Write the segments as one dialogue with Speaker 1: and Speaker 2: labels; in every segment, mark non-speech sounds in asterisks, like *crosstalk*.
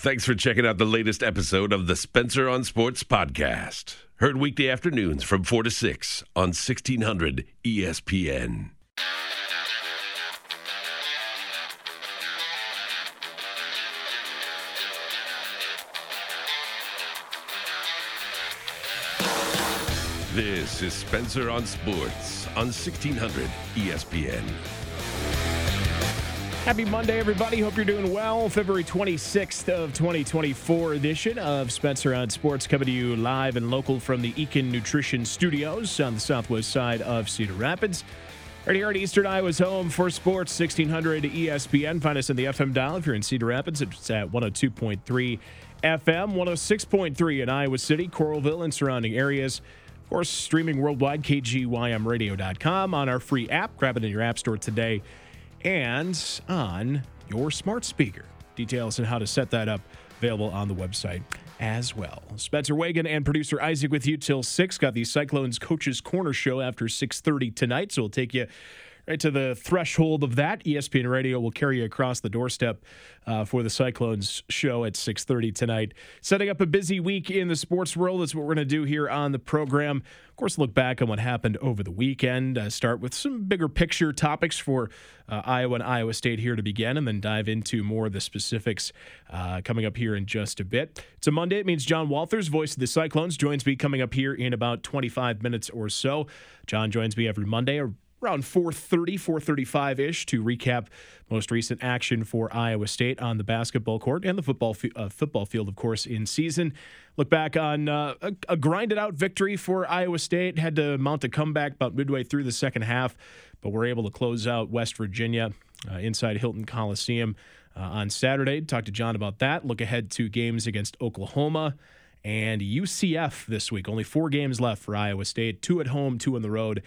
Speaker 1: Thanks for checking out the latest episode of the Spencer on Sports podcast. Heard weekday afternoons from 4 to 6 on 1600 ESPN. This is Spencer on Sports on 1600 ESPN.
Speaker 2: Happy Monday, everybody. Hope you're doing well. February 26th of 2024 edition of Spencer on Sports coming to you live and local from the Eakin Nutrition Studios on the southwest side of Cedar Rapids. Right here at Eastern Iowa's home for sports, 1600 ESPN. Find us in the FM dial if you're in Cedar Rapids. It's at 102.3 FM, 106.3 in Iowa City, Coralville, and surrounding areas. Of course, streaming worldwide, kgymradio.com on our free app. Grab it in your app store today and on your smart speaker. Details on how to set that up available on the website as well. Spencer Wagon and producer Isaac with you till 6. Got the Cyclones Coaches Corner show after 6.30 tonight, so we'll take you right to the threshold of that. ESPN Radio will carry you across the doorstep uh, for the Cyclones show at 6:30 tonight. Setting up a busy week in the sports world. That's what we're going to do here on the program. Of course, look back on what happened over the weekend. Uh, start with some bigger picture topics for uh, Iowa and Iowa State here to begin, and then dive into more of the specifics uh, coming up here in just a bit. It's a Monday. It means John Walters, voice of the Cyclones, joins me coming up here in about 25 minutes or so. John joins me every Monday around 4:30, 4:35 ish to recap most recent action for Iowa State on the basketball court and the football uh, football field, of course, in season. Look back on uh, a, a, grinded out victory for Iowa State. Had to mount a comeback about midway through the second half, but were able to close out West Virginia uh, inside Hilton Coliseum uh, on Saturday. Talk to John about that. Look ahead to games against Oklahoma and UCF this week. Only four games left for Iowa State. Two at home, two on the road.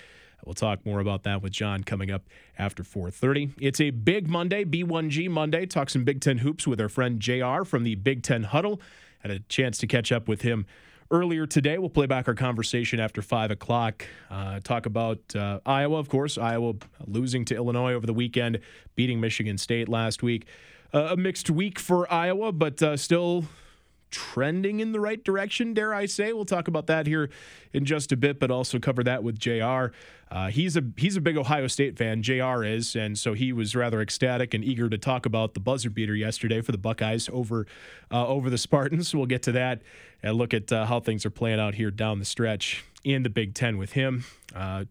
Speaker 2: We'll talk more about that with John coming up after 4:30. It's a big Monday, B1G Monday. Talk some Big Ten hoops with our friend JR from the Big Ten Huddle. Had a chance to catch up with him earlier today. We'll play back our conversation after five o'clock. Uh, talk about uh, Iowa, of course. Iowa losing to Illinois over the weekend, beating Michigan State last week. Uh, a mixed week for Iowa, but uh, still trending in the right direction, dare I say. We'll talk about that here in just a bit, but also cover that with JR. Uh, he's a he's a big Ohio State fan, JR is, and so he was rather ecstatic and eager to talk about the buzzer beater yesterday for the Buckeyes over uh, over the *laughs* Spartans. We'll get to that and look at uh, how things are playing out here down the stretch in the Big Ten with him. Uh,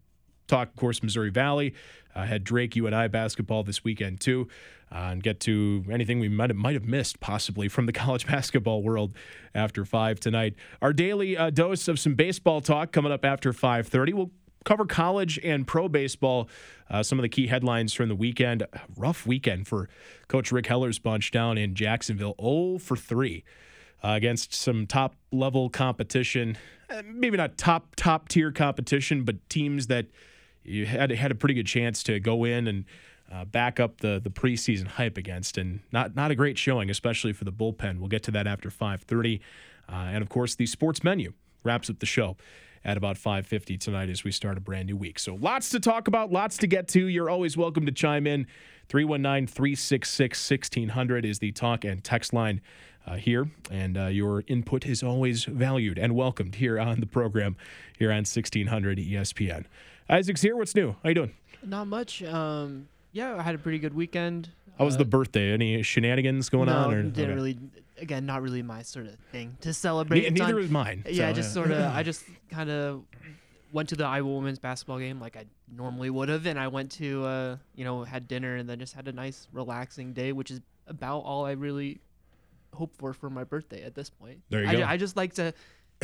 Speaker 2: talk, of course, Missouri Valley. Uh, had Drake UNI basketball this weekend too, uh, and get to anything we might have, might have missed possibly from the *laughs* college basketball world after five tonight. Our daily uh, dose of some baseball talk coming up after five thirty. We'll cover college and pro baseball. Uh, some of the key headlines from the weekend. Rough weekend for Coach Rick Heller's bunch down in Jacksonville. 0 for three. Uh, against some top level competition, uh, maybe not top top tier competition, but teams that you had had a pretty good chance to go in and uh, back up the the preseason hype against, and not not a great showing, especially for the bullpen. We'll get to that after 5:30, uh, and of course the sports menu wraps up the show at about 5:50 tonight as we start a brand new week. So lots to talk about, lots to get to. You're always welcome to chime in. 319-366-1600 is the talk and text line uh, here, and uh, your input is always valued and welcomed here on the program here on 1600 ESPN. Isaac's here. What's new? How you doing?
Speaker 3: Not much. Um, yeah, I had a pretty good weekend.
Speaker 2: How was uh, the birthday? Any shenanigans going
Speaker 3: no,
Speaker 2: on?
Speaker 3: Or didn't okay. really. Again, not really my sort of thing to celebrate.
Speaker 2: Ne- neither was mine.
Speaker 3: Yeah, so, just yeah. sort of. *laughs* I just kind of went to the Iowa women's basketball game like I normally would have, and I went to uh, you know had dinner and then just had a nice relaxing day, which is about all I really hope for for my birthday at this point.
Speaker 2: There you
Speaker 3: I,
Speaker 2: go.
Speaker 3: I just like to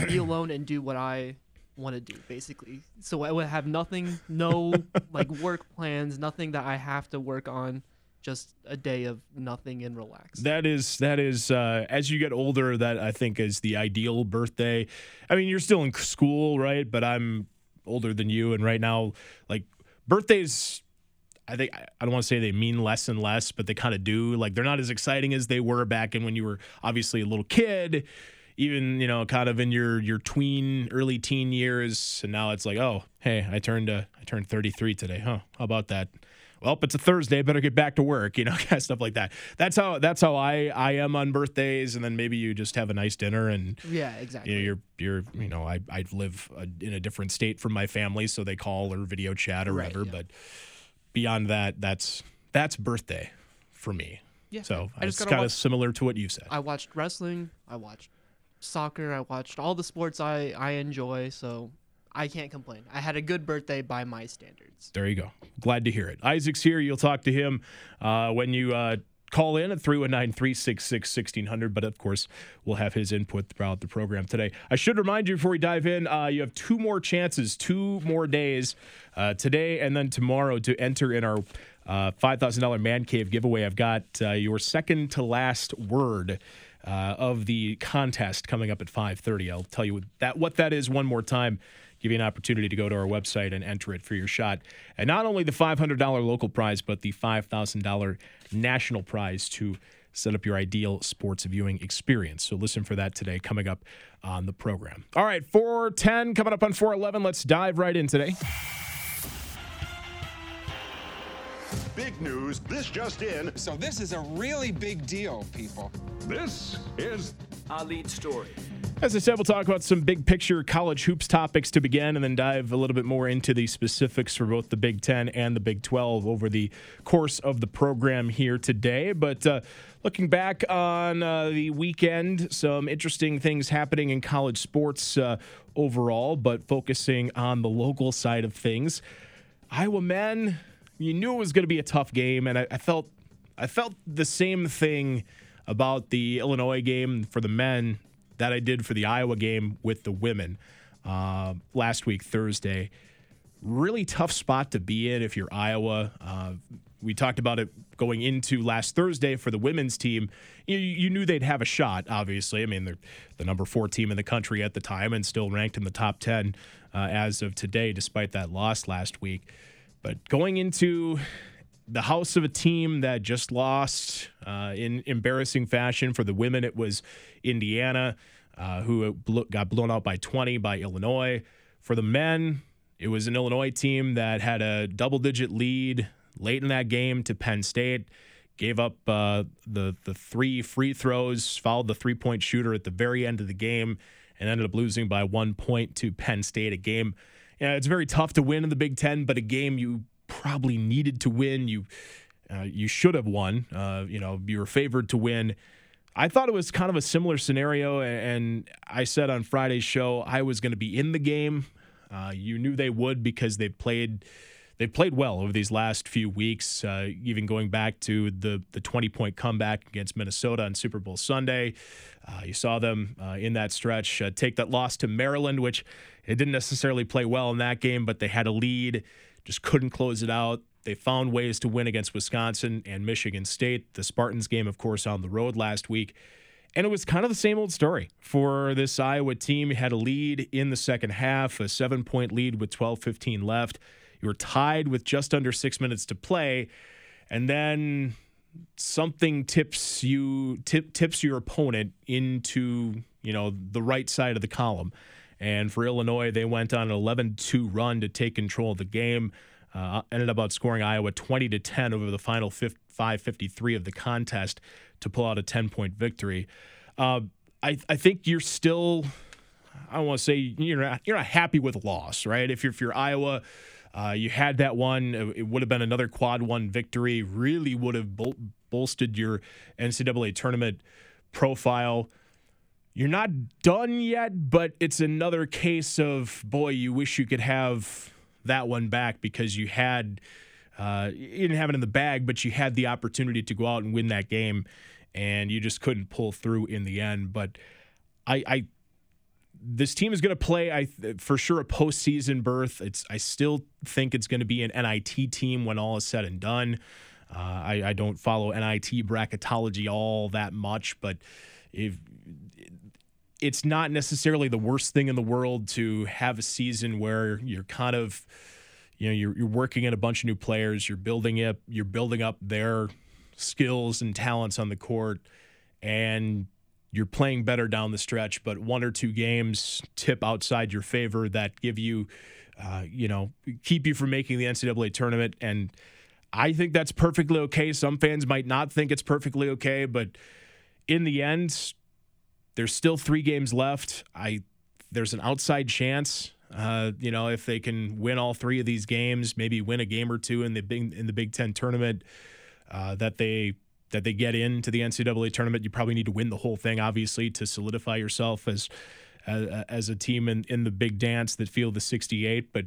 Speaker 3: be alone and do what I want to do basically. So I would have nothing, no *laughs* like work plans, nothing that I have to work on. Just a day of nothing and relax.
Speaker 2: That is that is uh, as you get older, that I think is the ideal birthday. I mean, you're still in school, right? But I'm older than you, and right now, like birthdays I think I don't want to say they mean less and less, but they kind of do. Like they're not as exciting as they were back in when you were obviously a little kid even you know kind of in your your tween early teen years and now it's like oh hey i turned uh, i turned 33 today huh how about that well, it's a Thursday, better get back to work, you know, *laughs* kind of stuff like that. That's how that's how I I am on birthdays, and then maybe you just have a nice dinner and
Speaker 3: Yeah, exactly.
Speaker 2: you know, you're you're you know I I live uh in a different state from my family, so they call or video chat or
Speaker 3: Right,
Speaker 2: whatever.
Speaker 3: yeah.
Speaker 2: But beyond that, that's that's birthday for me.
Speaker 3: Yeah,
Speaker 2: So
Speaker 3: I just
Speaker 2: it's kind of similar to what you said.
Speaker 3: I watched wrestling. I watched soccer. I watched all the sports I I enjoy. So I can't complain. I had a good birthday by my standards.
Speaker 2: There you go. Glad to hear it. Isaac's here. You'll talk to him uh, when you uh, call in at 319 366 1600. But of course, we'll have his input throughout the program today. I should remind you before we dive in uh, you have two more chances, two more days uh, today and then tomorrow to enter in our uh, $5,000 Man Cave giveaway. I've got uh, your second to last word. Uh, of the contest coming up at 5:30, I'll tell you that what that is one more time give you an opportunity to go to our website and enter it for your shot. And not only the $500 local prize, but the $5,000 national prize to set up your ideal sports viewing experience. So listen for that today coming up on the program. All right, 410 coming up on 411. Let's dive right in today.
Speaker 4: Big news, this just in.
Speaker 5: So this is a really big deal, people.
Speaker 4: This is
Speaker 6: our lead story.
Speaker 2: As I said, we'll talk about some big picture college hoops topics to begin and then dive a little bit more into the specifics for both the Big Ten and the Big 12 over the course of the program here today. But uh, looking back on uh, the weekend, some interesting things happening in college sports uh, overall, but focusing on the local side of things. Iowa men, you knew it was going to be a tough game, and I, I felt I felt the same thing about the Illinois game for the men that I did for the Iowa game with the women uh, last week Thursday. Really tough spot to be in if you're Iowa. Uh, we talked about it going into last Thursday for the women's team. You, you knew they'd have a shot, obviously. I mean, they're the number four team in the country at the time and still ranked in the top 10 uh, as of today, despite that loss last week. But going into the house of a team that just lost uh, in embarrassing fashion for the women, it was Indiana, uh, who got blown out by 20 by Illinois. For the men, it was an Illinois team that had a double digit lead late in that game to Penn State. Gave up uh, the the three free throws, fouled the three point shooter at the very end of the game, and ended up losing by one point to Penn State. A game, yeah, it's very tough to win in the Big Ten, but a game you probably needed to win. You uh, you should have won. Uh, you know, you were favored to win. I thought it was kind of a similar scenario, and I said on Friday's show I was going to be in the game. Uh, you knew they would because they played they played well over these last few weeks, uh, even going back to the the 20 point comeback against Minnesota on Super Bowl Sunday. Uh, you saw them uh, in that stretch uh, take that loss to Maryland, which it didn't necessarily play well in that game, but they had a lead, just couldn't close it out. They found ways to win against Wisconsin and Michigan State. The Spartans game, of course, on the road last week. And it was kind of the same old story for this Iowa team. Had a lead in the second half, a seven point lead with 12 15 left. You were tied with just under six minutes to play. And then something tips you tip, tips your opponent into you know the right side of the column and for illinois they went on an 11-2 run to take control of the game uh, ended up outscoring iowa 20 to 10 over the final 553 of the contest to pull out a 10 point victory uh, I, I think you're still i don't want to say you're not, you're not happy with a loss right if you're, if you're iowa uh, you had that one. It would have been another quad one victory. Really would have bol- bolstered your NCAA tournament profile. You're not done yet, but it's another case of boy, you wish you could have that one back because you had uh, you didn't have it in the bag, but you had the opportunity to go out and win that game, and you just couldn't pull through in the end. But I, I this team is going to play I for sure a postseason berth. It's I still think it's going to be an NIT team when all is said and done. Uh, I, I don't follow NIT bracketology all that much, but if it's not necessarily the worst thing in the world to have a season where you're kind of you know you're, you're working in a bunch of new players you're building up you're building up their skills and talents on the court and you're playing better down the stretch, but one or two games tip outside your favor that give you, uh, you know, keep you from making the NCAA tournament. And I think that's perfectly okay. Some fans might not think it's perfectly okay, but in the end, there's still three games left. I there's an outside chance. Uh, you know, if they can win all three of these games, maybe win a game or two in the big in the Big Ten tournament, uh, that they that they get into the NCAA tournament. You probably need to win the whole thing, obviously, to solidify yourself as as, as a team in, in the big dance that field the 68. But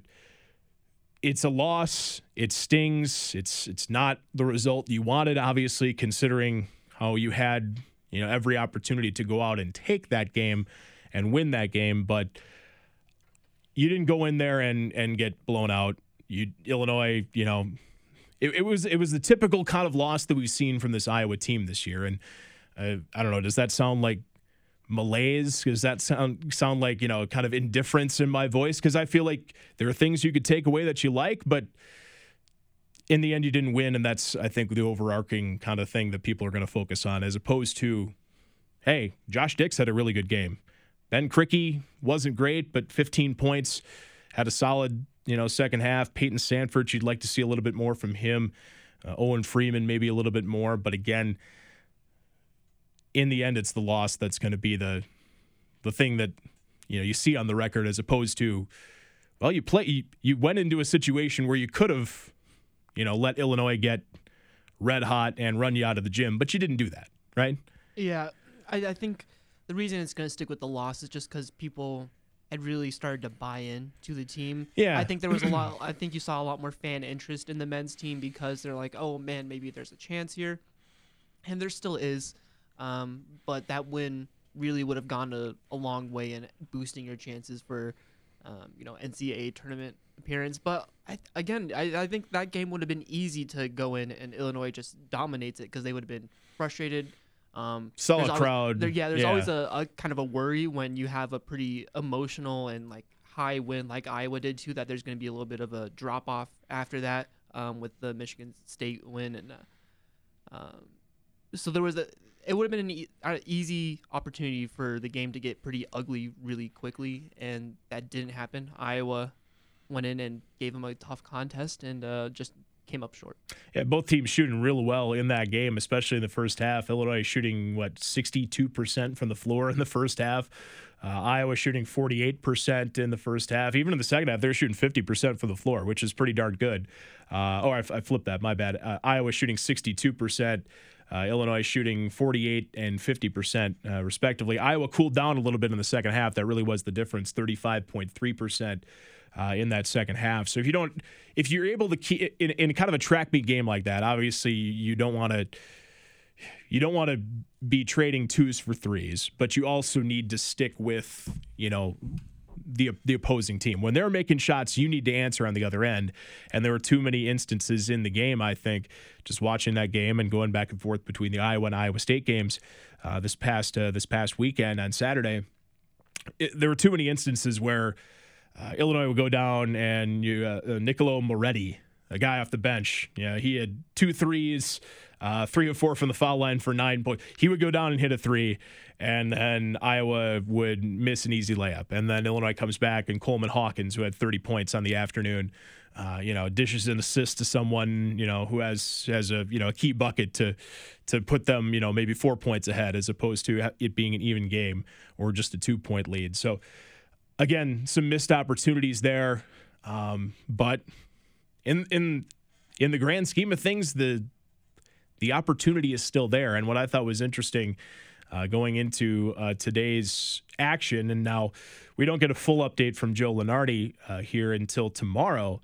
Speaker 2: it's a loss. It stings. It's it's not the result you wanted, obviously, considering how you had you know every opportunity to go out and take that game and win that game, but you didn't go in there and and get blown out. You Illinois, you know, it, it was it was the typical kind of loss that we've seen from this Iowa team this year. And uh, I don't know, does that sound like malaise? Does that sound sound like you know kind of indifference in my voice? Because I feel like there are things you could take away that you like, but in the end, you didn't win, and that's I think the overarching kind of thing that people are going to focus on, as opposed to, hey, Josh Dix had a really good game. Ben Krikke wasn't great, but 15 points, had a solid you know second half. Payton Sandfort, you'd like to see a little bit more from him. Uh, Owen Freeman, maybe a little bit more, but again, in the end, it's the loss that's going to be the the thing that you know you see on the record, as opposed to, well, you play you, you went into a situation where you could have, you know, let Illinois get red hot and run you out of the gym, but you didn't do that, right?
Speaker 3: Yeah, I, I think the reason it's going to stick with the loss is just because people had really started to buy in to the team.
Speaker 2: Yeah.
Speaker 3: I think there was a lot. *clears throat* I think you saw a lot more fan interest in the men's team because they're like, oh man, maybe there's a chance here, and there still is. Um, but that win really would have gone a, a long way in boosting your chances for, um, you know, NCAA tournament appearance. But I, again, I, I think that game would have been easy to go in and Illinois just dominates it because they would have been frustrated. Um, there's always-
Speaker 2: crowd.
Speaker 3: there- yeah, there's
Speaker 2: Yeah.
Speaker 3: always a, a kind of a worry when you have a pretty emotional and like high win like Iowa did too. That there's going to be a little bit of a drop off after that um, with the Michigan State win and. Uh, um, so there was a it would have been an e- easy opportunity for the game to get pretty ugly really quickly and that didn't happen iowa went in and gave them a tough contest and uh, just came up short
Speaker 2: Yeah, both teams shooting real well in that game, especially in the first half. Illinois shooting what 62% from the floor in the first half. Uh, Iowa shooting 48% in the first half. Even in the second half, they're shooting 50% from the floor, which is pretty darn good. Uh, oh, I, I flipped that. My bad. Uh, Iowa shooting 62%. Uh, Illinois shooting 48 and 50%, uh, respectively. Iowa cooled down a little bit in the second half. That really was the difference 35.3% uh, in that second half. So if you don't, if you're able to keep in, in kind of a track meet game like that, obviously you don't want to. You don't want to be trading twos for threes, but you also need to stick with, you know, the the opposing team. When they're making shots, you need to answer on the other end. And there were too many instances in the game, I think, just watching that game and going back and forth between the Iowa and Iowa State games uh, this past uh, this past weekend on Saturday. It, there were too many instances where uh, Illinois would go down and you uh, uh, Niccolo Moretti, a guy off the bench, know, he had two threes, uh, three or four from the foul line for nine points. He would go down and hit a three, and then Iowa would miss an easy layup. And then Illinois comes back, and Coleman Hawkins, who had 30 points on the afternoon, uh, you know, dishes an assist to someone, you know, who has has a you know a key bucket to to put them, you know, maybe four points ahead, as opposed to it being an even game or just a two point lead. So again, some missed opportunities there, um, but in in in the grand scheme of things, the the opportunity is still there. And what I thought was interesting uh, going into uh, today's action, and now we don't get a full update from Joe Lunardi uh, here until tomorrow,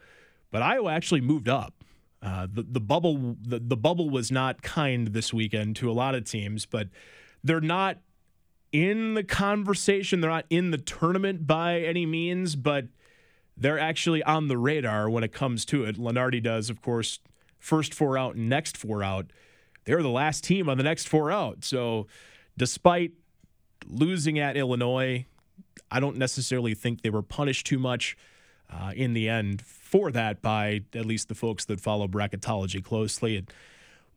Speaker 2: but Iowa actually moved up. Uh, the the bubble the, the bubble was not kind this weekend to a lot of teams, but they're not in the conversation. They're not in the tournament by any means, but they're actually on the radar when it comes to it. Lunardi does, of course, first four out, next four out. They're the last team on the next four out. So, despite losing at Illinois, I don't necessarily think they were punished too much uh, in the end for that by at least the folks that follow bracketology closely.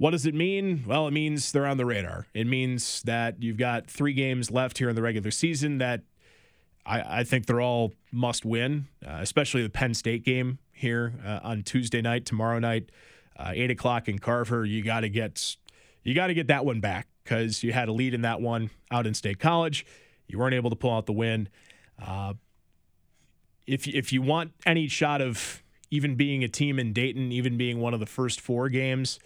Speaker 2: What does it mean? Well, it means they're on the radar. It means that you've got three games left here in the regular season that I, I think they're all must win, uh, especially the Penn State game here uh, on Tuesday night, tomorrow night. Uh, Eight o'clock in Carver, you got to get you got to get that one back because you had a lead in that one out in State College. You weren't able to pull out the win. Uh, if if you want any shot of even being a team in Dayton, even being one of the first four games,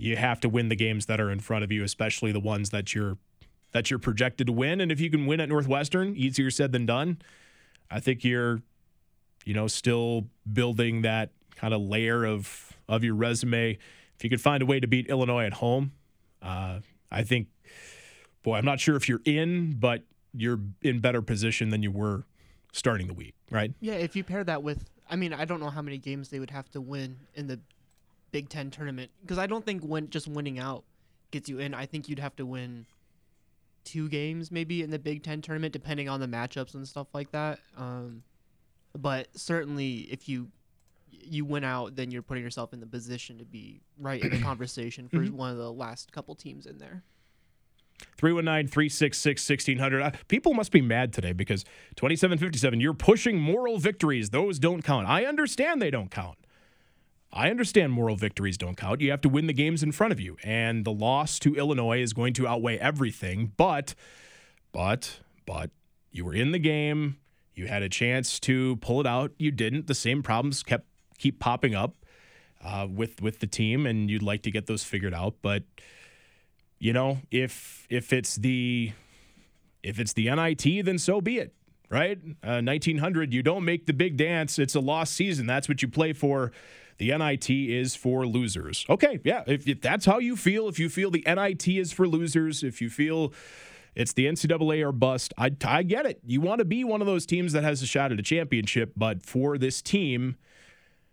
Speaker 2: you have to win the games that are in front of you, especially the ones that you're that you're projected to win. And if you can win at Northwestern, easier said than done. I think you're, you know, still building that kind of layer of of your resume. If you could find a way to beat Illinois at home, uh, I think, boy, I'm not sure if you're in, but you're in better position than you were starting the week, right?
Speaker 3: Yeah, if you pair that with, I mean, I don't know how many games they would have to win in the Big Ten tournament because I don't think when just winning out gets you in. I think you'd have to win two games maybe in the Big Ten tournament, depending on the matchups and stuff like that. Um, but certainly, if you you win out, then you're putting yourself in the position to be right in the *coughs* conversation for one of the last couple teams in there.
Speaker 2: 319 366 1600. People must be mad today because 2757, you're pushing moral victories. Those don't count. I understand they don't count. I understand moral victories don't count. You have to win the games in front of you. And the loss to Illinois is going to outweigh everything. But, but, but, you were in the game. You had a chance to pull it out. You didn't. The same problems kept keep popping up uh, with with the team, and you'd like to get those figured out. But you know, if if it's the if it's the NIT, then so be it. Right? Uh, 1900, you don't make the big dance. It's a lost season. That's what you play for. The NIT is for losers. Okay, yeah. If, if that's how you feel, if you feel the NIT is for losers, if you feel it's the NCAA or bust, I, I get it. You want to be one of those teams that has a shot at a championship, but for this team,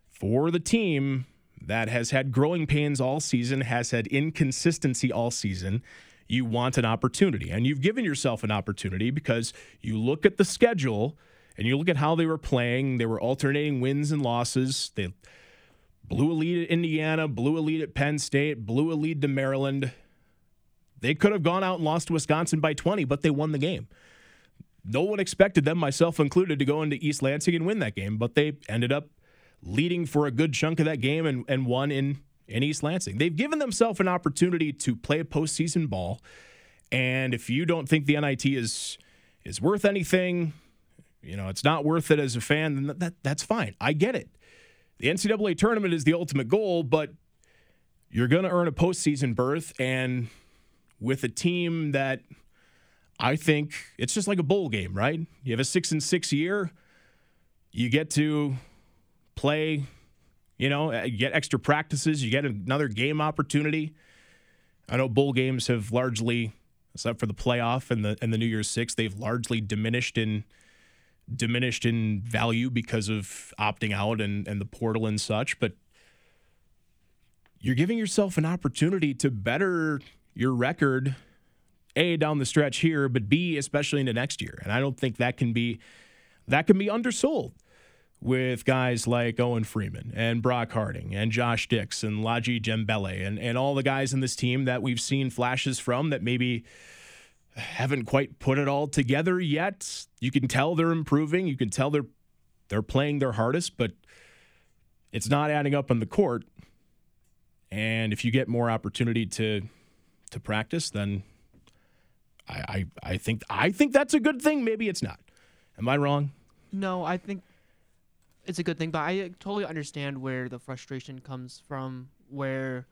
Speaker 2: for the team that has had growing pains all season, has had inconsistency all season, you want an opportunity. And you've given yourself an opportunity because you look at the schedule and you look at how they were playing. They were alternating wins and losses. They blew a lead at Indiana, blew a lead at Penn State, blew a lead to Maryland. They could have gone out and lost to Wisconsin by 20, but they won the game. No one expected them, myself included, to go into East Lansing and win that game, but they ended up leading for a good chunk of that game and, and won in, in East Lansing. They've given themselves an opportunity to play a postseason ball. And if you don't think the NIT is is worth anything, you know, it's not worth it as a fan, then that, that's fine. I get it. The NCAA tournament is the ultimate goal, but you're going to earn a postseason berth. And with a team that I think it's just like a bowl game, right? You have a six and six year, you get to play, you know, uh, get extra practices, you get another game opportunity. I know bowl games have largely, except for the playoff and the and the New Year's Six, they've largely diminished in diminished in value because of opting out and, and the portal and such. But you're giving yourself an opportunity to better your record, A, down the stretch here, but B, especially into next year. And I don't think that can be that can be undersold with guys like Owen Freeman and Brock Harding and Josh Dix and Ladji Dembele and, and all the guys in this team that we've seen flashes from that maybe haven't quite put it all together yet. You can tell they're improving. You can tell they're they're playing their hardest, but it's not adding up on the court. And if you get more opportunity to to practice, then I, I I think I think that's a good thing. Maybe it's not. Am I wrong?
Speaker 3: No, I think it's a good thing, but I totally understand where the frustration comes from. Where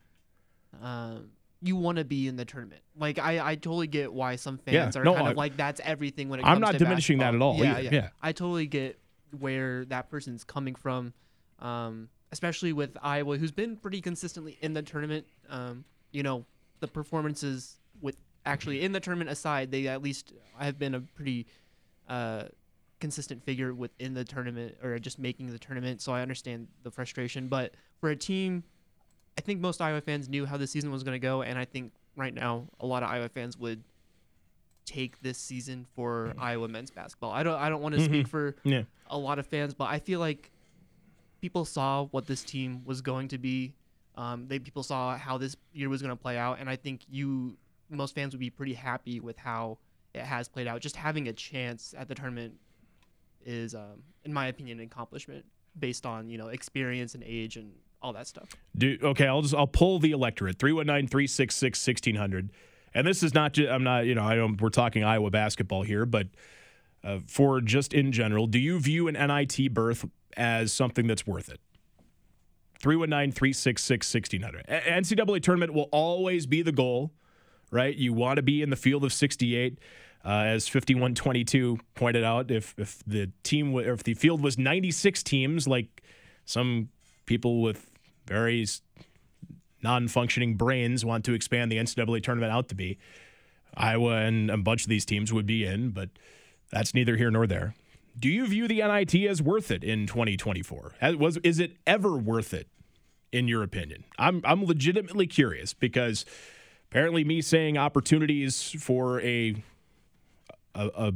Speaker 3: uh, you want to be in the tournament, like I, I totally get why some fans
Speaker 2: Yeah,
Speaker 3: are
Speaker 2: no,
Speaker 3: kind
Speaker 2: I-
Speaker 3: of like that's everything when it comes to.
Speaker 2: I'm
Speaker 3: comes
Speaker 2: not
Speaker 3: to
Speaker 2: diminishing that at all
Speaker 3: Yeah, yeah,
Speaker 2: yeah.
Speaker 3: I totally get where that person's coming from, um, especially with Iowa, who's been pretty consistently in the tournament. Um, you know, the performances with actually in the tournament aside, they at least have been a pretty uh, consistent figure within the tournament or just making the tournament. So I understand the frustration. But for a team, I think most Iowa fans knew how the season was going to go, and I think right now a lot of Iowa fans would take this season for Iowa men's basketball. I don't I don't want to speak for
Speaker 2: Yeah.
Speaker 3: a lot of fans, but I feel like people saw what this team was going to be. Um, they people saw how this year was going to play out, and I think you most fans would be pretty happy with how it has played out. Just having a chance at the tournament is, um, in my opinion, an accomplishment based on you know experience and age and all that stuff.
Speaker 2: Do okay, I'll just I'll pull the electorate 319-366-1600. And this is not just I'm not, you know, I don't we're talking Iowa basketball here, but uh, for just in general, do you view an NIT berth as something that's worth it? 319-366-1600. NCAA tournament will always be the goal, right? You want to be in the field of 68. Uh, as 5122 pointed out, if if the team w- if the field was 96 teams, like some people with very non-functioning brains want to expand the NCAA tournament out to be, Iowa and a bunch of these teams would be in, but that's neither here nor there. Do you view the NIT as worth it in 2024? As- Was is it ever worth it in your opinion? I'm I'm legitimately curious because apparently me saying opportunities for a a, a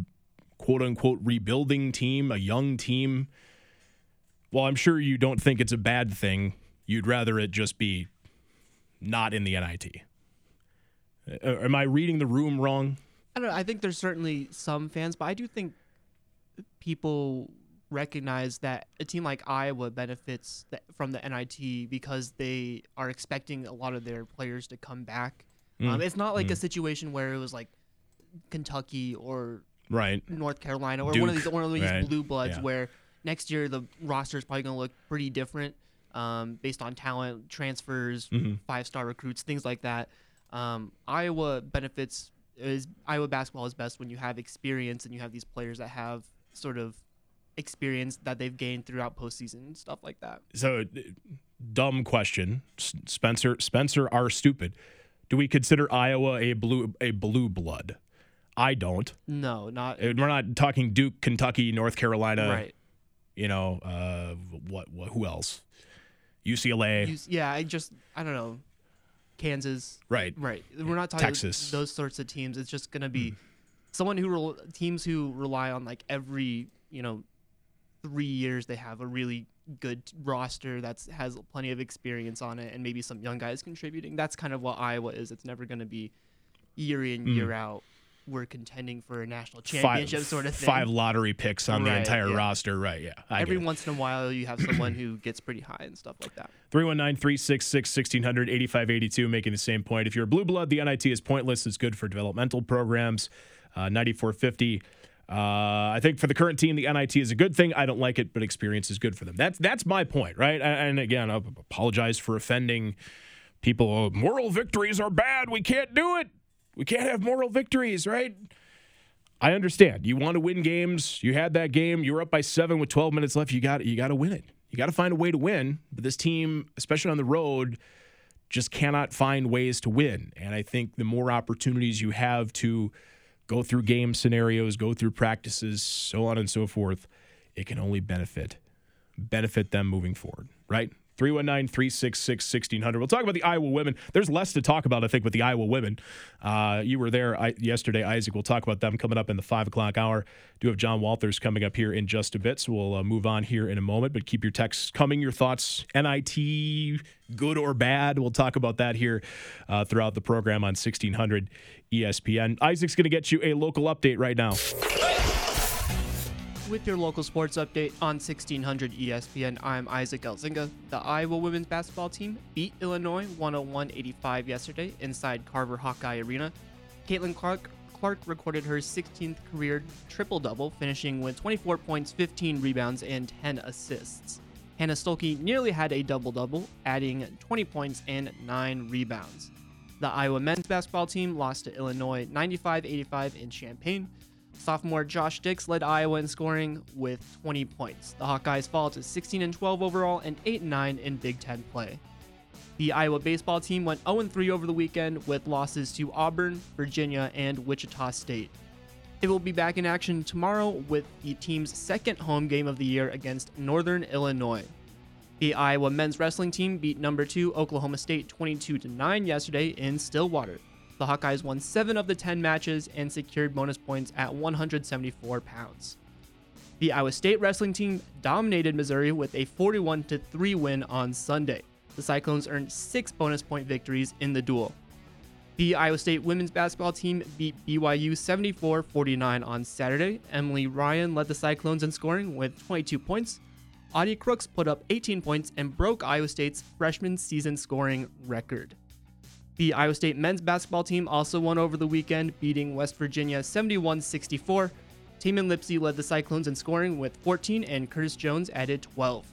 Speaker 2: quote unquote rebuilding team, a young team. Well, I'm sure you don't think it's a bad thing. You'd rather it just be not in the NIT. Uh, Am I reading the room wrong?
Speaker 3: I don't know. I think there's certainly some fans, but I do think people recognize that a team like Iowa benefits from the NIT because they are expecting a lot of their players to come back.
Speaker 2: Mm.
Speaker 3: Um, it's not like a situation where it was like Kentucky or
Speaker 2: Right.
Speaker 3: North Carolina or one of these one of these
Speaker 2: right.
Speaker 3: blue bloods
Speaker 2: Yeah.
Speaker 3: where next year the roster is probably going to look pretty different um, based on talent, transfers,
Speaker 2: Mm-hmm.
Speaker 3: five star recruits, things like that. Um, Iowa benefits is Iowa basketball is best when you have experience and you have these players that have sort of experience that they've gained throughout postseason and stuff like that.
Speaker 2: So, uh, dumb question, Spencer. Spencer are stupid. Do we consider Iowa a blue a blue blood? I don't.
Speaker 3: No, not
Speaker 2: Uh, We're not talking Duke, Kentucky, North Carolina.
Speaker 3: right.
Speaker 2: You know, uh, what, what? Who else? UCLA.
Speaker 3: You, yeah, I just I don't know. Kansas,
Speaker 2: right.
Speaker 3: Right. We're not talking
Speaker 2: Texas.
Speaker 3: those sorts of teams. It's just going to be mm-hmm. someone who rel- teams who rely on like every, you know, 3 years they have a really good roster that's has plenty of experience on it and maybe some young guys contributing. That's kind of what Iowa is. It's never going to be year in year mm-hmm. out we're contending for a national championship
Speaker 2: five,
Speaker 3: sort of thing.
Speaker 2: Five lottery picks on the entire
Speaker 3: yeah.
Speaker 2: roster. Right. Yeah. I
Speaker 3: Every once in a while you have someone who gets pretty high and stuff like that. *laughs*
Speaker 2: 319 366 1600 8582, making the same point. If you're a blue blood, the NIT is pointless. It's good for developmental programs. Uh, 9450. Uh, I think for the current team, the NIT is a good thing. I don't like it, but experience is good for them. That's that's my point, right? And, and again, I apologize for offending people. Oh, moral victories are bad. We can't do it. We can't have moral victories, right? I understand. You want to win games. You had that game. You were up by seven with 12 minutes left. You got you got to win it. You got to find a way to win. But this team, especially on the road, just cannot find ways to win. And I think the more opportunities you have to go through game scenarios, go through practices, so on and so forth, it can only benefit benefit them moving forward, right? 319 366 1600. We'll talk about the Iowa women. There's less to talk about, I think, with the Iowa women. Uh, you were there I, yesterday, Isaac. We'll talk about them coming up in the five o'clock hour. Do have John Walters coming up here in just a bit, so we'll uh, move on here in a moment. But keep your texts coming, your thoughts, NIT, good or bad. We'll talk about that here uh, throughout the program on 1600 ESPN. Isaac's going to get you a local update right now.
Speaker 3: With your local sports update on 1600 ESPN, I'm Isaac Elzinga. The Iowa women's basketball team beat Illinois 101-85 yesterday inside Carver Hawkeye Arena. Caitlin Clark Clark recorded her 16th career triple-double, finishing with 24 points, 15 rebounds, and 10 assists. Hannah Stuelke nearly had a double-double, adding 20 points and 9 rebounds. The Iowa men's basketball team lost to Illinois 95-85 in Champaign. Sophomore Josh Dix led Iowa in scoring with 20 points. The Hawkeyes fall to 16 and 12 overall and 8 and 9 in Big Ten play. The Iowa baseball team went 0 3 over the weekend with losses to Auburn, Virginia, and Wichita State. It will be back in action tomorrow with the team's second home game of the year against Northern Illinois. The Iowa men's wrestling team beat number 2 Oklahoma State 22 9 yesterday in Stillwater. The Hawkeyes won 7 of the 10 matches and secured bonus points at 174 pounds. The Iowa State wrestling team dominated Missouri with a 41 3 win on Sunday. The Cyclones earned 6 bonus point victories in the dual. The Iowa State women's basketball team beat BYU 74 49 on Saturday. Emily Ryan led the Cyclones in scoring with 22 points. Audi Crooks put up 18 points and broke Iowa State's freshman season scoring record. The Iowa State men's basketball team also won over the weekend, beating West Virginia 71 64. Tamin Lipsey led the Cyclones in scoring with 14, and Curtis Jones added 12.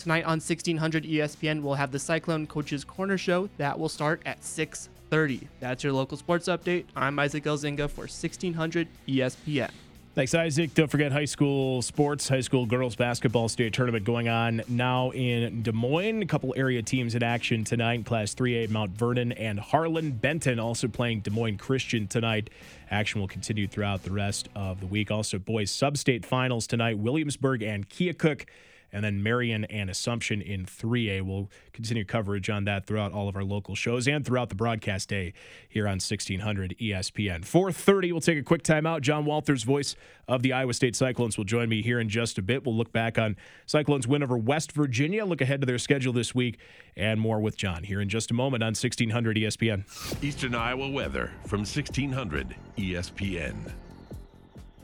Speaker 3: Tonight on 1600 ESPN, we'll have the Cyclone Coaches Corner Show that will start at 6:30. That's your local sports update. I'm Isaac Elzinga for 1600 ESPN.
Speaker 2: Thanks, Isaac. Don't forget high school sports, high school girls basketball state tournament going on now in Des Moines. A couple area teams in action tonight. Class 3A, Mount Vernon and Harlan. Benton also playing Des Moines Christian tonight. Action will continue throughout the rest of the week. Also, boys sub-state finals tonight. Williamsburg and Keokuk and then Marion and Assumption in 3A. We'll continue coverage on that throughout all of our local shows and throughout the broadcast day here on 1600 ESPN. 4:30. We'll take a quick timeout. John Walters, voice of the Iowa State Cyclones, will join me here in just a bit. We'll look back on Cyclones' win over West Virginia, look ahead to their schedule this week, and more with John here in just a moment on 1600 ESPN.
Speaker 1: Eastern Iowa weather from 1600 ESPN.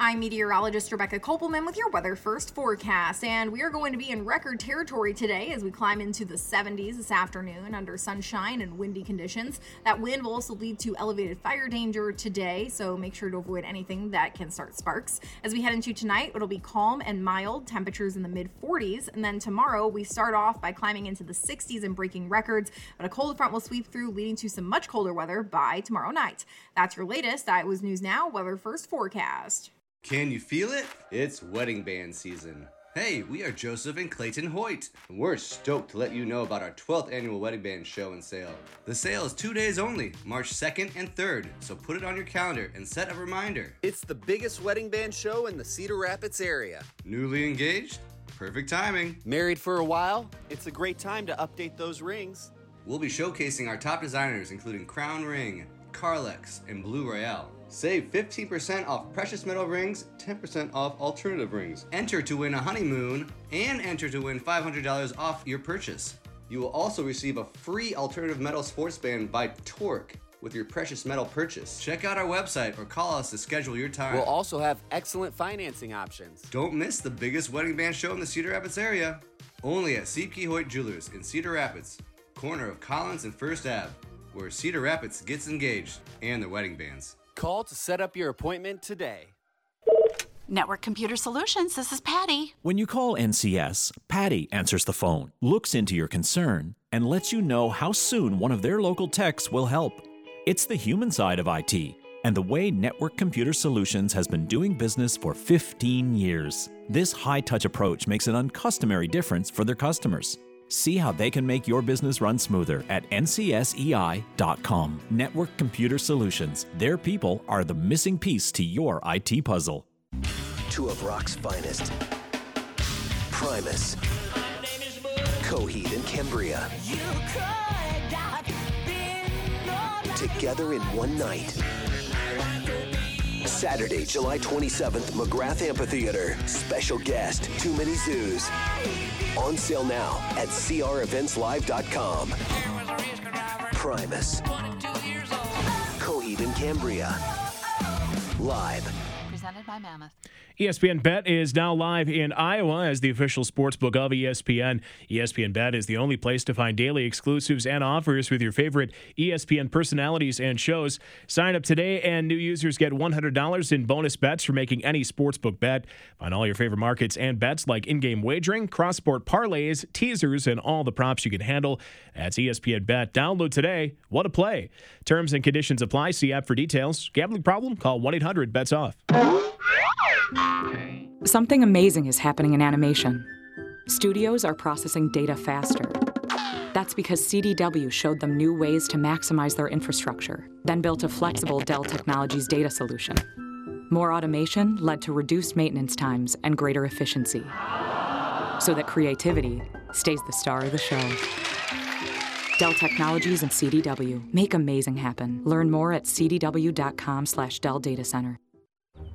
Speaker 6: I'm meteorologist Rebecca Kopelman with your Weather First forecast, and we are going to be in record territory today as we climb into the 70s this afternoon under sunshine and windy conditions. That wind will also lead to elevated fire danger today, so make sure to avoid anything that can start sparks. As we head into tonight, it'll be calm and mild, temperatures in the mid 40s, and then tomorrow we start off by climbing into the 60s and breaking records, but a cold front will sweep through, leading to some much colder weather by tomorrow night. That's your latest Iowa's News Now Weather First forecast.
Speaker 7: Can you feel it? It's wedding band season. Hey, we are Joseph and Clayton Hoyt, and we're stoked to let you know about our 12th annual wedding band show and sale. The sale is two days only, March 2nd and 3rd, so put it on your calendar and set a reminder.
Speaker 8: It's the biggest wedding band show in the Cedar Rapids area.
Speaker 7: Newly engaged? Perfect timing.
Speaker 8: Married for a while? It's a great time to update those rings.
Speaker 7: We'll be showcasing our top designers, including Crown Ring, Carlex, and Blue Royale. Save 15% off precious metal rings, 10% off alternative rings. Enter to win a honeymoon and enter to win $500 off your purchase. You will also receive a free alternative metal sports band by Torque with your precious metal purchase. Check out our website or call us to schedule your time.
Speaker 8: We'll also have excellent financing options.
Speaker 7: Don't miss the biggest wedding band show in the Cedar Rapids area. Only at C.P. Hoyt Jewelers in Cedar Rapids, corner of Collins and First Ave, where Cedar Rapids gets engaged and their wedding bands.
Speaker 8: Call to set up your appointment today.
Speaker 9: Network Computer Solutions, this is Patty.
Speaker 10: When you call NCS, Patty answers the phone, looks into your concern, and lets you know how soon one of their local techs will help. It's the human side of IT and the way Network Computer Solutions has been doing business for 15 years. This high touch approach makes an uncustomary difference for their customers. See how they can make your business run smoother at ncsei.com. Network Computer Solutions. Their people are the missing piece to your IT puzzle.
Speaker 11: Two of rock's finest. Primus. Coheed and Cambria. Together in one night. Saturday, July 27th, McGrath Amphitheater. Special guest, Too Many Zooz. On sale now at creventslive.com. Primus. Coheed and Cambria. Live.
Speaker 9: Presented by Mammoth.
Speaker 2: ESPN Bet is now live in Iowa as the official sportsbook of ESPN. ESPN Bet is the only place to find daily exclusives and offers with your favorite ESPN personalities and shows. Sign up today, and new users get $100 in bonus bets for making any sportsbook bet. Find all your favorite markets and bets like in game wagering, cross sport parlays, teasers, and all the props you can handle. That's ESPN Bet. Download today. What a play! Terms and conditions apply. See app for details. Gambling problem? Call 1 800 bets off.
Speaker 12: Something amazing is happening in animation. Studios are processing data faster. That's because CDW showed them new ways to maximize their infrastructure, then built a flexible Dell Technologies data solution. More automation led to reduced maintenance times and greater efficiency, so that creativity stays the star of the show. Dell Technologies and CDW make amazing happen. Learn more at cdw.com/slash Dell Data Center.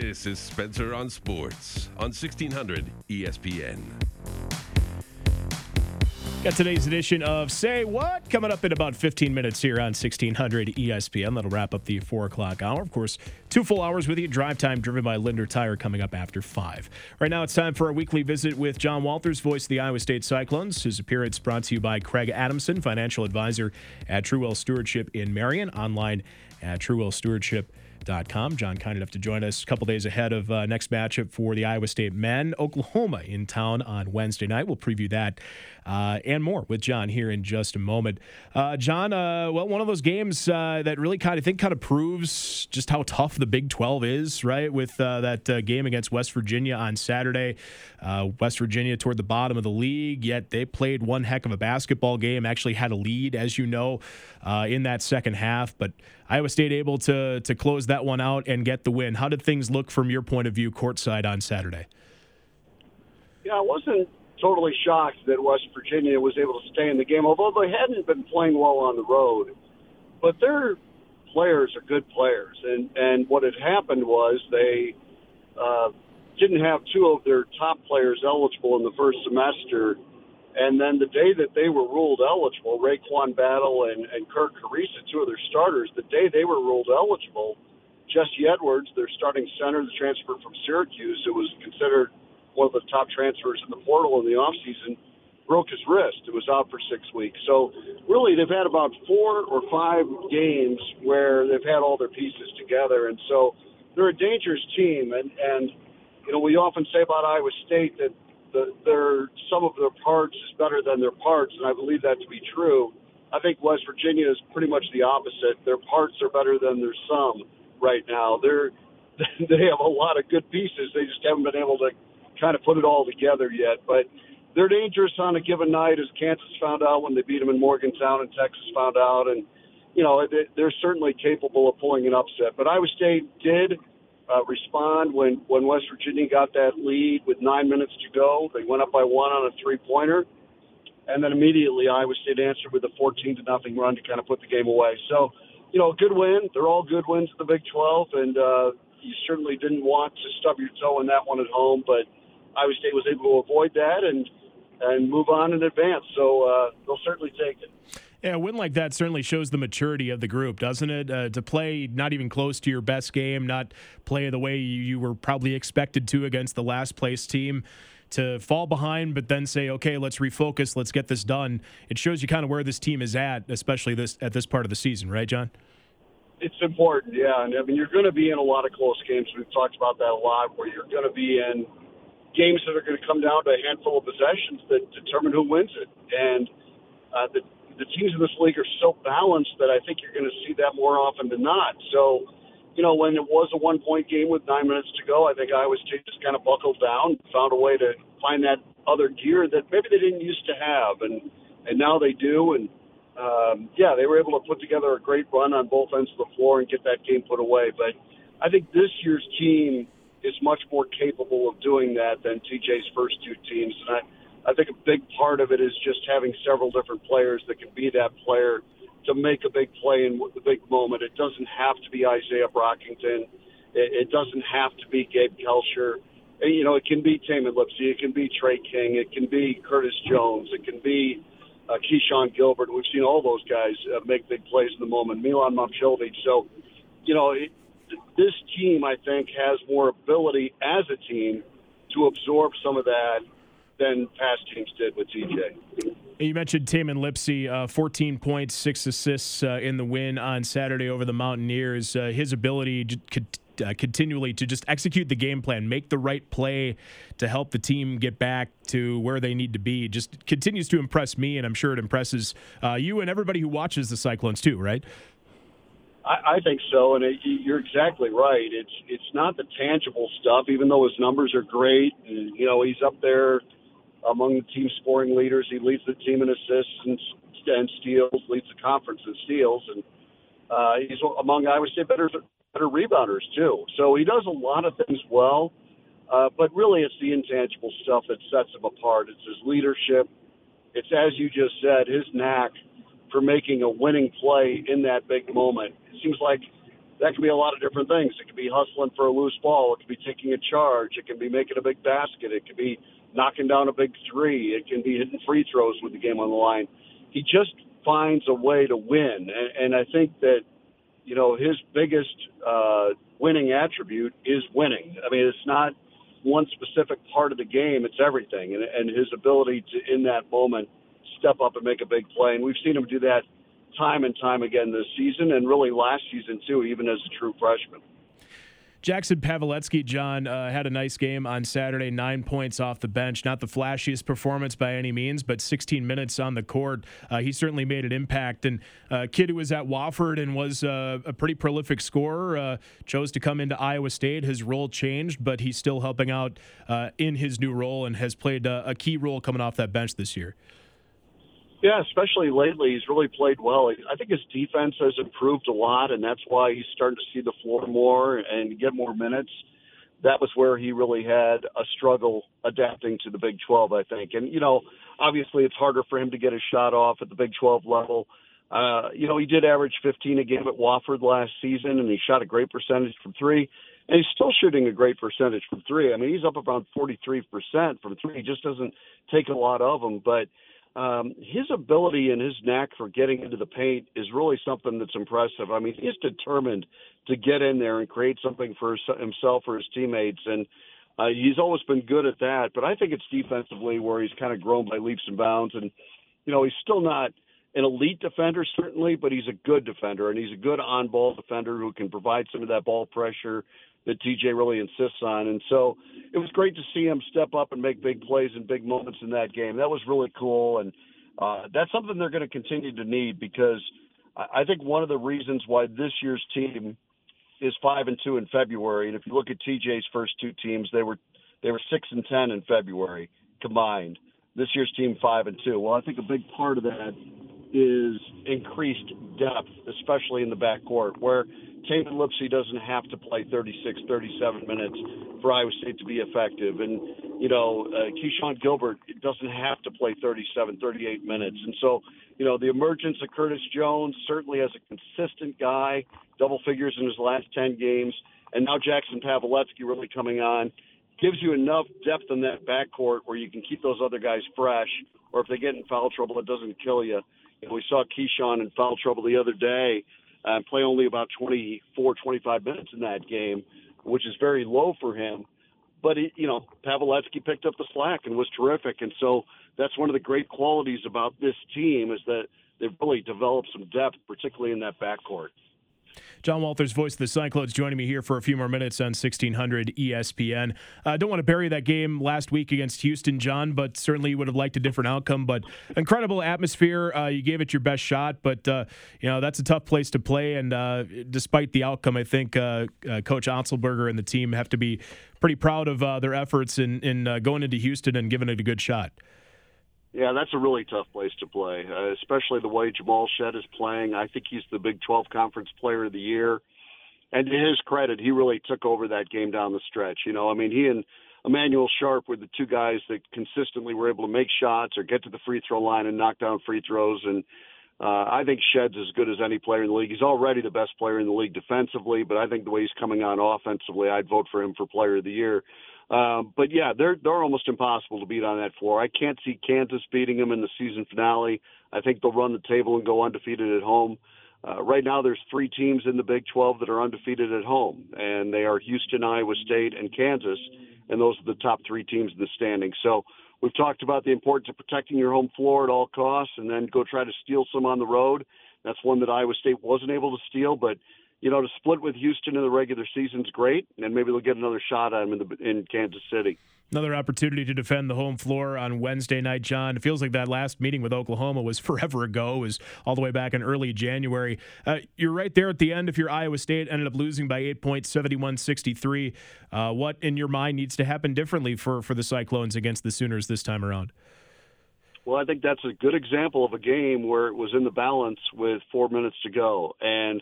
Speaker 1: This is Spencer on Sports on 1600 ESPN.
Speaker 2: Got today's edition of Say What coming up in about 15 minutes here on 1600 ESPN. That'll wrap up the 4 o'clock hour. Of course, two full hours with you. Drive time driven by Linder Tire coming up after 5. Right now, it's time for our weekly visit with John Walters, voice of the Iowa State Cyclones. His appearance brought to you by Craig Adamson, financial advisor at True Wealth Stewardship in Marion, online at truewealthstewardship.com Com. John, kind enough to join us a couple days ahead of uh, next matchup for the Iowa State men. Oklahoma in town on Wednesday night. We'll preview that uh, and more with John here in just a moment. Uh, John, uh, well, one of those games uh, that really kind of think kind of proves just how tough the Big 12 is, right? With uh, that game against West Virginia on Saturday. West Virginia toward the bottom of the league, yet they played one heck of a basketball game. Actually had a lead, as you know, in that second half, but Iowa State able to to close that one out and get the win. How did things look from your point of view courtside on Saturday?
Speaker 13: Yeah, I wasn't totally shocked that West Virginia was able to stay in the game, although they hadn't been playing well on the road. But their players are good players, and and what had happened was they uh, didn't have two of their top players eligible in the first semester and then the day that they were ruled eligible, RaeQuan Battle and, and Kerr Kriisa, two of their starters, the day they were ruled eligible, Jesse Edwards, their starting center, the transfer from Syracuse, who was considered one of the top transfers in the portal in the offseason, broke his wrist. It was out for six weeks. So really, they've had about four or five games where they've had all their pieces together, and so they're a dangerous team. And and you know, we often say about Iowa State that the, their sum of their parts is better than their parts, and I believe that to be true. I think West Virginia is pretty much the opposite. Their parts are better than their sum right now. They're *laughs* they have a lot of good pieces. They just haven't been able to kind of put it all together yet. But they're dangerous on a given night, as Kansas found out when they beat them in Morgantown, and Texas found out, and you know they're certainly capable of pulling an upset. But Iowa State did uh, respond when when West Virginia got that lead with nine minutes to go. They went up by one on a three pointer, and then immediately Iowa State answered with a 14 to nothing run to kind of put the game away. So, you know, good win. They're all good wins in the Big 12, and uh, you certainly didn't want to stub your toe in that one at home, but Iowa State was able to avoid that and and move on in advance. So uh, they'll certainly take it.
Speaker 2: Yeah, a win like that certainly shows the maturity of the group, doesn't it? Uh, to play not even close to your best game, not play the way you were probably expected to against the last place team, to fall behind, but then say, okay, let's refocus, let's get this done. It shows you kind of where this team is at, especially this at this part of the season, right, John?
Speaker 13: It's important, yeah. And I mean, you're going to be in a lot of close games. We've talked about that a lot, where you're going to be in games that are going to come down to a handful of possessions that determine who wins it. And uh, the the teams in this league are so balanced that I think you're going to see that more often than not. So, you know, when it was a one point game with nine minutes to go, I think Iowa State just kind of buckled down, found a way to find that other gear that maybe they didn't used to have, and and now they do. And um, yeah, they were able to put together a great run on both ends of the floor and get that game put away. But I think this year's team is much more capable of doing that than TJ's first two teams, and I I think a big part of it is just having several different players that can be that player to make a big play in the big moment. It doesn't have to be Isaiah Brockington. It, it doesn't have to be Gabe Kalscheur. You know, it can be Tamin Lipsey. It can be Tre King. It can be Curtis Jones. It can be uh, Keshon Gilbert. We've seen all those guys uh, make big plays in the moment. Milan Momcilovic. So, you know, it, this team, I think, has more ability as a team to absorb some of that than past teams did with TJ.
Speaker 2: You mentioned Tamin Lipsey, uh, 14 points, six assists uh, in the win on Saturday over the Mountaineers. Uh, his ability uh, continually to just execute the game plan, make the right play to help the team get back to where they need to be, just continues to impress me, and I'm sure it impresses uh, you and everybody who watches the Cyclones too, right?
Speaker 13: I, I think so, and it, you're exactly right. It's it's not the tangible stuff, even though his numbers are great. And, you know, he's up there among the team scoring leaders. He leads the team in assists and, and steals, leads the conference in steals, and uh, he's among I would say better better rebounders too. So he does a lot of things well. Uh, but really, it's the intangible stuff that sets him apart. It's his leadership. It's, as you just said, his knack for making a winning play in that big moment. Seems like that can be a lot of different things. It could be hustling for a loose ball. It could be taking a charge. It can be making a big basket. It could be knocking down a big three. It can be hitting free throws with the game on the line. He just finds a way to win. And, and I think that, you know, his biggest uh, winning attribute is winning. I mean, it's not one specific part of the game, it's everything. And, and his ability to, in that moment, step up and make a big play. And we've seen him do that time and time again this season and really last season, too, even as a true freshman.
Speaker 2: Jackson Paveletzke, John, uh, had a nice game on Saturday, nine points off the bench. Not the flashiest performance by any means, but 16 minutes on the court. Uh, he certainly made an impact. And uh, kid who was at Wofford and was uh, a pretty prolific scorer uh, chose to come into Iowa State. His role changed, but he's still helping out uh, in his new role and has played a key role coming off that bench this year.
Speaker 13: Yeah, especially lately, he's really played well. I think his defense has improved a lot, and that's why he's starting to see the floor more and get more minutes. That was where he really had a struggle adapting to the Big 12, I think. And, you know, obviously it's harder for him to get a shot off at the Big 12 level. Uh, you know, he did average 15 a game at Wofford last season, and he shot a great percentage from three. And he's still shooting a great percentage from three. I mean, he's up around 43% from three. He just doesn't take a lot of them. But, um, his ability and his knack for getting into the paint is really something that's impressive. I mean, he's determined to get in there and create something for himself or his teammates, and uh, he's always been good at that. But I think it's defensively where he's kind of grown by leaps and bounds. And you know, he's still not an elite defender certainly, but he's a good defender and he's a good on-ball defender who can provide some of that ball pressure that TJ really insists on. And so it was great to see him step up and make big plays and big moments in that game. That was really cool. And uh, that's something they're going to continue to need because I think one of the reasons why this year's team is five and two in February, and if you look at TJ's first two teams, they were they were six and ten in February combined. This year's team five and two. Well, I think a big part of that is increased depth, especially in the backcourt, where Tamin Lipsey doesn't have to play 36, 37 minutes for Iowa State to be effective. And, you know, uh, Keshon Gilbert doesn't have to play 37, 38 minutes. And so, you know, the emergence of Curtis Jones certainly as a consistent guy, double figures in his last 10 games, and now Jackson Paveletzke really coming on, gives you enough depth in that backcourt where you can keep those other guys fresh, or if they get in foul trouble, it doesn't kill you. You know, we saw Keshon in foul trouble the other day uh, play only about 24, 25 minutes in that game, which is very low for him. But he, you know, Paveletzke picked up the slack and was terrific, and so that's one of the great qualities about this team is that they've really developed some depth, particularly in that backcourt.
Speaker 2: John Walters, voice of the Cyclones, joining me here for a few more minutes on 1600 ESPN. I uh, don't want to bury that game last week against Houston, John, but certainly would have liked a different outcome. But incredible atmosphere. Uh, you gave it your best shot, but uh, you know that's a tough place to play. And uh, despite the outcome, I think uh, uh, Coach Otzelberger and the team have to be pretty proud of their efforts in, in going into Houston and giving it a good shot.
Speaker 13: Yeah, that's a really tough place to play, uh, especially the way Jamal Shead is playing. I think he's the Big 12 Conference Player of the Year. And to his credit, he really took over that game down the stretch. You know, I mean, he and Emanuel Sharp were the two guys that consistently were able to make shots or get to the free throw line and knock down free throws. And uh, I think Shead's as good as any player in the league. He's already the best player in the league defensively, but I think the way he's coming on offensively, I'd vote for him for Player of the Year. Um, but yeah, they're they're almost impossible to beat on that floor. I can't see Kansas beating them in the season finale. I think they'll run the table and go undefeated at home. Uh, right now, there's three teams in the Big 12 that are undefeated at home, and they are Houston, Iowa State, and Kansas, and those are the top three teams in the standings. So we've talked about the importance of protecting your home floor at all costs, and then go try to steal some on the road. That's one that Iowa State wasn't able to steal, but you know, to split with Houston in the regular season is great, and maybe they'll get another shot at him in, the, in Kansas City.
Speaker 2: Another opportunity to defend the home floor on Wednesday night, John. It feels like that last meeting with Oklahoma was *laughs* forever ago. It was all the way back in early January. Uh, you're right there at the end. If your Iowa State ended up losing by eight points, 71 63, uh, what in your mind needs to happen differently for, for the Cyclones against the Sooners this time around?
Speaker 13: Well, I think that's a good example of a game where it was in the balance with four minutes to go. And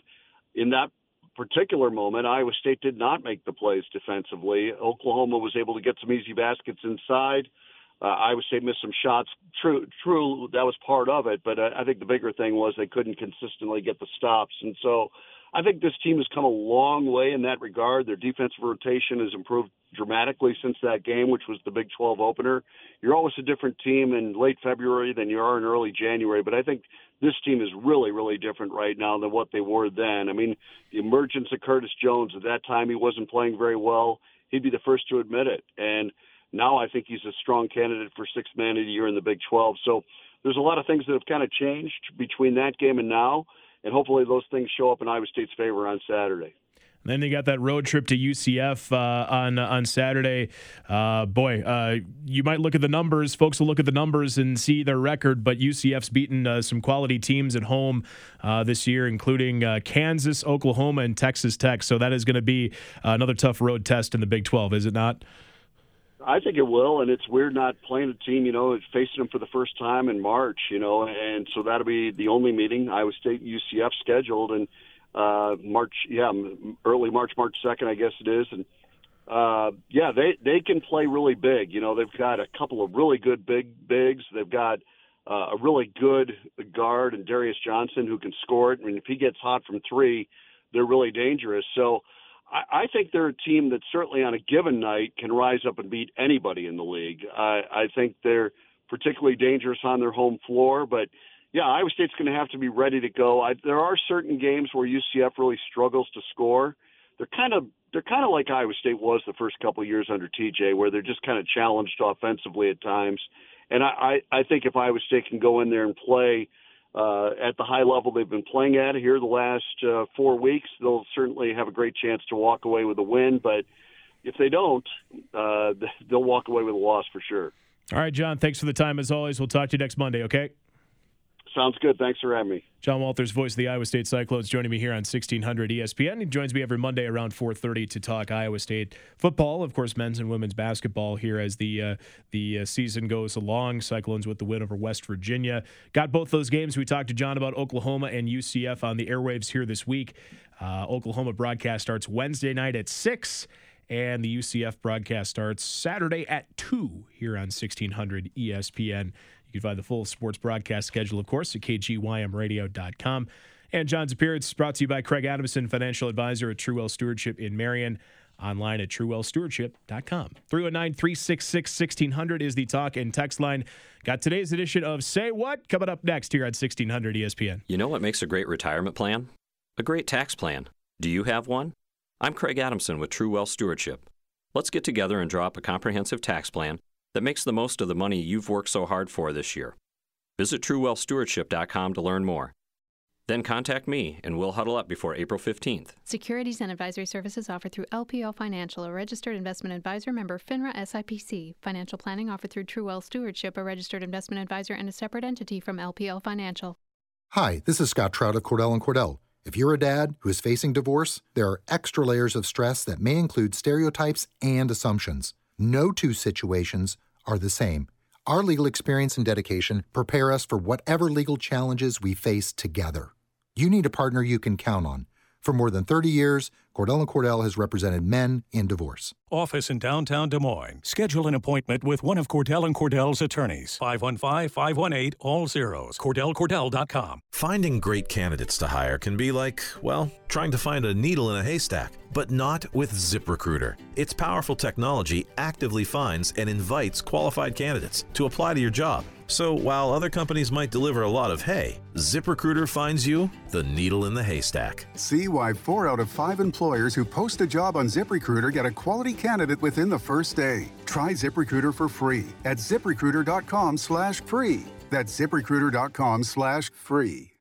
Speaker 13: in that particular moment, Iowa State did not make the plays defensively. Oklahoma was able to get some easy baskets inside. Uh, Iowa State missed some shots. True, true, that was part of it. But I, I think the bigger thing was they couldn't consistently get the stops, and so I think this team has come a long way in that regard. Their defensive rotation has improved dramatically since that game, which was the Big 12 opener. You're always a different team in late February than you are in early January, but I think this team is really, really different right now than what they were then. I mean, the emergence of Curtis Jones at that time, he wasn't playing very well. He'd be the first to admit it. And now I think he's a strong candidate for sixth man of the year in the Big 12. So there's a lot of things that have kind of changed between that game and now and hopefully those things show up in Iowa State's favor on Saturday.
Speaker 2: And then they got that road trip to UCF uh, on on Saturday. Uh, boy, uh, you might look at the numbers. Folks will look at the numbers and see their record, but UCF's beaten uh, some quality teams at home uh, this year, including uh, Kansas, Oklahoma, and Texas Tech. So that is going to be another tough road test in the Big 12, is it not?
Speaker 13: I think it will, and it's weird not playing a team, you know, facing them for the first time in March, you know, and so that'll be the only meeting Iowa State UCF scheduled, and uh, March, yeah, early March, March second, I guess it is, and uh, yeah, they they can play really big. You know, they've got a couple of really good big bigs. They've got uh, a really good guard and Darius Johnson who can score it. I mean, if he gets hot from three, they're really dangerous. So I, I think they're a team that certainly on a given night can rise up and beat anybody in the league. I, I think they're particularly dangerous on their home floor, but yeah, Iowa State's going to have to be ready to go. I, there are certain games where UCF really struggles to score. They're kind of they're kind of like Iowa State was the first couple of years under TJ, where they're just kind of challenged offensively at times. And I, I, I think if Iowa State can go in there and play uh, at the high level they've been playing at here the last uh, four weeks, they'll certainly have a great chance to walk away with a win. But if they don't, uh, *laughs* they'll walk away with a loss for sure.
Speaker 2: All right, John, thanks for the time as always. We'll talk to you next Monday, okay?
Speaker 13: Sounds good. Thanks for having me.
Speaker 2: John Walters, voice of the Iowa State Cyclones, joining me here on 1600 ESPN. He joins me every Monday around 4:30 to talk Iowa State football, of course, men's and women's basketball here as the uh, the uh, season goes along. Cyclones with the win over West Virginia. Got both those games. We talked to John about Oklahoma and UCF on the airwaves here this week. Uh, Oklahoma broadcast starts Wednesday night at six. And the UCF broadcast starts Saturday at 2 here on 1600 ESPN. You can find the full sports broadcast schedule, of course, at kgymradio.com. And John's appearance is brought to you by Craig Adamson, financial advisor at True Stewardship in Marion. Online at truewealthstewardship.com. 319 366 1600 is the talk and text line. Got today's edition of Say What coming up next here on 1600 ESPN.
Speaker 14: You know what makes a great retirement plan? A great tax plan. Do you have one? I'm Craig Adamson with True Stewardship. Let's get together and draw up a comprehensive tax plan that makes the most of the money you've worked so hard for this year. Visit TrueWealthStewardship.com to learn more. Then contact me and we'll huddle up before April 15th.
Speaker 15: Securities and advisory services offered through LPL Financial, a registered investment advisor member FINRA SIPC. Financial planning offered through True Wealth Stewardship, a registered investment advisor and a separate entity from LPL Financial.
Speaker 16: Hi, this is Scott Trout of Cordell and Cordell. If you're a dad who is facing divorce, there are extra layers of stress that may include stereotypes and assumptions. No two situations are the same. Our legal experience and dedication prepare us for whatever legal challenges we face together. You need a partner you can count on. For more than 30 years, Cordell & Cordell has represented men in divorce.
Speaker 17: Office in downtown Des Moines. Schedule an appointment with one of Cordell & Cordell's attorneys. 515-518 all zeros. CordellCordell.com.
Speaker 18: Finding great candidates to hire can be like, well, trying to find a needle in a haystack, but not with ZipRecruiter. Its powerful technology actively finds and invites qualified candidates to apply to your job. So while other companies might deliver a lot of hay, ZipRecruiter finds you the needle in the haystack.
Speaker 19: See why four out of five employers who post a job on ZipRecruiter get a quality candidate within the first day. Try ZipRecruiter for free at ziprecruiter.com slash free. That's ziprecruiter.com slash free.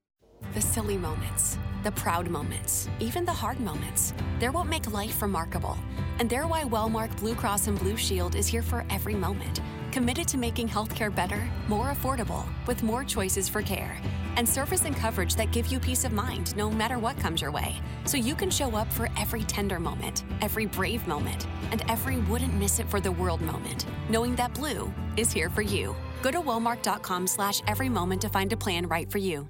Speaker 20: The silly moments, the proud moments, even the hard moments. They're what make life remarkable. And they're why Wellmark Blue Cross and Blue Shield is here for every moment committed to making healthcare better, more affordable, with more choices for care, and service and coverage that give you peace of mind no matter what comes your way. So you can show up for every tender moment, every brave moment, and every wouldn't miss it for the world moment, knowing that blue is here for you. Go to wellmark.com slash every moment to find a plan right for you.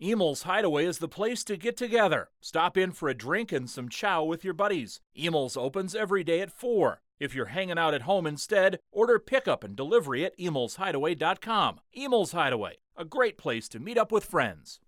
Speaker 21: Emil's Hideaway is the place to get together. Stop in for a drink and some chow with your buddies. Emil's opens every day at 4. If you're hanging out at home instead, order pickup and delivery at emilshideaway.com. Emil's Hideaway, a great place to meet up with friends.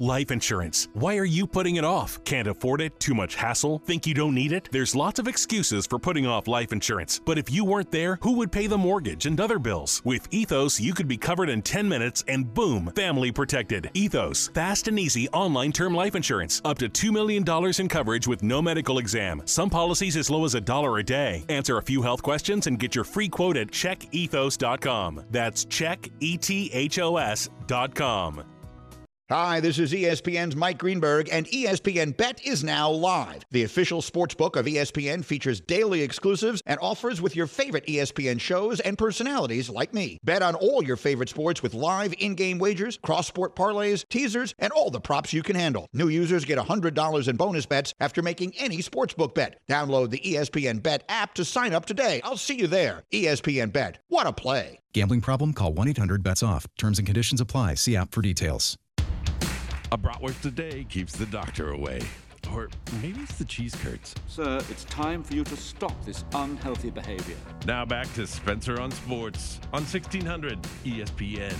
Speaker 22: Life insurance. Why are you putting it off? Can't afford it? Too much hassle? Think you don't need it? There's lots of excuses for putting off life insurance. But if you weren't there, who would pay the mortgage and other bills? With Ethos, you could be covered in 10 minutes and boom, family protected. Ethos, fast and easy online term life insurance. Up to $2 million in coverage with no medical exam. Some policies as low as a dollar a day. Answer a few health questions and get your free quote at checkethos.com. That's checkethos.com.
Speaker 23: Hi, this is ESPN's Mike Greenberg, and ESPN Bet is now live. The official sports book of ESPN features daily exclusives and offers with your favorite ESPN shows and personalities like me. Bet on all your favorite sports with live in game wagers, cross sport parlays, teasers, and all the props you can handle. New users get $100 in bonus bets after making any sportsbook bet. Download the ESPN Bet app to sign up today. I'll see you there. ESPN Bet. What a play!
Speaker 24: Gambling problem? Call 1 800 bets off. Terms and conditions apply. See app for details.
Speaker 1: A bratwurst a day keeps the doctor away. Or maybe it's the cheese curds.
Speaker 25: Sir, it's time for you to stop this unhealthy behavior.
Speaker 1: Now back to Spencer on Sports on 1600 ESPN.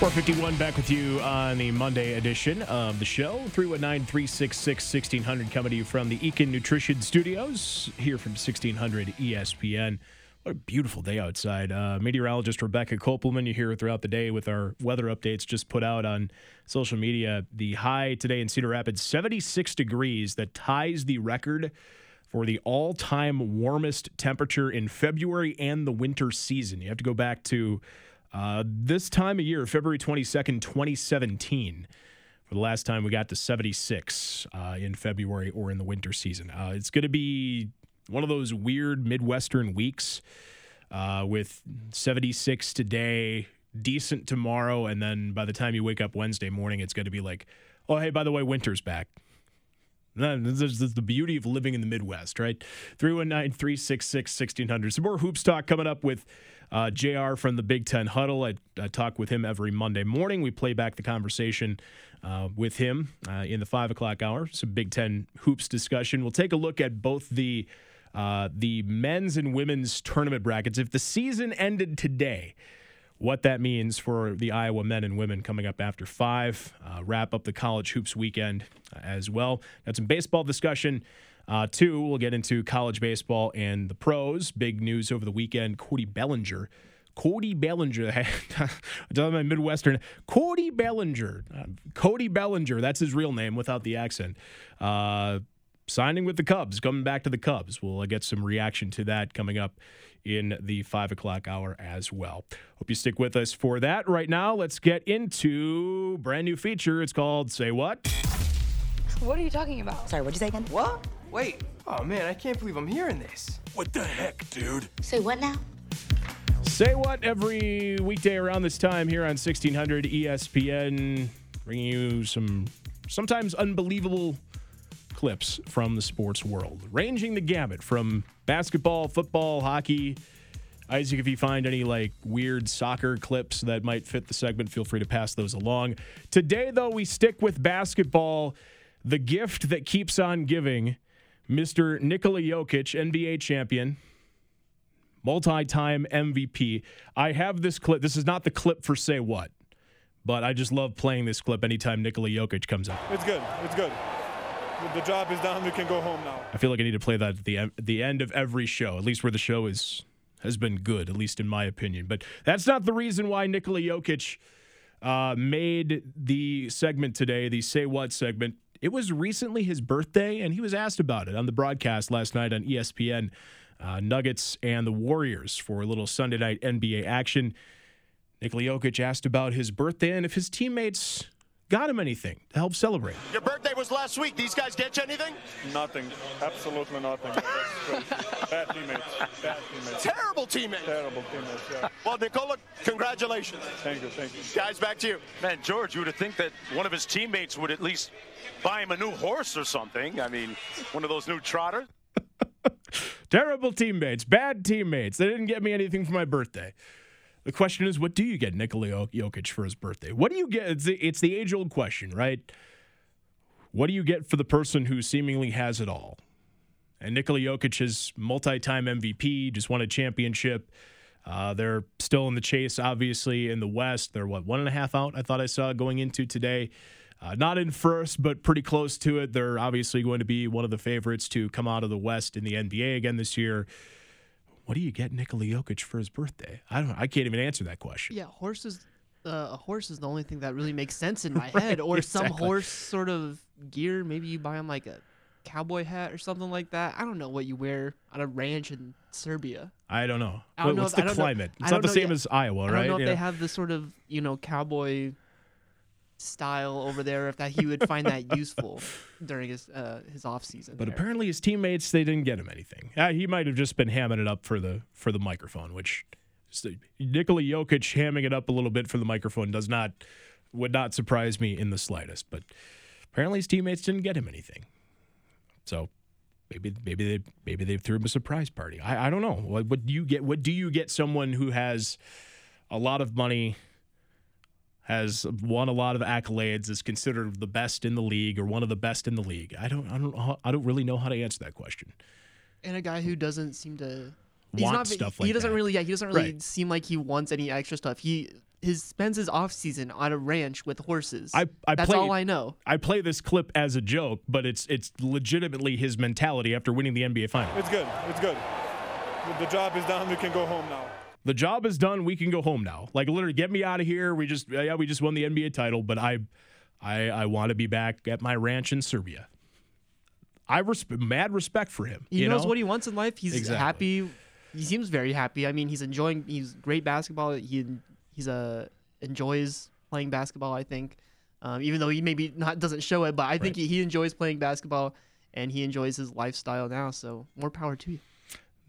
Speaker 2: 451 back with you on the Monday edition of the show. 319 366 1600 coming to you from the Eakin Nutrition Studios here from 1600 ESPN. What a beautiful day outside. Uh, meteorologist Rebecca Kopelman, you hear throughout the day with our weather updates just put out on social media. The high today in Cedar Rapids, 76 degrees, that ties the record for the all time warmest temperature in February and the winter season. You have to go back to uh, this time of year, February 22nd, 2017 for the last time we got to 76 uh, in February or in the winter season. Uh, it's going to be one of those weird Midwestern weeks uh, with 76 today, decent tomorrow, and then by the time you wake up Wednesday morning, it's going to be like, oh, hey, by the way, winter's back. This is the beauty of living in the Midwest, right? 319 366 1600. Some more hoops talk coming up with uh, JR from the Big Ten Huddle. I, I, talk with him every Monday morning. We play back the conversation uh, with him uh, in the 5 o'clock hour. Some Big Ten hoops discussion. We'll take a look at both the uh, the men's and women's tournament brackets. If the season ended today, what that means for the Iowa men and women coming up after five. Uh, wrap up the college hoops weekend uh, as well. Got some baseball discussion. Uh, two, we'll get into college baseball and the pros. Big news over the weekend Cody Bellinger. Cody Bellinger, *laughs* tell my Midwestern, Cody Bellinger, uh, Cody Bellinger, that's his real name without the accent. Uh, signing with the Cubs, coming back to the Cubs. We'll uh, get some reaction to that coming up in the five o'clock hour as well. Hope you stick with us for that. Right now, let's get into brand new feature. It's called Say What?
Speaker 26: What are you talking about?
Speaker 27: Sorry, what'd you say again?
Speaker 26: What? Wait. Oh man, I can't believe I'm hearing this.
Speaker 27: What the heck, dude? Say what now?
Speaker 2: Say what every weekday around this time here on 1600 ESPN, bringing you some sometimes unbelievable clips from the sports world, ranging the gamut from basketball, football, hockey. Isaac, if you find any like weird soccer clips that might fit the segment, feel free to pass those along. Today, though, we stick with basketball. The gift that keeps on giving, Mr. Nikola Jokic, NBA champion, multi-time MVP. I have this clip. This is not the clip for say what, but I just love playing this clip anytime Nikola Jokic comes up.
Speaker 28: It's good. It's good the job is done. We can go home now.
Speaker 2: I feel like I need to play that at the the end of every show, at least where the show is has been good, at least in my opinion. But that's not the reason why Nikola Jokic uh, made the segment today, the Say What segment. It was recently his birthday, and he was asked about it on the broadcast last night on ESPN. Uh, Nuggets and the Warriors for a little Sunday night NBA action. Nikola Jokic asked about his birthday and if his teammates got him anything to help celebrate.
Speaker 29: Your birthday was last week. These guys get you anything?
Speaker 28: Nothing. Absolutely nothing. Bad teammates. Bad teammates.
Speaker 29: Terrible teammates.
Speaker 28: Terrible teammates, yeah.
Speaker 29: Well, Nikola, congratulations.
Speaker 28: Thank you, thank you.
Speaker 29: Guys, back to you.
Speaker 30: Man, George, you would have think that one of his teammates would at least buy him a new horse or something. I mean, one of those new trotters. *laughs*
Speaker 2: Terrible teammates. Bad teammates. They didn't get me anything for my birthday. The question is, what do you get Nikola Jokic for his birthday? What do you get? It's the, it's the age old question, right? What do you get for the person who seemingly has it all? And Nikola Jokic is multi time MVP, just won a championship. Uh, they're still in the chase, obviously, in the West. They're, what, one and a half out, I thought I saw going into today. Uh, not in first, but pretty close to it. They're obviously going to be one of the favorites to come out of the West in the NBA again this year. What do you get Nikola Jokic for his birthday? I don't. I can't even answer that question.
Speaker 3: Yeah, horses. Uh, a horse is the only thing that really makes sense in *laughs* my head, or
Speaker 2: exactly.
Speaker 3: some horse sort of gear. Maybe you buy him like a cowboy hat or something like that. I don't know what you wear on a ranch in Serbia.
Speaker 2: I don't know.
Speaker 3: I don't know
Speaker 2: What's
Speaker 3: if- I
Speaker 2: the
Speaker 3: know-
Speaker 2: climate?
Speaker 3: I
Speaker 2: It's not the same
Speaker 3: yet.
Speaker 2: as Iowa, right?
Speaker 3: I
Speaker 2: right?
Speaker 3: don't know if
Speaker 2: Yeah.
Speaker 3: they have the sort of you know cowboy style over there. If that he would find that *laughs* useful during his uh, his off season.
Speaker 2: But
Speaker 3: there.
Speaker 2: apparently his teammates they didn't get him anything. Uh, he might have just been hamming it up for the for the microphone, which Nikola Jokic hamming it up a little bit for the microphone does not would not surprise me in the slightest. But apparently his teammates didn't get him anything. So maybe maybe they maybe they threw him a surprise party. I, I don't know. What, what do you get? What do you get someone who has a lot of money? Has won a lot of accolades, is considered the best in the league or one of the best in the league. I don't, I don't, I don't really know how to answer that question.
Speaker 3: and a guy who doesn't seem to he's
Speaker 2: Want
Speaker 3: not,
Speaker 2: stuff
Speaker 3: he doesn't
Speaker 2: that.
Speaker 3: really yeah he doesn't really
Speaker 2: Right.
Speaker 3: seem like he wants any extra stuff. He his spends his off season on a ranch with horses.
Speaker 2: I, I
Speaker 3: That's
Speaker 2: play,
Speaker 3: all I know.
Speaker 2: I play this clip as a joke, but it's it's legitimately his mentality after winning the NBA final.
Speaker 19: It's good. It's good. The job is done. We can go home now.
Speaker 2: The job is done. We can go home now. Like literally, get me out of here. We just yeah, we just won the NBA title, but I I I want to be back at my ranch in Serbia. I resp- mad respect for him.
Speaker 3: He
Speaker 2: you
Speaker 3: knows
Speaker 2: know?
Speaker 3: what he wants in life. He's
Speaker 2: Exactly.
Speaker 3: happy. He seems very happy. I mean, he's enjoying. He's great basketball. He he's uh, enjoys playing basketball. I think, um, even though he maybe not doesn't show it, but I think he, he enjoys playing basketball and he enjoys his lifestyle now. So more power to you.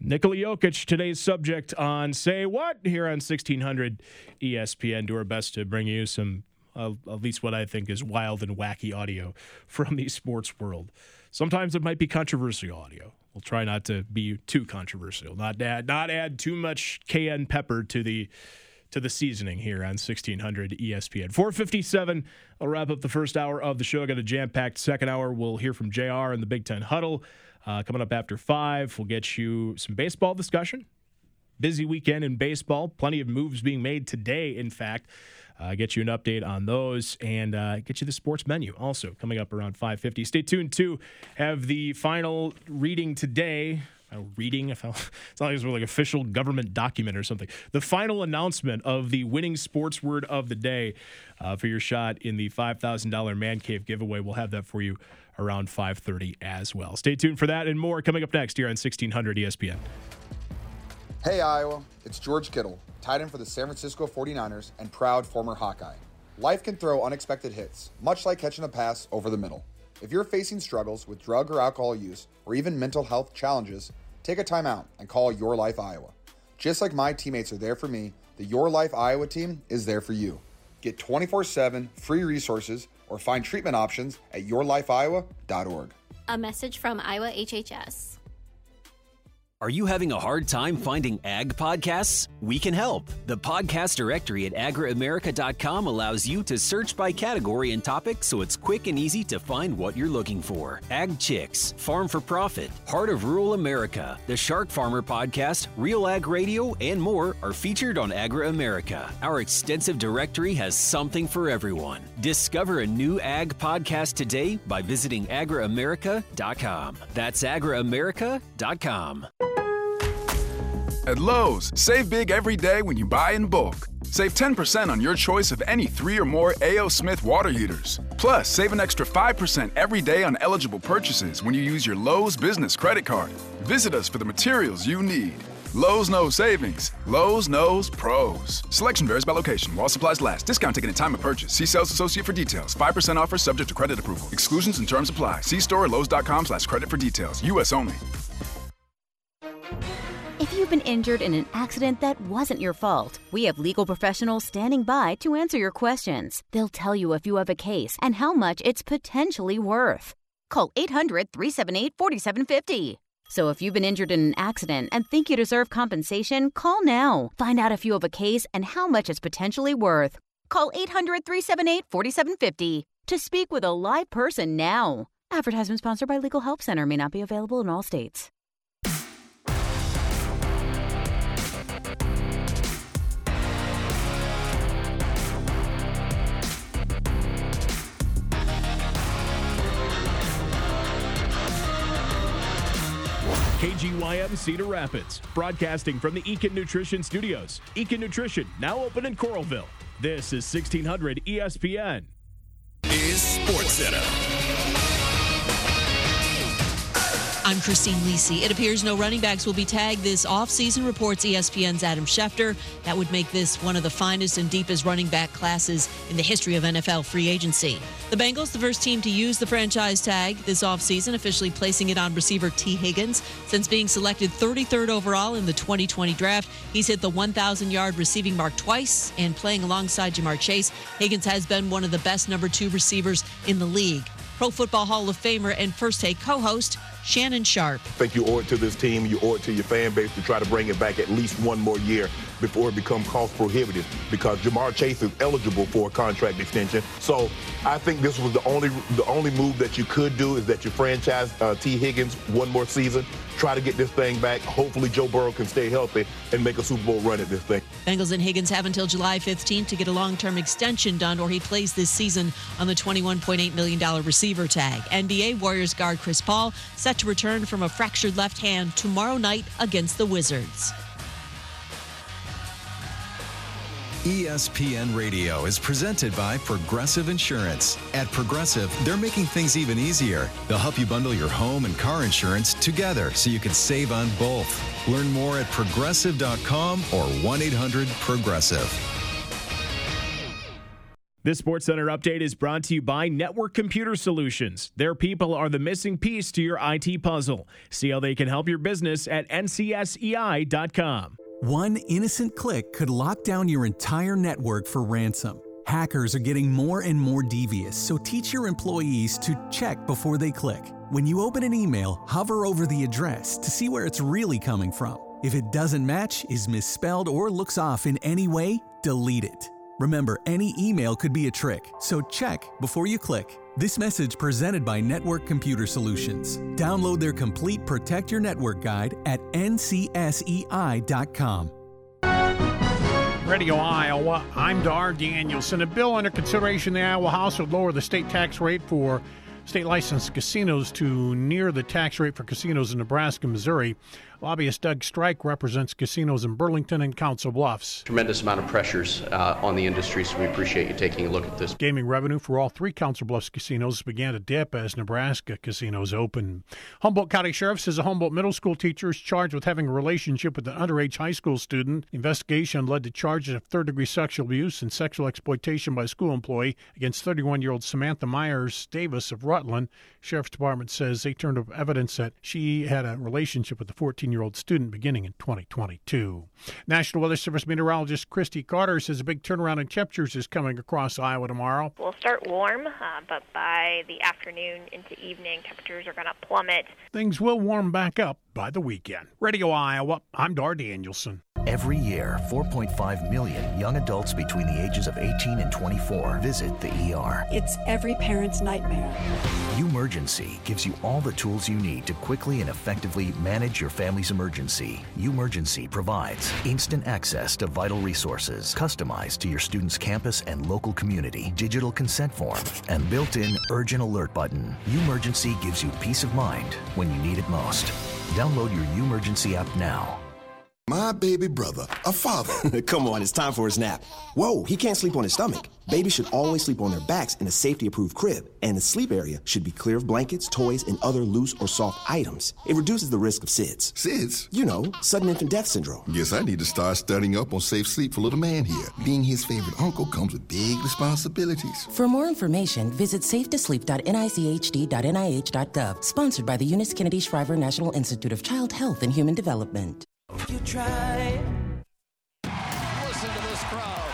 Speaker 2: Nikola Jokic, today's subject on Say What here on 1600 ESPN. Do our best to bring you some, uh, at least what I think is wild and wacky audio *laughs* from the sports world. Sometimes it might be controversial audio. We'll try not to be too controversial, not add, not add too much cayenne pepper to the to the seasoning here on 1600 ESPN. 457, I'll wrap up the first hour of the show. I got a jam-packed second hour. We'll hear from JR in the Big Ten Huddle. Uh, coming up after 5, we'll get you some baseball discussion. Busy weekend in baseball. Plenty of moves being made today, in fact. Uh, get you an update on those and uh, get you the sports menu also coming up around 5.50 stay tuned to have the final reading today uh, reading if I, it's not like it's like official government document or something the final announcement of the winning sports word of the day uh, for your shot in the $5000 man cave giveaway we'll have that for you around 5.30 as well stay tuned for that and more coming up next here on 1600 espn
Speaker 31: Hey Iowa, it's George Kittle, tight end for the San Francisco 49ers and proud former Hawkeye. Life can throw unexpected hits, much like catching a pass over the middle. If you're facing struggles with drug or alcohol use or even mental health challenges, take a time out and call Your Life Iowa. Just like my teammates are there for me, the Your Life Iowa team is there for you. Get 24 7 free resources or find treatment options at yourlifeiowa.org.
Speaker 32: A message from Iowa HHS.
Speaker 33: Are you having a hard time finding ag podcasts? We can help. The podcast directory at agriamerica.com allows you to search by category and topic so it's quick and easy to find what you're looking for. Ag Chicks, Farm for Profit, Heart of Rural America, the Shark Farmer podcast, Real Ag Radio, and more are featured on Agri America. Our extensive directory has something for everyone. Discover a new ag podcast today by visiting agriamerica.com. That's agriamerica.com.
Speaker 34: At Lowe's, save big every day when you buy in bulk. Save 10% on your choice of any three or more A.O. Smith water heaters. Plus, save an extra 5% every day on eligible purchases when you use your Lowe's business credit card. Visit us for the materials you need. Lowe's knows savings. Lowe's knows pros. Selection varies by location. While supplies last. Discount taken at time of purchase. See sales associate for details. 5% offer subject to credit approval. Exclusions and terms apply. See store at lowes.com slash credit for details. U.S. only.
Speaker 9: If you've been injured in an accident that wasn't your fault, we have legal professionals standing by to answer your questions. They'll tell you if you have a case and how much it's potentially worth. Call 800 378 4750. So if you've been injured in an accident and think you deserve compensation, call now. Find out if you have a case and how much it's potentially worth. Call 800 378 4750 to speak with a live person now. Advertisement sponsored by Legal Help Center may not be available in all states.
Speaker 2: KGYM Cedar Rapids, broadcasting from the Eakin Nutrition Studios. Eakin Nutrition, now open in Coralville. This is 1600 ESPN.
Speaker 35: Is Sports Center.
Speaker 20: I'm Christine Lisi. It appears no running backs will be tagged this offseason, reports ESPN's Adam Schefter. That would make this one of the finest and deepest running back classes in the history of NFL free agency. The Bengals, the first team to use the franchise tag this offseason, officially placing it on receiver Tee Higgins. Since being selected 33rd overall in the 2020 draft, he's hit the 1,000 yard receiving mark twice and playing alongside Ja'Marr Chase. Higgins has been one of the best number two receivers in the league. Pro Football Hall of Famer and First Take co host Shannon Sharpe.
Speaker 36: I think you owe it to this team, you owe it to your fan base to try to bring it back at least one more year before it becomes cost prohibitive because Ja'Marr Chase is eligible for a contract extension. So I think this was the only the only move that you could do is that you franchise uh, Tee Higgins one more season, try to get this thing back. Hopefully Joe Burrow can stay healthy and make a Super Bowl run at this thing.
Speaker 20: Bengals and Higgins have until July 15th to get a long-term extension done or he plays this season on the $21.8 million receiver tag. NBA Warriors guard Chris Paul set to return from a fractured left hand tomorrow night against the Wizards.
Speaker 24: ESPN Radio is presented by Progressive Insurance. At Progressive, they're making things even easier. They'll help you bundle your home and car insurance together so you can save on both. Learn more at progressive.com or 1 800 Progressive.
Speaker 2: This Sports Center update is brought to you by Network Computer Solutions. Their people are the missing piece to your IT puzzle. See how they can help your business at ncsei.com.
Speaker 17: One innocent click could lock down your entire network for ransom. Hackers are getting more and more devious, so teach your employees to check before they click. When you open an email, hover over the address to see where it's really coming from. If it doesn't match, is misspelled, or looks off in any way, delete it. Remember, any email could be a trick, so check before you click. This message presented by Network Computer Solutions. Download their complete Protect Your Network guide at ncsei.com.
Speaker 37: Radio Iowa, I'm Dar Danielson. A bill under consideration in the Iowa House would lower the state tax rate for state licensed casinos to near the tax rate for casinos in Nebraska Missouri. Lobbyist Doug Struyk represents casinos in Burlington and Council Bluffs.
Speaker 38: Tremendous amount of pressures uh, on the industry, so we appreciate you taking a look at this.
Speaker 37: Gaming revenue for all three Council Bluffs casinos began to dip as Nebraska casinos opened. Humboldt County Sheriff says a Humboldt middle school teacher is charged with having a relationship with an underage high school student. Investigation led to charges of third degree sexual abuse and sexual exploitation by a school employee against 31 year old Samantha Myers Davis of Rutland. Sheriff's Department says they turned up evidence that she had a relationship with the 14 year old student beginning in 2022. National Weather Service meteorologist Christy Carter says a big turnaround in temperatures is coming across Iowa tomorrow.
Speaker 39: We'll start warm, uh, but by the afternoon into evening, temperatures are going to plummet.
Speaker 37: Things will warm back up by the weekend. Radio Iowa, I'm Dar Danielson.
Speaker 18: Every year, 4.5 million young adults between the ages of 18 and 24 visit the ER.
Speaker 40: It's every parent's nightmare.
Speaker 18: Emergency gives you all the tools you need to quickly and effectively manage your family's emergency. Emergency provides instant access to vital resources, customized to your student's campus and local community, digital consent form, and built-in urgent alert button. Emergency gives you peace of mind when you need it most. Download your U Emergency app now.
Speaker 41: My baby brother, a father. *laughs*
Speaker 42: Come on, it's time for his nap. Whoa, he can't sleep on his stomach. Babies should always sleep on their backs in a safety approved crib, and the sleep area should be clear of blankets, toys, and other loose or soft items. It reduces the risk of SIDS.
Speaker 41: SIDS?
Speaker 42: You know, sudden infant death syndrome.
Speaker 41: Guess I need to start studying up on safe sleep for little man here. Being his favorite uncle comes with big responsibilities.
Speaker 43: For more information, visit safetosleep.nichd.nih.gov. Sponsored by the Eunice Kennedy Shriver National Institute of Child Health and Human Development.
Speaker 44: You try. Listen to this crowd,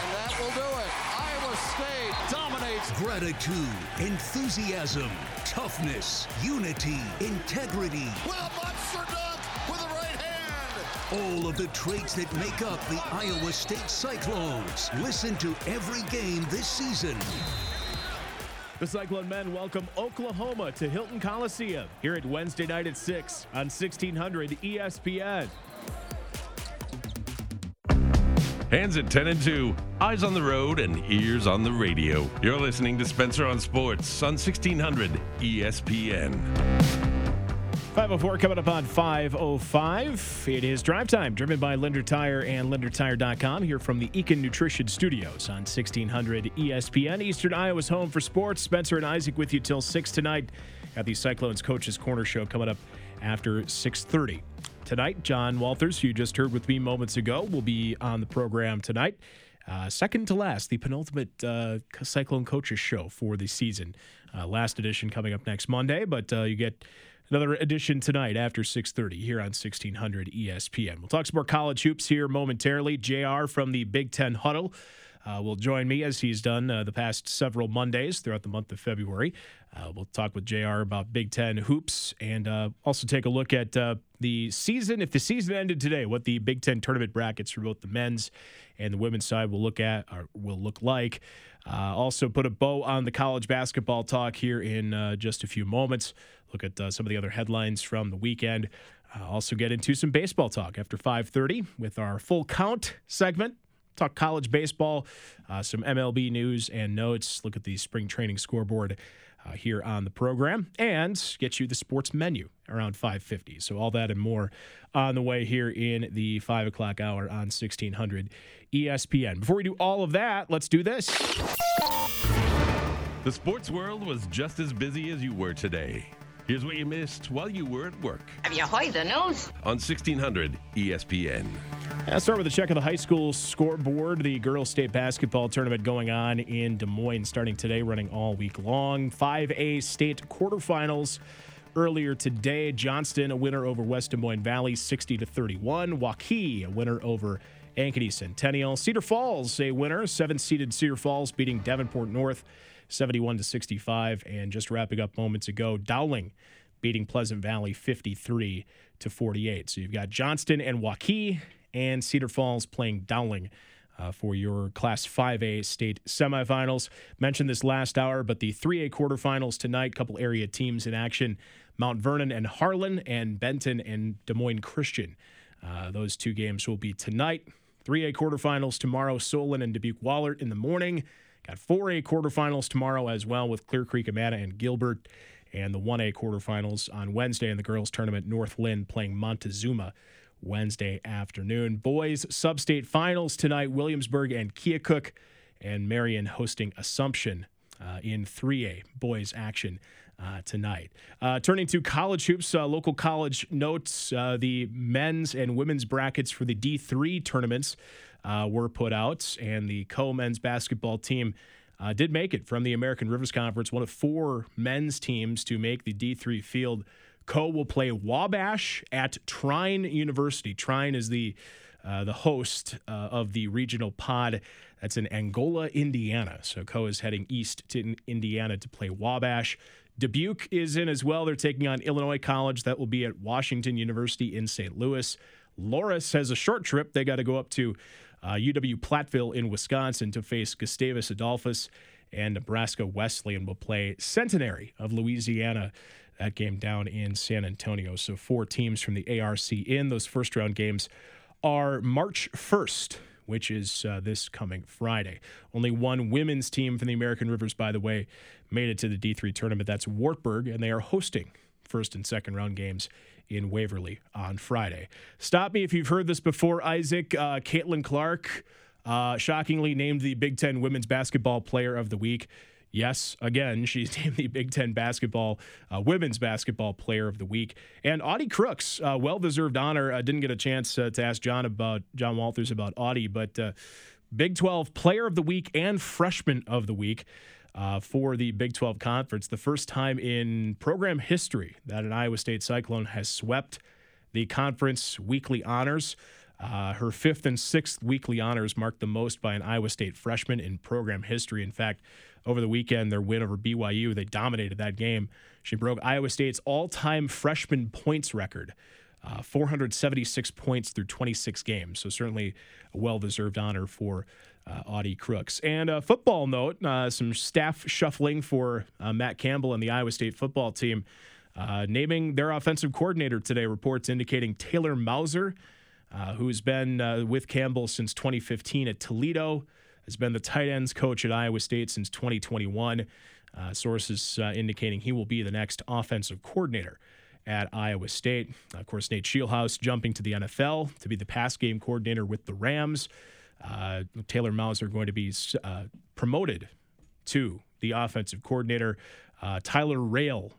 Speaker 44: and that will do it. Iowa
Speaker 45: State dominates.
Speaker 46: Gratitude, enthusiasm, toughness, unity, integrity.
Speaker 45: Will monster dunk with the right hand.
Speaker 46: All of the traits that make up the Iowa State Cyclones. Listen to every game this season.
Speaker 2: The Cyclone men welcome Oklahoma to Hilton Coliseum here at Wednesday night at 6 on 1600 ESPN.
Speaker 47: Hands at 10 and 2, eyes on the road and ears on the radio. You're listening to Spencer on Sports on 1600 ESPN.
Speaker 2: 504 coming up on 505. It is drive time, driven by Linder Tire and LinderTire.com here from the Eakin Nutrition Studios on 1600 ESPN. Eastern Iowa's home for sports. Spencer and Isaac with you till 6 tonight at the Cyclones Coaches Corner Show coming up after 6.30. Tonight, John Walters, who you just heard with me moments ago, will be on the program tonight. Uh, second to last, the penultimate uh, Cyclone Coaches Show for the season. Uh, last edition coming up next Monday, but uh, you get another edition tonight after 6.30 here on 1600 espn we'll talk some more college hoops here momentarily. Jr from the big ten huddle uh, will join me as he's done uh, the past several mondays throughout the month of february uh, we'll talk with jr about big ten hoops and uh, also take a look at uh, the season if the season ended today what the big ten tournament brackets for both the men's and the women's side will look at or will look like uh, also put a bow on the college basketball talk here in just a few moments look at uh, some of the other headlines from the weekend. Uh, also get into some baseball talk after 5:30 with our full count segment. Talk college baseball, uh, some MLB news and notes. Look at the spring training scoreboard uh, here on the program, and get you the sports menu around 5:50. So all that and more on the way here in the five o'clock hour on 1600 ESPN. Before we do all of that, let's do this.
Speaker 47: The sports world was just as busy as you were today. Here's what you missed while you were at work.
Speaker 48: Have you heard the news?
Speaker 47: On 1600 ESPN.
Speaker 2: Let's start with a check of the high school scoreboard. The girls' state basketball tournament going on in Des Moines starting today, running all week long. 5A state quarterfinals earlier today. Johnston, a winner over West Des Moines Valley, 60 to 31. Waukee, a winner over Ankeny Centennial. Cedar Falls, a winner, seven seeded Cedar Falls beating Davenport North. 71 to 65. And just wrapping up moments ago, Dowling beating Pleasant Valley 53 to 48. So you've got Johnston and Waukee and Cedar Falls playing Dowling. Uh, for your Class 5A state semifinals. Mentioned this last hour, but the 3A quarterfinals tonight, couple area teams in action Mount Vernon and Harlan, and Benton and Des Moines Christian. Uh, those two games will be tonight. 3A quarterfinals tomorrow, Solon and Dubuque Wahlert in the morning. Got 4A quarterfinals tomorrow as well with Clear Creek, Amana, and Gilbert. And the 1A quarterfinals on Wednesday in the girls' tournament, North Linn playing Montezuma Wednesday afternoon. Boys sub-state finals tonight, Williamsburg and Keokuk, and Marion hosting Assumption uh, in 3A boys action uh, tonight. Uh, turning to college hoops, uh, local college notes uh, the men's and women's brackets for the D3 tournaments uh, were put out, and the Coe men's basketball team. Uh, did make it from the American Rivers Conference, one of four men's teams to make the D3 field. Coe will play Wabash at Trine University. Trine is the uh, the host uh, of the regional pod. That's in Angola, Indiana. So Coe is heading east to Indiana to play Wabash. Dubuque is in as well. They're taking on Illinois College. That will be at Washington University in St. Louis. Loras has a short trip. They got to go up to uh, UW Platteville in Wisconsin to face Gustavus Adolphus, and Nebraska Wesleyan will play Centenary of Louisiana. That game down in San Antonio. So four teams from the ARC in. Those first round games are March 1st, which is uh, this coming Friday. Only one women's team from the American Rivers, by the way, made it to the D3 tournament. That's Wartburg, and they are hosting first and second round games in Waverly on Friday. Stop me if you've heard this before, Isaac. Uh, Caitlin Clark, uh, shockingly named the Big Ten Women's Basketball Player of the Week. Yes, again, *laughs* she's named the Big Ten basketball, uh, women's basketball player of the week. And Audi Crooks, uh, well deserved honor. I didn't get a chance uh, to ask John about John Walters about Audi, but uh, Big 12 player of the week and freshman of the week uh, for the Big 12 Conference. The first time in program history that an Iowa State Cyclone has swept the conference weekly honors. Uh, her fifth and sixth weekly honors marked the most by an Iowa State freshman in program history. In fact, over the weekend, their win over BYU, they dominated that game. She broke Iowa State's all time freshman points record. Uh, 476 points through 26 games. So, certainly a well deserved honor for uh, Audi Crooks. And a football note uh, some staff shuffling for uh, Matt Campbell and the Iowa State football team. Uh, naming their offensive coordinator today, reports indicating Taylor Mauser, uh, who's been uh, with Campbell since 2015 at Toledo, has been the tight ends coach at Iowa State since 2021. sources indicating he will be the next offensive coordinator at Iowa State. Of course, Nate Scheelhaase jumping to the NFL to be the pass game coordinator with the Rams. Uh, Taylor Mauser going to be uh, promoted to the offensive coordinator. Uh, Tyler Roehl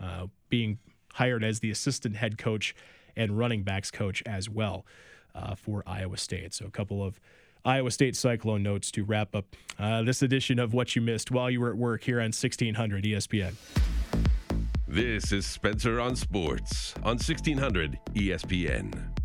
Speaker 2: uh, being hired as the assistant head coach and running backs coach as well uh, for Iowa State. So a couple of Iowa State Cyclone notes to wrap up uh, this edition of What You Missed while you were at work here on 1600 ESPN.
Speaker 47: This is Spencer on Sports on 1600 ESPN.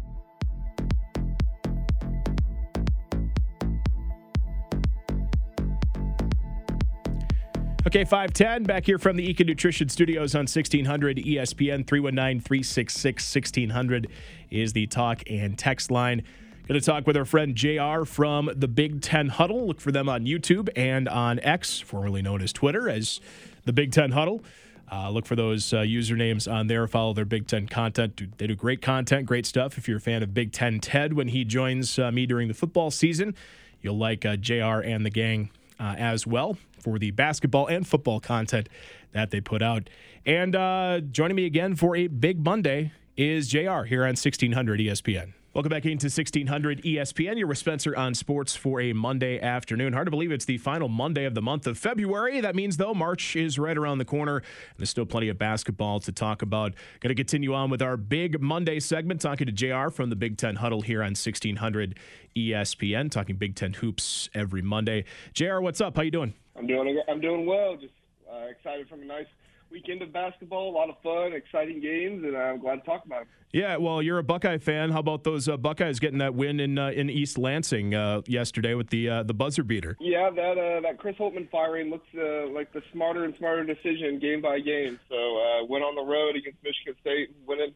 Speaker 2: Okay, 510 back here from the Ekin Nutrition Studios on 1600 ESPN 319 366 1600 is the talk and text line. Going to talk with our friend JR from the Big Ten Huddle. Look for them on YouTube and on X, formerly known as Twitter, as the Big Ten Huddle. Uh, look for those uh, usernames on there. Follow their Big Ten content. They do great content, great stuff. If you're a fan of Big Ten Ted when he joins uh, me during the football season, you'll like uh, JR and the gang uh, as well for the basketball and football content that they put out. And uh, joining me again for a big Monday is JR here on 1600 ESPN. Welcome back into 1600 ESPN. You're with Spencer on sports for a Monday afternoon. Hard to believe it's the final Monday of the month of February. That means, though, March is right around the corner. And there's still plenty of basketball to talk about. Going to continue on with our big Monday segment, talking to JR from the Big Ten Huddle here on 1600 ESPN, talking Big Ten hoops every Monday. JR, what's up? How you doing?
Speaker 49: I'm doing. I'm doing well. Just uh, excited from a nice weekend of basketball. A lot of fun, exciting games, and I'm glad to talk about it.
Speaker 2: Yeah, well, you're a Buckeye fan. How about those uh, Buckeyes getting that win in uh, in East Lansing uh, yesterday with the uh, the buzzer beater?
Speaker 49: Yeah, that uh, that Chris Holtmann firing looks uh, like the smarter and smarter decision game by game. So went on the road against Michigan State, winning,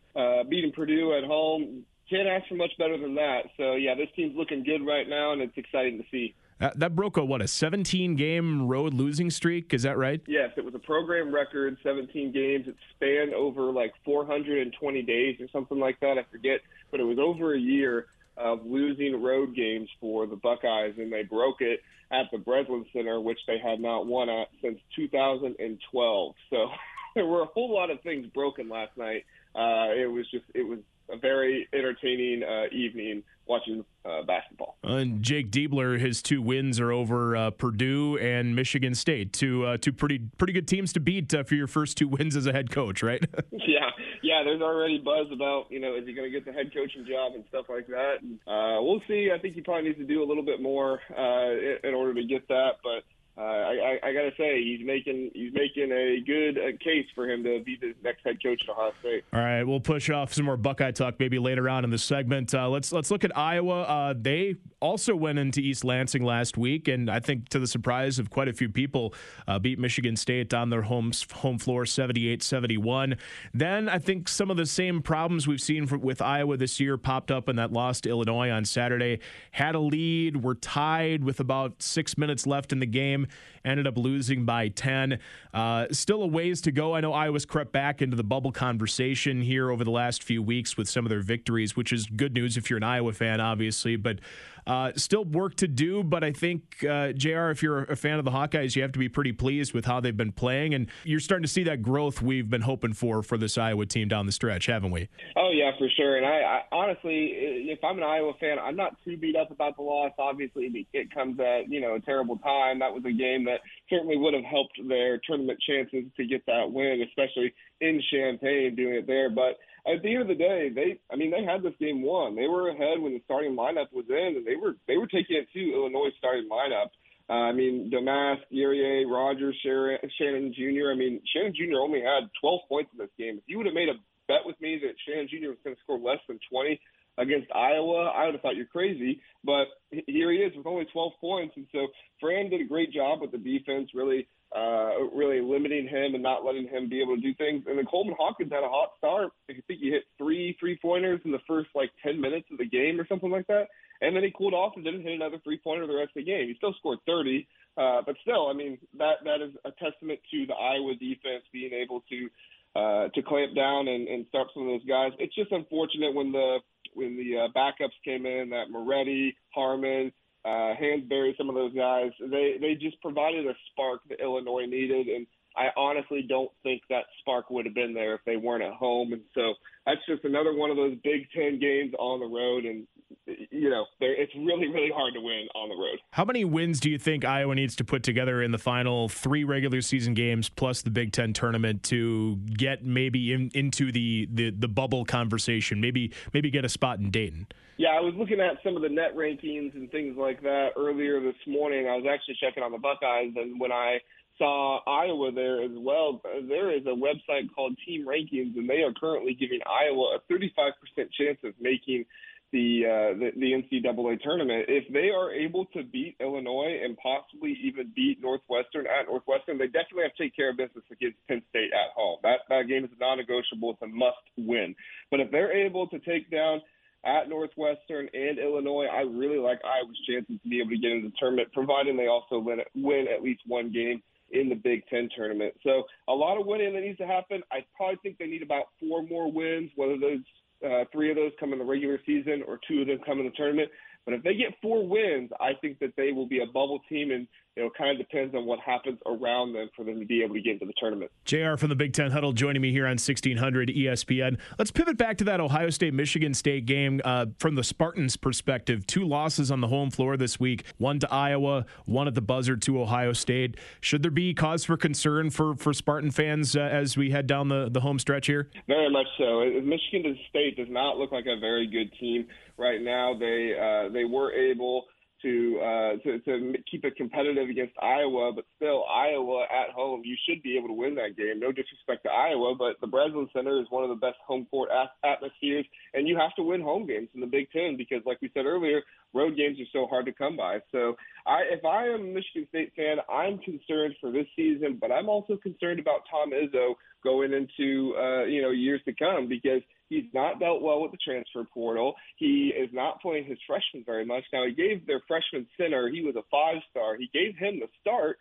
Speaker 49: beating Purdue at home. Can't ask for much better than that. So yeah, this team's looking good right now, and it's exciting to see.
Speaker 2: That, that broke a what a 17 game road losing streak. Is that right?
Speaker 49: Yes, it was a program record, 17 games. It spanned over like 420 days or something like that. I forget, but it was over a year of losing road games for the Buckeyes, and they broke it at the Breslin Center, which they had not won at since 2012. So *laughs* there were a whole lot of things broken last night. Uh, it was just it was a very entertaining uh, evening watching uh, basketball.
Speaker 2: And Jake Diebler, his two wins are over uh, Purdue and Michigan State, two uh, two pretty pretty good teams to beat uh, for your first two wins as a head coach, right? *laughs*
Speaker 49: yeah, yeah. There's already buzz about you know is he going to get the head coaching job and stuff like that. And, uh, we'll see. I think he probably needs to do a little bit more uh, in, in order to get that, but uh, I, I, got to say he's making he's making a good uh, case for him to be the next head coach at Ohio State.
Speaker 2: All right, we'll push off some more Buckeye talk maybe later on in the segment. Uh, let's let's look at Iowa. Uh, they also went into East Lansing last week, and I think to the surprise of quite a few people, beat Michigan State on their home home floor 78-71. Then I think some of the same problems we've seen with Iowa this year popped up in that loss to Illinois on Saturday. Had a lead, were tied with about six minutes left in the game ended up losing by 10. Uh, still a ways to go. I know Iowa's crept back into the bubble conversation here over the last few weeks with some of their victories, which is good news if you're an Iowa fan, obviously. But uh, still work to do, but I think, uh, JR, if you're a fan of the Hawkeyes, you have to be pretty pleased with how they've been playing. And you're starting to see that growth we've been hoping for for this Iowa team down the stretch, haven't we?
Speaker 49: Oh, yeah, for sure. And I, I honestly, if I'm an Iowa fan, I'm not too beat up about the loss. Obviously, it comes at, you know, a terrible time. That was a game that certainly would have helped their tournament chances to get that win, especially in Champaign doing it there. But at the end of the day, they I mean they had this game won. They were ahead when the starting lineup was in, and they were they were taking it to Illinois starting lineup. Uh, I mean, Domask, Guerrier, Rodgers, Shannon, Shannon Jr. I mean, Shannon Jr. only had 12 points in this game. If you would have made a bet with me that Shannon Jr. was going to score less than 20 against Iowa, I would have thought you're crazy. But here he is with only 12 points, and so Fran did a great job with the defense, really, uh, really limiting him and not letting him be able to do things. And then Coleman Hawkins had a hot start. I think he hit three three pointers in the first like 10 minutes of the game or something like that, and then he cooled off and didn't hit another three pointer the rest of the game. He still scored 30, uh, but still, I mean that that is a testament to the Iowa defense being able to. Uh, to clamp down and, and start some of those guys. It's just unfortunate when the when the uh, backups came in, that Moretti, Harmon, uh, Hansberry, some of those guys, they they just provided a spark that Illinois needed, and I honestly don't think that spark would have been there if they weren't at home. And so that's just another one of those Big Ten games on the road, and you know it's really really hard to win on the road.
Speaker 2: How many wins do you think Iowa needs to put together in the final three regular season games plus the Big Ten tournament to get maybe in, into the, the the bubble conversation? Maybe maybe get a spot in Dayton.
Speaker 49: Yeah, I was looking at some of the net rankings and things like that earlier this morning. I was actually checking on the Buckeyes, and when I saw Iowa there as well. There is a website called Team Rankings, and they are currently giving Iowa a 35% chance of making the, uh, the the NCAA tournament. If they are able to beat Illinois and possibly even beat Northwestern at Northwestern, they definitely have to take care of business against Penn State at home. That that game is non-negotiable. It's a must-win. But if they're able to take down at Northwestern and Illinois, I really like Iowa's chances to be able to get into the tournament, providing they also win, win at least one game in the Big Ten tournament. So a lot of winning that needs to happen. I probably think they need about four more wins, whether those uh, three of those come in the regular season or two of them come in the tournament. But if they get four wins, I think that they will be a bubble team, and you know, kind of depends on what happens around them for them to be able to get into the tournament.
Speaker 2: JR from the Big Ten Huddle joining me here on 1600 ESPN. Let's pivot back to that Ohio State Michigan State game uh, from the Spartans' perspective. Two losses on the home floor this week one to Iowa, one at the buzzer to Ohio State. Should there be cause for concern for, for Spartan fans uh, as we head down the, the home stretch here?
Speaker 49: Very much so. Michigan State does not look like a very good team right now. They uh, they were able to, uh, to to keep it competitive against Iowa, but still Iowa at home, you should be able to win that game. No disrespect to Iowa, but the Breslin Center is one of the best home court atmospheres, and you have to win home games in the Big Ten because, like we said earlier, road games are so hard to come by. So, I if I am a Michigan State fan, I'm concerned for this season, but I'm also concerned about Tom Izzo going into uh, you know years to come because He's not dealt well with the transfer portal. He is not playing his freshmen very much. Now, he gave their freshman center, he was a five star. He gave him the start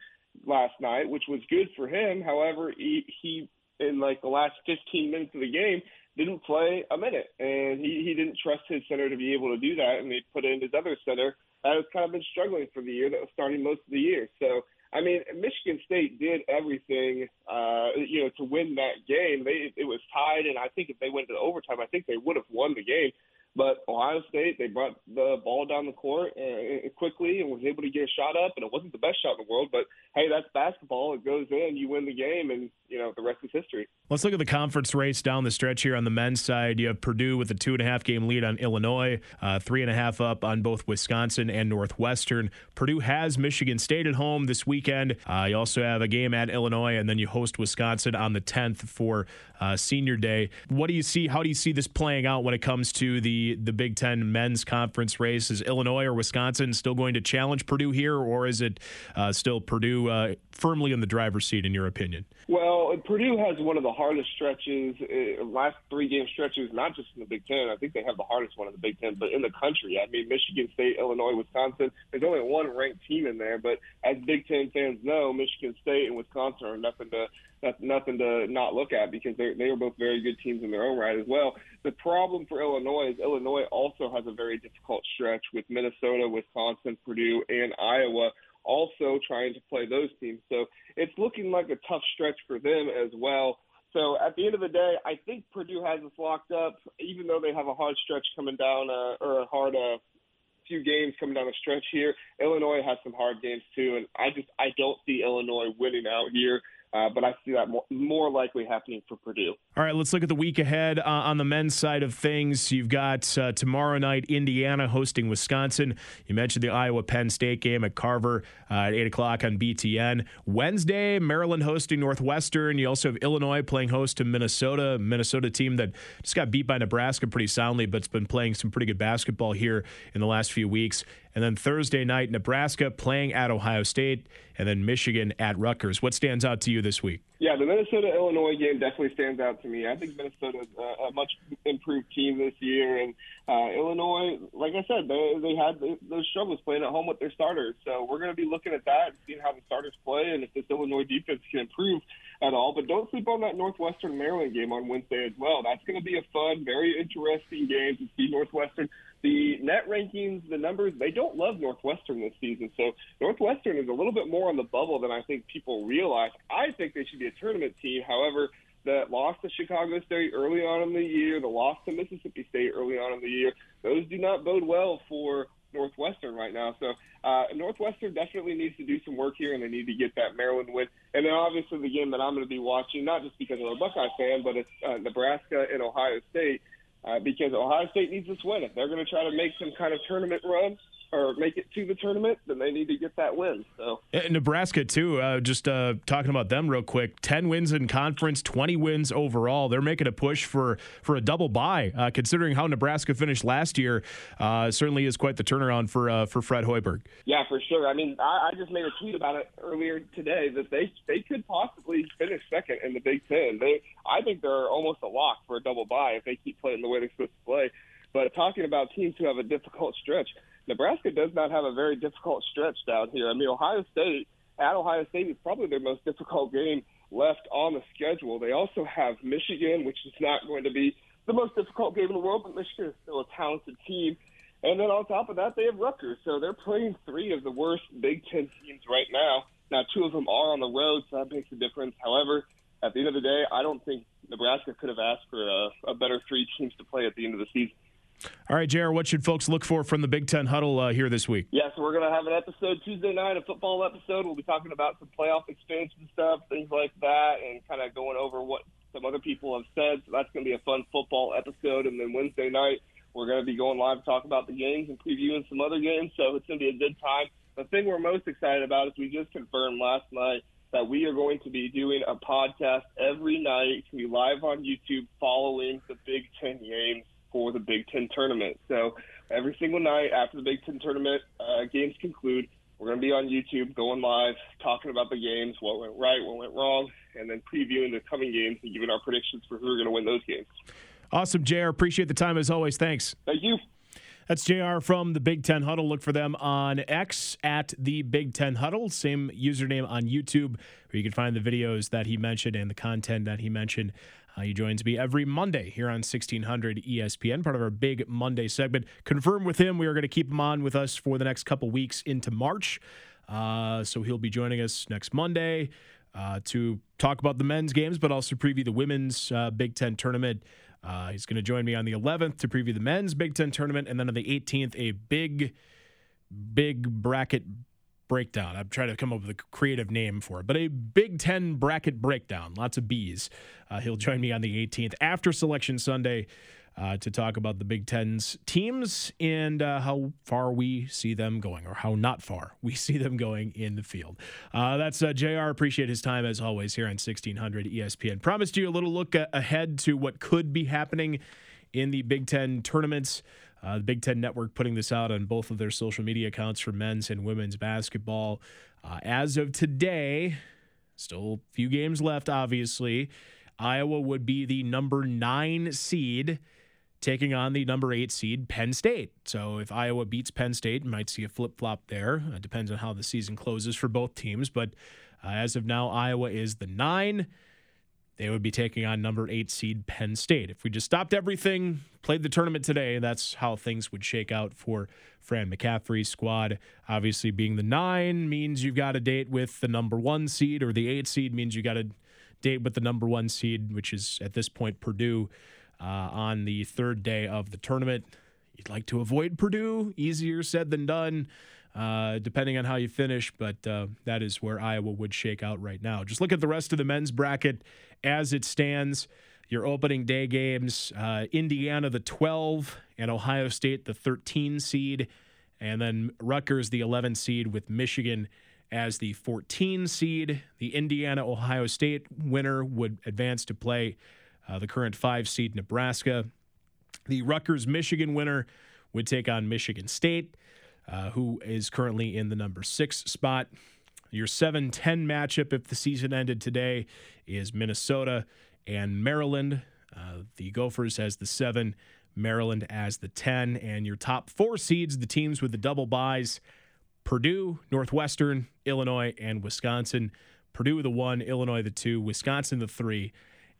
Speaker 49: last night, which was good for him. However, he, he in like the last 15 minutes of the game, didn't play a minute, and he, he didn't trust his center to be able to do that, and they put in his other center that has kind of been struggling for the year, that was starting most of the year. So I mean, Michigan State did everything, uh, you know, to win that game. They it was tied, and I think if they went to overtime, I think they would have won the game. But Ohio State, they brought the ball down the court uh, quickly and was able to get a shot up, and it wasn't the best shot in the world. But hey, that's basketball. It goes in, you win the game, and you know the rest is history.
Speaker 2: Let's look at the conference race down the stretch here on the men's side. You have Purdue with a two and a half game lead on Illinois, uh, three and a half up on both Wisconsin and Northwestern. Purdue has Michigan State at home this weekend. Uh, you also have a game at Illinois, and then you host Wisconsin on the 10th for uh, Senior Day. What do you see? How do you see this playing out when it comes to the the Big Ten men's conference race? Is Illinois or Wisconsin still going to challenge Purdue here, or is it uh, still Purdue uh, firmly in the driver's seat, in your opinion?
Speaker 49: Well, Purdue has one of the hardest stretches, uh, last three game stretches, not just in the Big Ten. I think they have the hardest one in the Big Ten, but in the country. I mean, Michigan State, Illinois, Wisconsin. There's only one ranked team in there, but as Big Ten fans know, Michigan State and Wisconsin are nothing to nothing to not look at because they they are both very good teams in their own right as well. The problem for Illinois is Illinois also has a very difficult stretch with Minnesota, Wisconsin, Purdue, and Iowa also trying to play those teams. So it's looking like a tough stretch for them as well. So at the end of the day, I think Purdue has us locked up, even though they have a hard stretch coming down, uh, or a hard uh, few games coming down the stretch here. Illinois has some hard games too, and I just I don't see Illinois winning out here. Uh, but I see that more, more, likely happening for Purdue.
Speaker 2: All right, let's look at the week ahead uh, on the men's side of things. You've got uh, tomorrow night Indiana hosting Wisconsin. You mentioned the Iowa Penn State game at Carver uh, at 8 o'clock on BTN. Wednesday, Maryland hosting Northwestern. You also have Illinois playing host to Minnesota, Minnesota team that just got beat by Nebraska pretty soundly, but it's been playing some pretty good basketball here in the last few weeks. And then Thursday night, Nebraska playing at Ohio State, and then Michigan at Rutgers. What stands out to you this week?
Speaker 49: Yeah, the Minnesota Illinois game definitely stands out to me. I think Minnesota's a, a much improved team this year, and uh, Illinois, like I said, they they had those struggles playing at home with their starters. So we're going to be looking at that and seeing how the starters play, and if this Illinois defense can improve at all. But don't sleep on that Northwestern Maryland game on Wednesday as well. That's going to be a fun, very interesting game to see Northwestern the net rankings, the numbers, they don't love Northwestern this season. So Northwestern is a little bit more on the bubble than I think people realize. I think they should be a tournament team. However, the loss to Chicago State early on in the year, the loss to Mississippi State early on in the year, those do not bode well for Northwestern right now. So uh, Northwestern definitely needs to do some work here, and they need to get that Maryland win. And then obviously the game that I'm going to be watching, not just because I'm a Buckeye fan, but it's uh, Nebraska and Ohio State uh, because Ohio State needs this win. If they're going to try to make some kind of tournament run, or make it to the tournament, then they need to get that win. So
Speaker 2: Nebraska too. Uh, just uh, talking about them real quick. Ten wins in conference, twenty wins overall. They're making a push for for a double bye. Uh, considering how Nebraska finished last year, uh, certainly is quite the turnaround for uh, for Fred Hoiberg.
Speaker 49: Yeah, for sure. I mean, I, I, just made a tweet about it earlier today that they they could possibly finish second in the Big Ten. They, I think they're almost a lock for a double bye if they keep playing the way they're supposed to play. But talking about teams who have a difficult stretch, Nebraska does not have a very difficult stretch down here. I mean, Ohio State at Ohio State is probably their most difficult game left on the schedule. They also have Michigan, which is not going to be the most difficult game in the world, but Michigan is still a talented team. And then on top of that, they have Rutgers. So they're playing three of the worst Big Ten teams right now. Now, two of them are on the road, so that makes a difference. However, at the end of the day, I don't think Nebraska could have asked for a, a better three teams to play at the end of the season.
Speaker 2: All right, JR, what should folks look for from the Big Ten huddle uh, here this week?
Speaker 49: Yeah, so we're going to have an episode Tuesday night, a football episode. We'll be talking about some playoff expansion stuff, things like that, and kind of going over what some other people have said. So that's going to be a fun football episode. And then Wednesday night, we're going to be going live to talk about the games and previewing some other games. So it's going to be a good time. The thing we're most excited about is we just confirmed last night that we are going to be doing a podcast every night. It's going to be live on YouTube following the Big Ten games for the Big Ten tournament. So every single night after the Big Ten tournament uh, games conclude, we're going to be on YouTube, going live, talking about the games, what went right, what went wrong, and then previewing the coming games and giving our predictions for who are going to win those games.
Speaker 2: Awesome, JR. Appreciate the time as always. Thanks.
Speaker 49: Thank you.
Speaker 2: That's JR from the Big Ten Huddle. Look for them on X at the Big Ten Huddle. Same username on YouTube, where you can find the videos that he mentioned and the content that he mentioned. Uh, he joins me every Monday here on 1600 ESPN, part of our big Monday segment. Confirm with him, we are going to keep him on with us for the next couple weeks into March. Uh, so he'll be joining us next Monday uh, to talk about the men's games, but also preview the women's uh, Big Ten tournament. Uh, he's going to join me on the 11th to preview the men's Big Ten tournament, and then on the 18th, a big, big bracket breakdown. I'm trying to come up with a creative name for it, but a Big Ten bracket breakdown. Lots of B's. Uh, he'll join me on the 18th after Selection Sunday. Uh, to talk about the Big Ten's teams and uh, how far we see them going, or how not far we *laughs* see them going in the field. Uh, that's uh, JR. Appreciate his time as always here on 1600 ESPN. Promised you a little look ahead to what could be happening in the Big Ten tournaments. Uh, the Big Ten Network putting this out on both of their social media accounts for men's and women's basketball. Uh, as of today, still a few games left, obviously. Iowa would be the number nine seed taking on the number eight seed Penn State. So if Iowa beats Penn State, might see a flip flop there. It depends on how the season closes for both teams. But uh, as of now, Iowa is the nine. They would be taking on number eight seed Penn State. If we just stopped everything, played the tournament today, that's how things would shake out for Fran McCaffery's squad. Obviously, being the nine means you've got a date with the number one seed, or the eight seed means you got a date with the number one seed, which is at this point Purdue uh, on the third day of the tournament. You'd like to avoid Purdue, easier said than done. uh, depending on how you finish, but uh, that is where Iowa would shake out right now. Just look at the rest of the men's bracket as it stands. Your opening day games uh, Indiana, the 12, and Ohio State, the 13 seed, and then Rutgers, the 11 seed, with Michigan as the 14 seed. The Indiana Ohio State winner would advance to play uh, the current five seed Nebraska. The Rutgers Michigan winner would take on Michigan State, uh, who is currently in the number six spot. Your 7 10 matchup, if the season ended today, is Minnesota and Maryland. Uh, the Gophers as the seven, Maryland as the 10. And your top four seeds, the teams with the double byes Purdue, Northwestern, Illinois, and Wisconsin. Purdue the one, Illinois the two, Wisconsin the three,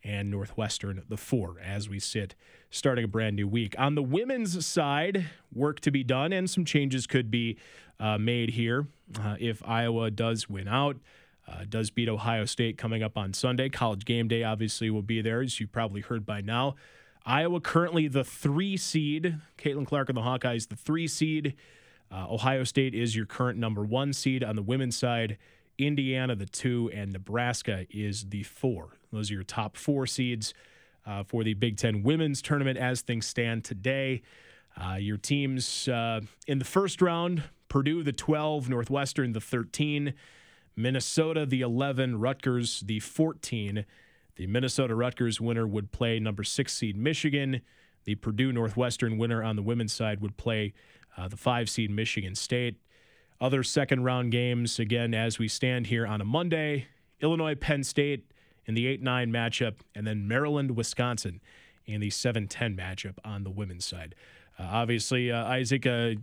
Speaker 2: and Northwestern the four as we sit starting a brand new week. On the women's side, work to be done and some changes could be uh, made here uh, if Iowa does win out. Uh, does beat Ohio State coming up on Sunday. College game day obviously will be there, as you probably heard by now. Iowa currently the three seed. Caitlin Clark and the Hawkeyes, the three seed. Uh, Ohio State is your current number one seed on the women's side. Indiana, the two, and Nebraska is the four. Those are your top four seeds uh, for the Big Ten women's tournament as things stand today. Uh, your teams uh, in the first round Purdue, the 12, Northwestern, the 13, Minnesota, the 11, Rutgers, the 14. The Minnesota Rutgers winner would play number six seed Michigan. The Purdue Northwestern winner on the women's side would play uh, the five seed Michigan State. Other second round games, again, as we stand here on a Monday Illinois Penn State in the 8 9 matchup, and then Maryland Wisconsin in the 7 10 matchup on the women's side. Uh, obviously, uh, Isaac, uh,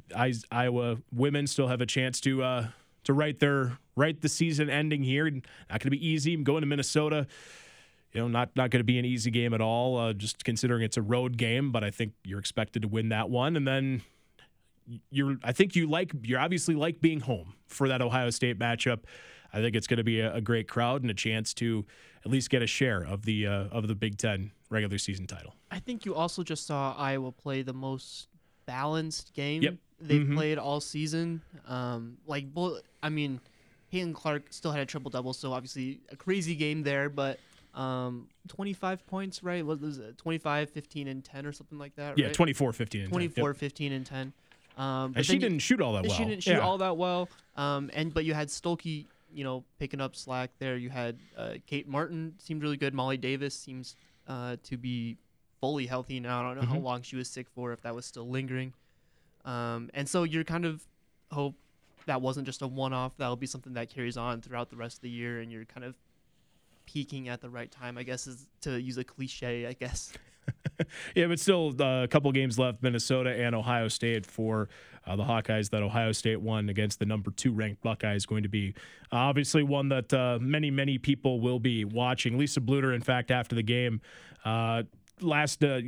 Speaker 2: Iowa women still have a chance to uh, to write their write the season ending here. Not going to be easy. I'm going to Minnesota. You know, not not going to be an easy game at all. Uh, just considering it's a road game, but I think you're expected to win that one. And then you're, I think you like, you're obviously like being home for that Ohio State matchup. I think it's going to be a, a, great crowd and a chance to at least get a share of the uh, of the Big Ten regular season title.
Speaker 50: I think you also just saw Iowa play the most balanced game
Speaker 2: yep.
Speaker 50: they've
Speaker 2: mm-hmm.
Speaker 50: played all season. Um, like, I mean, Caitlin Clark still had a triple double, so obviously a crazy game there, but um, 25 points, right? What was it? 25, 15, and 10 or something like that,
Speaker 2: Yeah, 24, 15, and
Speaker 50: 24,
Speaker 2: 10. Yep.
Speaker 50: 15, and 10. Um,
Speaker 2: and she didn't shoot all that well.
Speaker 50: She didn't shoot
Speaker 2: yeah.
Speaker 50: all that well. Um, and but you had Stuelke, you know, picking up slack there. You had uh, Kate Martin seemed really good. Molly Davis seems uh, to be fully healthy now. I don't know mm-hmm. how long she was sick for, if that was still lingering. Um, and so you're kind of hope that wasn't just a one-off. That'll be something that carries on throughout the rest of the year, and you're kind of peaking at the right time. I guess is to use a cliche. I guess. *laughs*
Speaker 2: yeah, but still uh, a couple games left Minnesota and Ohio State for uh, the Hawkeyes that Ohio State won against the number two ranked Buckeyes going to be uh, obviously one that uh, many, many people will be watching. Lisa Bluder, in fact, after the game, uh, last uh,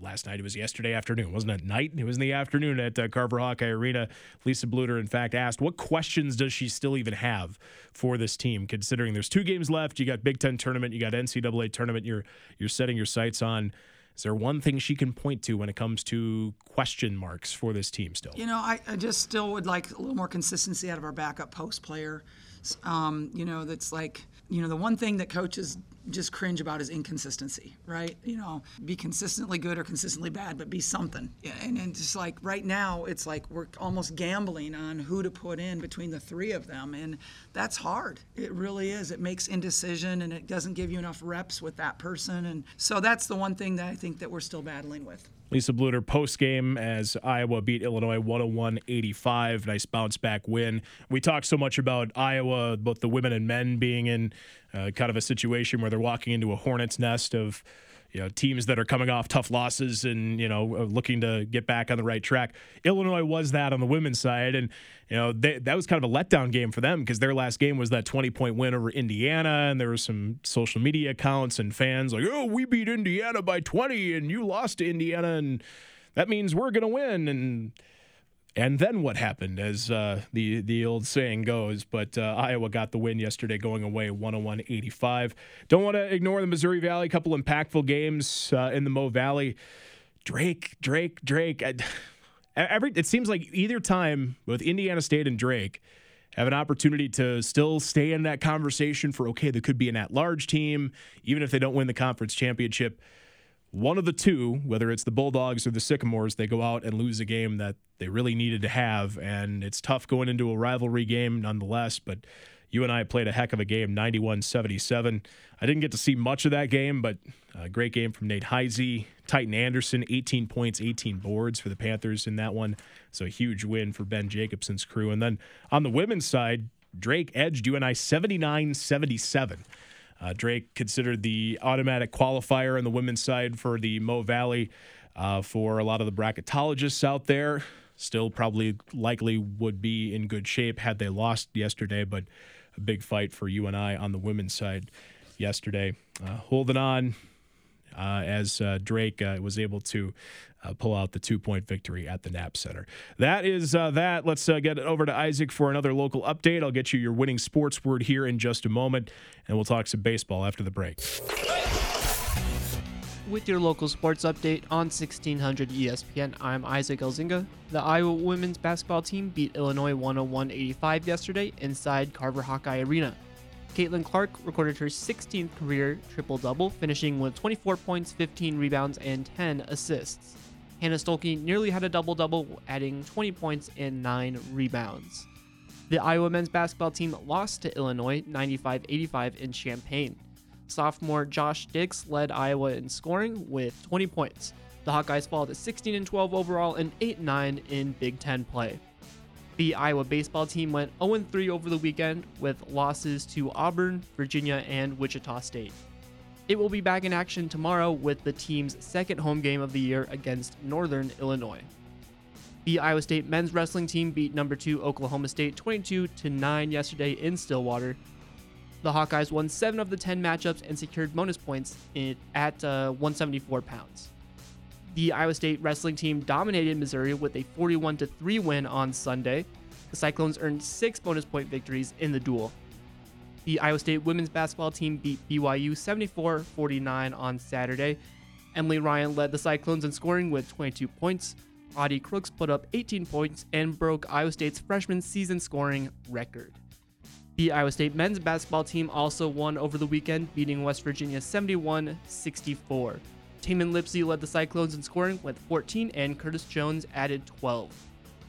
Speaker 2: last night? It was yesterday afternoon wasn't it? Night? It was in the afternoon at uh, carver hawkeye arena. Lisa bluder in fact asked what questions does she still even have for this team? Considering there's two games left you got big ten tournament you got ncaa tournament you're you're setting your sights on is there one thing she can point to when it comes to question marks for this team still?
Speaker 51: You know, I, I just still would like a little more consistency out of our backup post player. Um, you know, that's like, you know, the one thing that coaches just cringe about is inconsistency, right? You know, be consistently good or consistently bad, but be something. Yeah, And, and just like right now, it's like we're almost gambling on who to put in between the three of them. And that's hard. It really is. It makes indecision and it doesn't give you enough reps with that person. And so that's the one thing that I think that we're still battling with.
Speaker 2: Lisa Bluder post game as Iowa beat Illinois 101 85. Nice bounce back win. We talk so much about Iowa, both the women and men being in uh, kind of a situation where they're walking into a hornet's nest of you know teams that are coming off tough losses and you know uh, looking to get back on the right track. Illinois was that on the women's side, and you know they, that was kind of a letdown game for them because their last game was that 20 point win over Indiana, and there were some social media accounts and fans like, "Oh, we beat Indiana by 20, and you lost to Indiana, and that means we're gonna win." And and then what happened, as uh, the the old saying goes. But uh, Iowa got the win yesterday, going away 101-85. Don't want to ignore the Missouri Valley. A couple impactful games uh, in the Mo Valley. Drake, Drake, Drake. *sighs* Every it seems like either time with Indiana State and Drake have an opportunity to still stay in that conversation for okay, there could be an at-large team, even if they don't win the conference championship. One of the two, whether it's the Bulldogs or the Sycamores, they go out and lose a game that they really needed to have, and it's tough going into a rivalry game nonetheless. But UNI played a heck of a game, 91 77. I didn't get to see much of that game, but a great game from Nate Heise. Tytan Anderson, 18 points, 18 boards for the Panthers in that one. So a huge win for Ben Jacobson's crew. And then on the women's side, Drake edged UNI 79 77. Uh, Drake considered the automatic qualifier on the women's side for the Mo Valley uh, for a lot of the bracketologists out there. Still, probably likely would be in good shape had they lost yesterday, but a big fight for UNI on the women's side yesterday. Uh, holding on uh, as uh, Drake uh, was able to uh, pull out the two point victory at the Knapp Center. That is uh, that. Let's get it over to Isaac for another local update. I'll get you your winning sports word here in just a moment, and we'll talk some baseball after the break
Speaker 3: with your local sports update on 1600 ESPN. I'm Isaac Elzinga. The Iowa women's basketball team beat Illinois 101-85 yesterday inside Carver Hawkeye Arena. Caitlin Clark recorded her 16th career triple-double, finishing with 24 points, 15 rebounds, and 10 assists. Hannah Stuelke nearly had a double-double, adding 20 points and 9 rebounds. The Iowa men's basketball team lost to Illinois 95-85 in Champaign. Sophomore Josh Dix led Iowa in scoring with 20 points. The Hawkeyes fall to 16 and 12 overall and 8 9 in Big Ten play. The Iowa baseball team went 0 3 over the weekend with losses to Auburn, Virginia, and Wichita State. It will be back in action tomorrow with the team's second home game of the year against Northern Illinois. The Iowa State men's wrestling team beat number 2 Oklahoma State 22 to 9 yesterday in Stillwater the Hawkeyes won seven of the 10 matchups and secured bonus points in, at uh, 174 pounds. The Iowa State wrestling team dominated Missouri with a 41 3 win on Sunday. The Cyclones earned six bonus point victories in the dual. The Iowa State women's basketball team beat BYU 74 49 on Saturday. Emily Ryan led the Cyclones in scoring with 22 points. Audi Crooks put up 18 points and broke Iowa State's freshman season scoring record. The Iowa State men's basketball team also won over the weekend, beating West Virginia 71 64. Tamin Lipsey led the Cyclones in scoring with 14, and Curtis Jones added 12.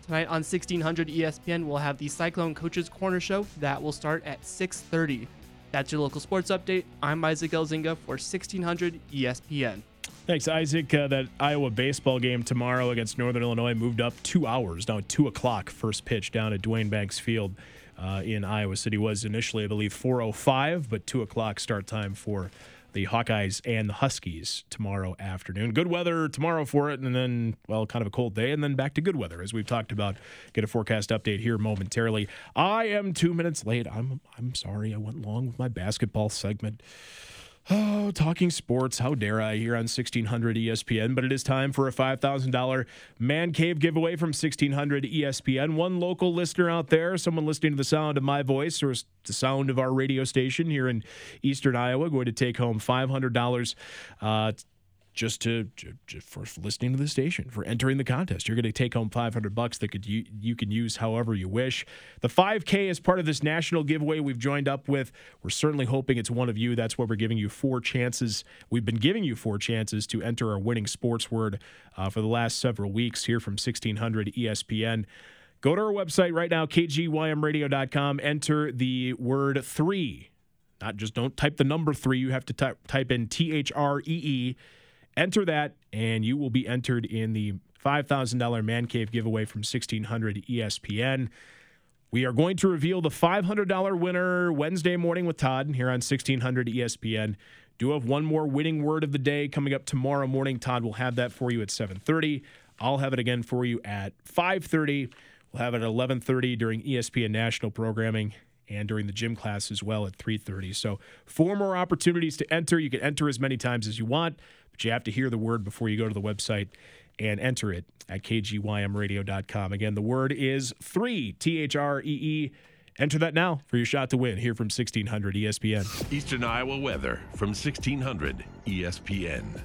Speaker 3: Tonight on 1600 ESPN, we'll have the Cyclone Coaches Corner Show that will start at 6:30. That's your local sports update. I'm Isaac Elzinga for 1600 ESPN.
Speaker 2: Thanks, Isaac. Uh, that Iowa baseball game tomorrow against Northern Illinois moved up two hours, now 2 o'clock, first pitch down at Duane Banks Field uh, in Iowa City was initially, I believe, 4:05, but two o'clock start time for the Hawkeyes and the Huskies tomorrow afternoon. Good weather tomorrow for it, and then, well, kind of a cold day, and then back to good weather, as we've talked about. Get a forecast update here momentarily. I am two minutes late. I'm I'm sorry. I went long with my basketball segment. Oh, talking sports. How dare I here on 1600 ESPN? But it is time for a $5,000 Man Cave giveaway from 1600 ESPN. One local listener out there, someone listening to the sound of my voice or the sound of our radio station here in Eastern Iowa, going to take home $500 uh, just to just for listening to the station for entering the contest. You're going to take home 500 bucks that could you, you can use however you wish. The 5k is part of this national giveaway we've joined up with. We're certainly hoping it's one of you. That's why we're giving you four chances. We've been giving you four chances to enter our winning sports word uh, for the last several weeks here from 1600 espn go to our website right now kgymradio.com enter the word three. Not just don't type the number three. You have to type, type in t-h-r-e-e Enter that, and you will be entered in the $5,000 Man Cave giveaway from 1600 ESPN. We are going to reveal the $500 winner Wednesday morning with Todd here on 1600 ESPN. Do have one more winning word of the day coming up tomorrow morning. Todd will have that for you at 7:30. I'll have it again for you at 5:30. We'll have it at 11:30 during ESPN national programming and during the gym class as well at 3:30. So, four more opportunities to enter. You can enter as many times as you want but you have to hear the word before you go to the website and enter it at kgymradio.com. Again, the word is three, T H R E E. Enter that now for your shot to win here from 1600 ESPN.
Speaker 1: Eastern Iowa weather from 1600 ESPN.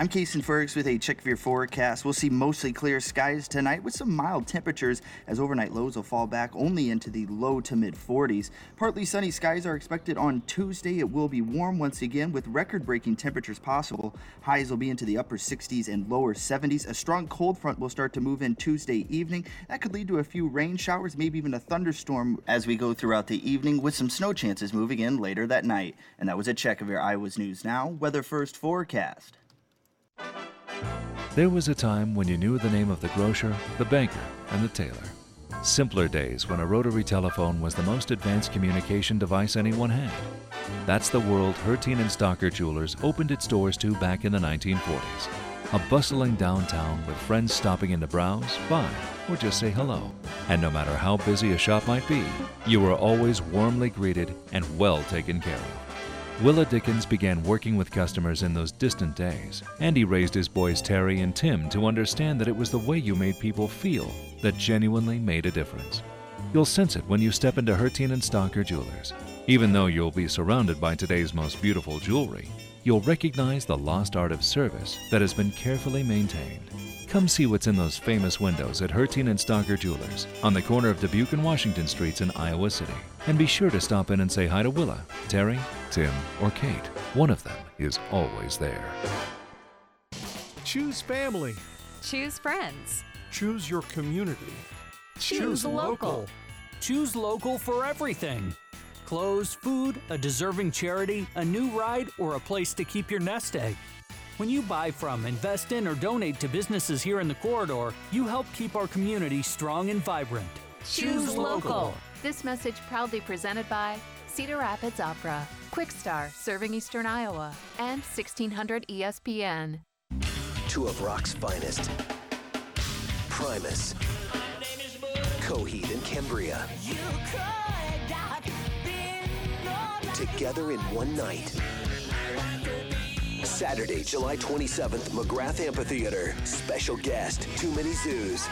Speaker 52: I'm Kason Fergus with a check of your forecast. We'll see mostly clear skies tonight with some mild temperatures as overnight lows will fall back only into the low to mid 40s. Partly sunny skies are expected on Tuesday. It will be warm once again with record breaking temperatures possible. Highs will be into the upper 60s and lower 70s. A strong cold front will start to move in Tuesday evening. That could lead to a few rain showers, maybe even a thunderstorm as we go throughout the evening with some snow chances moving in later that night. And that was a check of your Iowa's News Now Weather First forecast.
Speaker 53: There was a time when you knew the name of the grocer, the banker, and the tailor. Simpler days when a rotary telephone was the most advanced communication device anyone had. That's the world Herteen and Stocker Jewelers opened its doors to back in the 1940s. A bustling downtown with friends stopping in to browse, buy, or just say hello. And no matter how busy a shop might be, you were always warmly greeted and well taken care of. Willa Dickens began working with customers in those distant days, and he raised his boys Terry and Tim to understand that it was the way you made people feel that genuinely made a difference. You'll sense it when you step into Herteen and Stocker Jewelers. Even though you'll be surrounded by today's most beautiful jewelry, you'll recognize the lost art of service that has been carefully maintained. Come see what's in those famous windows at Herteen and Stocker Jewelers on the corner of Dubuque and Washington Streets in Iowa City. And be sure to stop in and say hi to Willa, Terry, Tim, or Kate. One of them is always there.
Speaker 54: Choose family.
Speaker 48: Choose friends.
Speaker 54: Choose your community.
Speaker 48: Choose local.
Speaker 55: Choose local for everything. Clothes, food, a deserving charity, a new ride, or a place to keep your nest egg. When you buy from, invest in, or donate to businesses here in the corridor, you help keep our community strong and vibrant.
Speaker 48: Choose local. This message proudly presented by Cedar Rapids Opera, QuikStar, serving Eastern Iowa, and 1600 ESPN.
Speaker 11: Two of rock's finest. Primus. Coheed and Cambria. Together in one night. Saturday, July 27th, McGrath Amphitheater. Special guest, Too Many Zooz.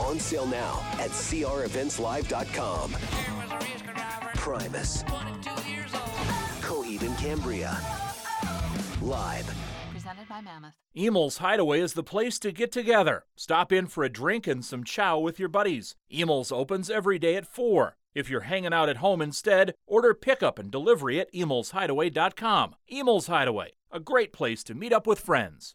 Speaker 11: On sale now at creventslive.com. Primus. Coheed and Cambria. Live.
Speaker 48: Presented by Mammoth.
Speaker 56: Emil's Hideaway is the place to get together. Stop in for a drink and some chow with your buddies. Emil's opens every day at 4. If you're hanging out at home instead, order pickup and delivery at emilshideaway.com. Emil's Hideaway, a great place to meet up with friends.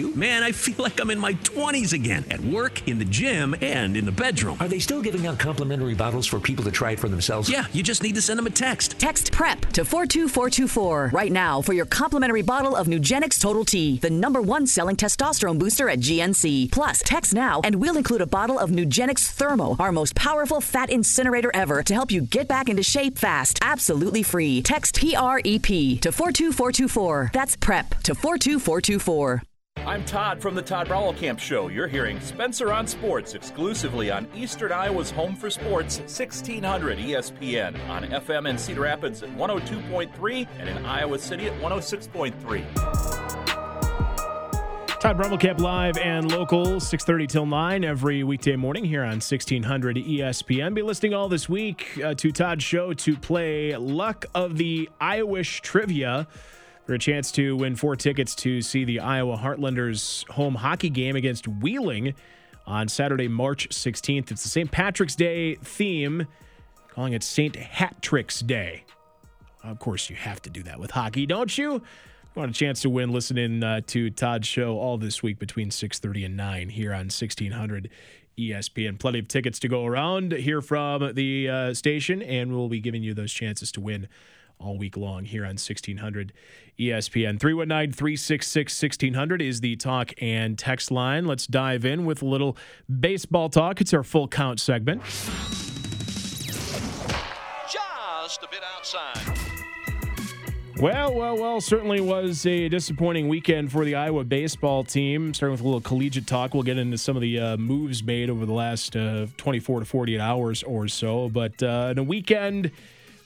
Speaker 57: Man, I feel like I'm in my 20s again at work, in the gym, and in the bedroom.
Speaker 58: Are they still giving out complimentary bottles for people to try it for themselves?
Speaker 57: Yeah, you just need to send them a text.
Speaker 59: Text PREP to 42424 right now for your complimentary bottle of Nugenix Total T, the number one selling testosterone booster at GNC. Plus, text now and we'll include a bottle of Nugenix Thermo, our most powerful fat incinerator ever to help you get back into shape fast. Absolutely free. Text PREP to 42424. That's PREP to 42424.
Speaker 56: I'm Todd from the Todd Camp Show. You're hearing Spencer on Sports exclusively on Eastern Iowa's Home for Sports, 1600 ESPN, on FM in Cedar Rapids at 102.3 and in Iowa City at 106.3.
Speaker 2: Todd Brommelkamp live and local, 6.30 till 9 every weekday morning here on 1600 ESPN. Be listening all this week uh, to Todd's show to play Luck of the Iowish Trivia for a chance to win four tickets to see the Iowa Heartlanders home hockey game against Wheeling on Saturday, March 16th. It's the St. Patrick's Day theme, calling it St. Hat Tricks Day. Of course, you have to do that with hockey, don't you? Want a chance to win? Listen in uh, to Todd's show all this week between 6:30 and 9 here on 1600 ESPN. Plenty of tickets to go around here from the uh, station, and we'll be giving you those chances to win all week long here on 1600 ESPN. 319 366 1600 is the talk and text line. Let's dive in with a little baseball talk. It's our full count segment.
Speaker 60: Just a bit outside.
Speaker 2: Well, well, well, certainly was a disappointing weekend for the Iowa baseball team. Starting with a little collegiate talk, we'll get into some of the uh, moves made over the last uh, 24 to 48 hours or so. But uh, in a weekend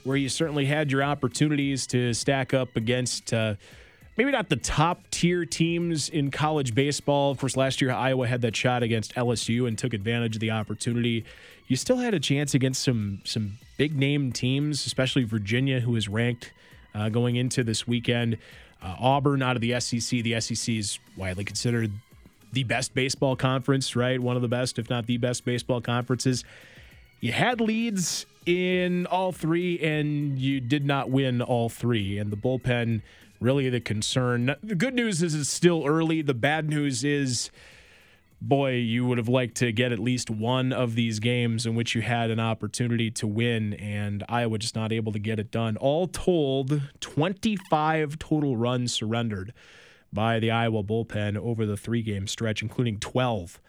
Speaker 2: where you certainly had your opportunities to stack up against uh, maybe not the top tier teams in college baseball. Of course, last year Iowa had that shot against LSU and took advantage of the opportunity. You still had a chance against some some big name teams, especially Virginia, who is ranked uh, going into this weekend. Uh, Auburn out of the SEC. The SEC is widely considered the best baseball conference, right? One of the best, if not the best baseball conferences. You had leads in all three, and you did not win all three. And the bullpen, really the concern. The good news is it's still early. The bad news is boy, you would have liked to get at least one of these games in which you had an opportunity to win, and Iowa just not able to get it done. All told, 25 total runs surrendered by the Iowa bullpen over the three game stretch, including 12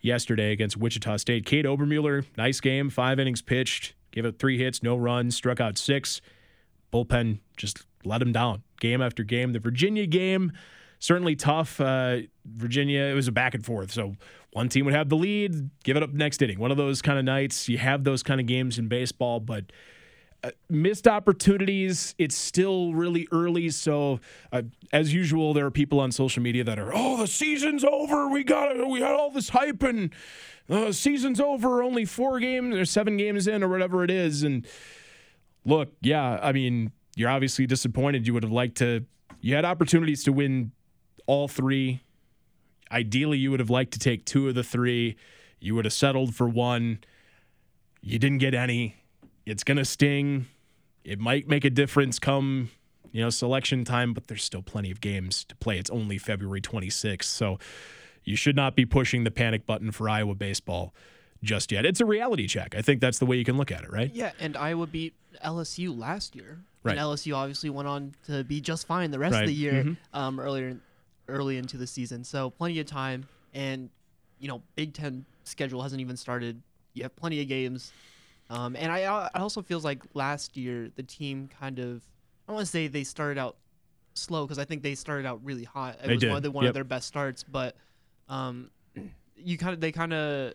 Speaker 2: yesterday against Wichita State. Cade Obermueller, nice game, five innings pitched, gave up three hits, no runs, struck out six. Bullpen just let him down game after game. The Virginia game, certainly tough. Uh, Virginia, it was a back and forth. So one team would have the lead, give it up next inning. One of those kind of nights. You have those kind of games in baseball, but missed opportunities. It's still really early. So, uh, as usual, there are people on social media that are, oh, the season's over. We got it. We had all this hype and the uh, season's over. Only four games or seven games in or whatever it is. And look, yeah, I mean, you're obviously disappointed. You would have liked to, you had opportunities to win all three. Ideally, you would have liked to take two of the three. You would have settled for one. You didn't get any. It's going to sting. It might make a difference come, you know, selection time, but there's still plenty of games to play. It's only February 26th. So you should not be pushing the panic button for Iowa baseball just yet. It's a reality check. I think that's the way you can look at it, right?
Speaker 50: Yeah, and Iowa beat LSU last year.
Speaker 2: Right.
Speaker 50: And LSU obviously went on to be just fine the rest
Speaker 2: Right.
Speaker 50: of the year
Speaker 2: Mhm.
Speaker 50: um, earlier early into the season. So plenty of time and you know, Big 10 schedule hasn't even started. You have plenty of games. Um, and I I also feels like last year the team kind of I want to say they started out slow because I think they started out really hot. It
Speaker 2: They
Speaker 50: was one, of, the, one of their best starts, but um, you kind of they kind of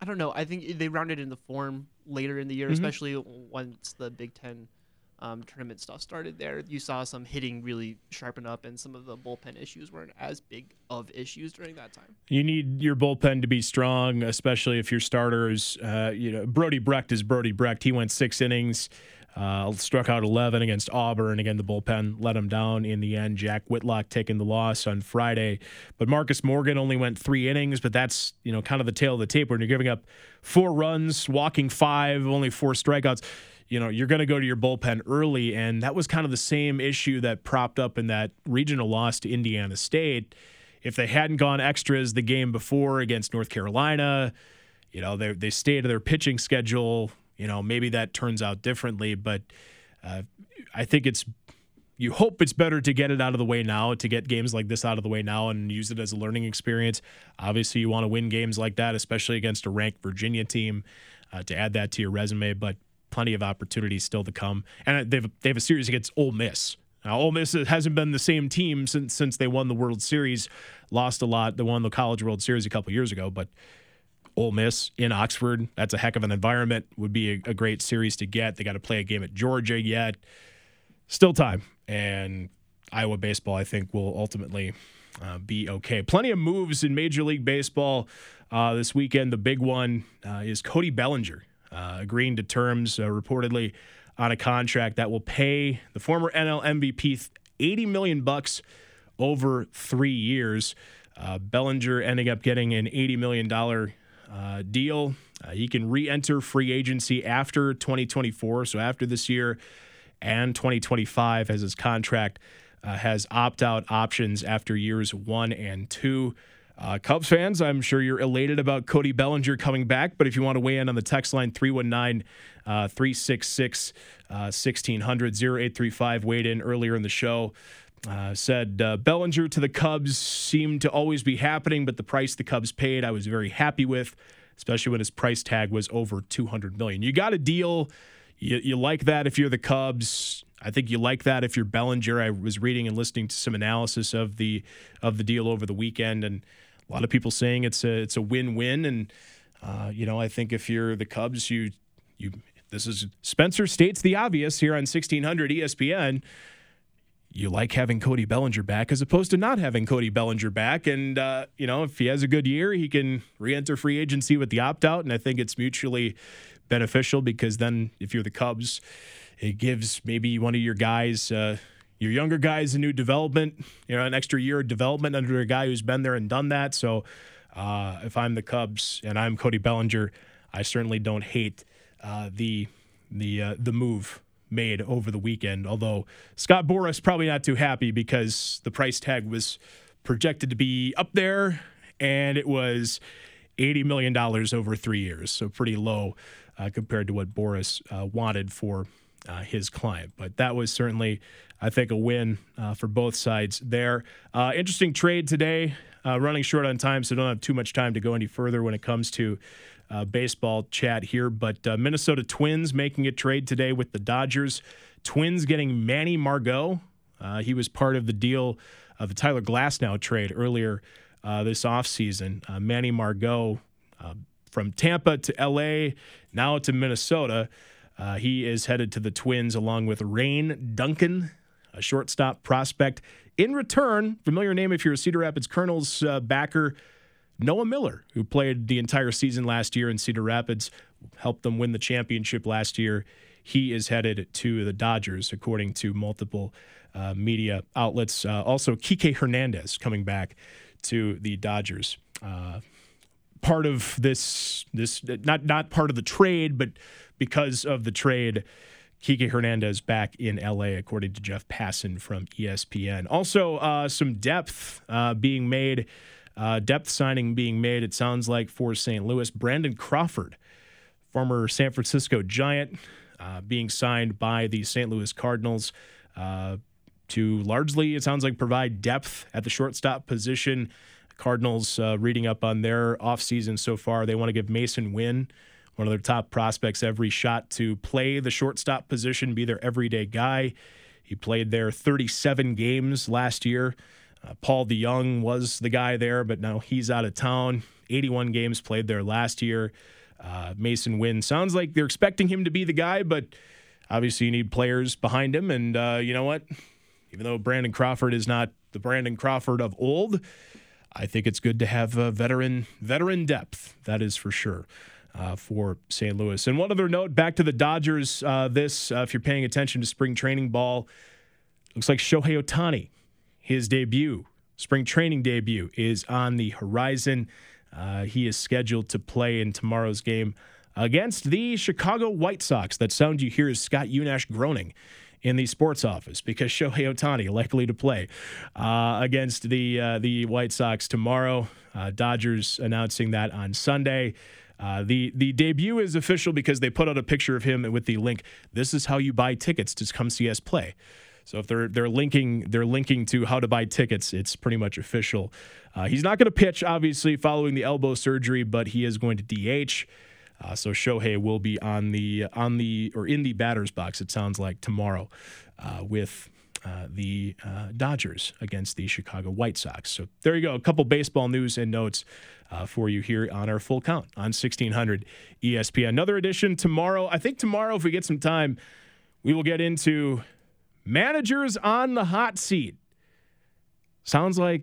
Speaker 50: I don't know. I think they rounded into form later in the year,
Speaker 2: Mhm.
Speaker 50: especially once the Big Ten um, tournament stuff started. There, you saw some hitting really sharpen up, and some of the bullpen issues weren't as big of issues during that time.
Speaker 2: You need your bullpen to be strong, especially if your starters, uh, you know, Brody Brecht is Brody Brecht. He went six innings, uh, struck out 11 against Auburn. Again, the bullpen let him down in the end. Jack Whitlock taking the loss on Friday. But Marcus Morgan only went three innings, but that's, you know, kind of the tail of the tape when you're giving up four runs, walking five, only four strikeouts. You know, you're going to go to your bullpen early. And that was kind of the same issue that propped up in that regional loss to Indiana State if they hadn't gone extras the game before against North Carolina, you know, they they stayed to their pitching schedule. You know, maybe that turns out differently, but uh, I think it's you hope it's better to get it out of the way now, to get games like this out of the way now and use it as a learning experience. Obviously, you want to win games like that, especially against a ranked Virginia team, uh, to add that to your resume. But plenty of opportunities still to come, and they've they have a series against Ole Miss. Now, Ole Miss hasn't been the same team since since they won the World Series. Lost a lot. They won the College World Series a couple years ago, but Ole Miss in Oxford, that's a heck of an environment. Would be a, a great series to get. They got to play a game at Georgia yet. Still time, and Iowa baseball, I think, will ultimately uh, be okay. Plenty of moves in Major League Baseball uh, this weekend. The big one uh, is Cody Bellinger uh, agreeing to terms, uh, reportedly on a contract that will pay the former NL MVP 80 million bucks over three years. Uh, Bellinger ending up getting an 80 million dollar uh, deal. Uh, he can re-enter free agency after 2024, so after this year and 2025, as his contract uh, has opt-out options after years one and two. Uh, Cubs fans, I'm sure you're elated about Cody Bellinger coming back, but if you want to weigh in on the text line, 319 uh, 366 1600 0835, weighed in earlier in the show. Uh, said uh, Bellinger to the Cubs seemed to always be happening, but the price the Cubs paid, I was very happy with, especially when his price tag was over 200 million. You got a deal. You, you like that if you're the Cubs. I think you like that if you're Bellinger. I was reading and listening to some analysis of the of the deal over the weekend, and a lot of people saying it's a it's a win win. And uh, you know, I think if you're the Cubs, you you this is Spencer states the obvious here on 1600 ESPN. You like having Cody Bellinger back as opposed to not having Cody Bellinger back. And, uh, you know, if he has a good year, he can re enter free agency with the opt out. And I think it's mutually beneficial because then if you're the Cubs, it gives maybe one of your guys, uh, your younger guys, a new development, you know, an extra year of development under a guy who's been there and done that. So uh, if I'm the Cubs and I'm Cody Bellinger, I certainly don't hate uh, the the uh, the move made over the weekend. Although Scott Boras probably not too happy because the price tag was projected to be up there, and it was eighty million dollars over three years, so pretty low uh, compared to what Boras uh, wanted for uh, his client. But that was certainly, I think, a win uh, for both sides there. Uh, interesting trade today. Uh, running short on time, so don't have too much time to go any further when it comes to uh, baseball chat here. But uh, Minnesota Twins making a trade today with the Dodgers. Twins getting Manny Margot. He was part of the deal of the Tyler Glasnow trade earlier this offseason. Uh, Manny Margot from Tampa to LA, now to Minnesota. He is headed to the Twins along with Rayne Doncon, a shortstop prospect. In return, familiar name if you're a Cedar Rapids Kernels backer, Noah Miller, who played the entire season last year in Cedar Rapids, helped them win the championship last year. He is headed to the Dodgers, according to multiple uh, media outlets. Uh, also, Kike Hernandez coming back to the Dodgers. Uh, part of this, this not not part of the trade, but because of the trade, Kike Hernandez back in LA, according to Jeff Passan from ESPN. Also, uh, some depth uh, being made uh, depth signing being made, it sounds like, for St. Louis. Brandon Crawford, former San Francisco Giant, uh, being signed by the St. Louis Cardinals uh, to largely, it sounds like, provide depth at the shortstop position. Cardinals uh, reading up on their offseason so far. They want to give Masyn Winn, one of their top prospects, every shot to play the shortstop position, be their everyday guy. He played there 37 games last year. Uh, Paul DeJong was the guy there, but now he's out of town. 81 games played there last year. Uh, Masyn Winn sounds like they're expecting him to be the guy, but obviously you need players behind him. And uh, you know what? Even though Brandon Crawford is not the Brandon Crawford of old, I think it's good to have veteran veteran depth. That is for sure. Uh, for St. Louis. And one other note back to the Dodgers. Uh, this, uh, if you're paying attention to spring training ball, looks like Shohei Ohtani his debut, spring training debut, is on the horizon. Uh, he is scheduled to play in tomorrow's game against the Chicago White Sox. That sound you hear is Scott Unash groaning in the sports office because Shohei Ohtani likely to play uh, against the uh, the White Sox tomorrow. Uh, Dodgers announcing that on Sunday. Uh, the the debut is official because they put out a picture of him with the link. This is how you buy tickets to come see us play. So if they're they're linking they're linking to how to buy tickets, it's pretty much official. Uh, he's not going to pitch, obviously, following the elbow surgery, but he is going to DH. Uh, so Shohei will be on the on the or in the batter's box. It sounds like tomorrow uh, with uh, the uh, Dodgers against the Chicago White Sox. So there you go. A couple baseball news and notes uh, for you here on our full count on 1600 ESPN. Another edition tomorrow. I think tomorrow, if we get some time, we will get into Managers on the hot seat. Sounds like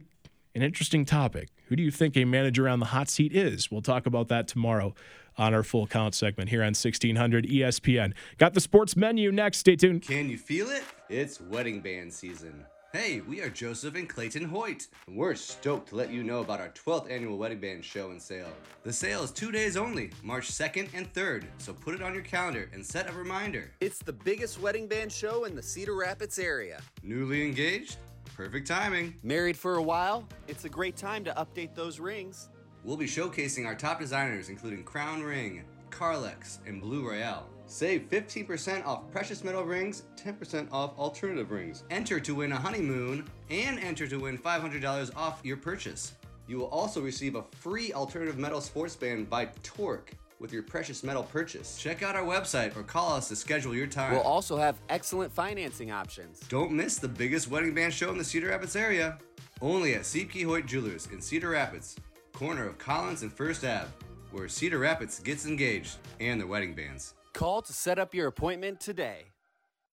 Speaker 2: an interesting topic. Who do you think a manager on the hot seat is? We'll talk about that tomorrow on our full count segment here on 1600 ESPN. Got the sports menu next. Stay tuned.
Speaker 7: Can you feel it? It's wedding band season. Hey, we are Joseph and Clayton Hoyt, and we're stoked to let you know about our 12th annual Wedding Band show and sale. The sale is two days only, March 2nd and 3rd, so put it on your calendar and set a reminder.
Speaker 61: It's the biggest wedding band show in the Cedar Rapids area.
Speaker 7: Newly engaged? Perfect timing.
Speaker 61: Married for a while? It's a great time to update those rings.
Speaker 7: We'll be showcasing our top designers, including Crown Ring, Carlex, and Blue Royale. Save 15% off precious metal rings, 10% off alternative rings. Enter to win a honeymoon and enter to win $500 off your purchase. You will also receive a free alternative metal sports band by Torque with your precious metal purchase. Check out our website or call us to schedule your time.
Speaker 62: We'll also have excellent financing options.
Speaker 7: Don't miss the biggest wedding band show in the Cedar Rapids area. Only at CP Hoyt Jewelers in Cedar Rapids, corner of Collins and First Ave, where Cedar Rapids gets engaged and their wedding bands.
Speaker 62: Call to set up your appointment today.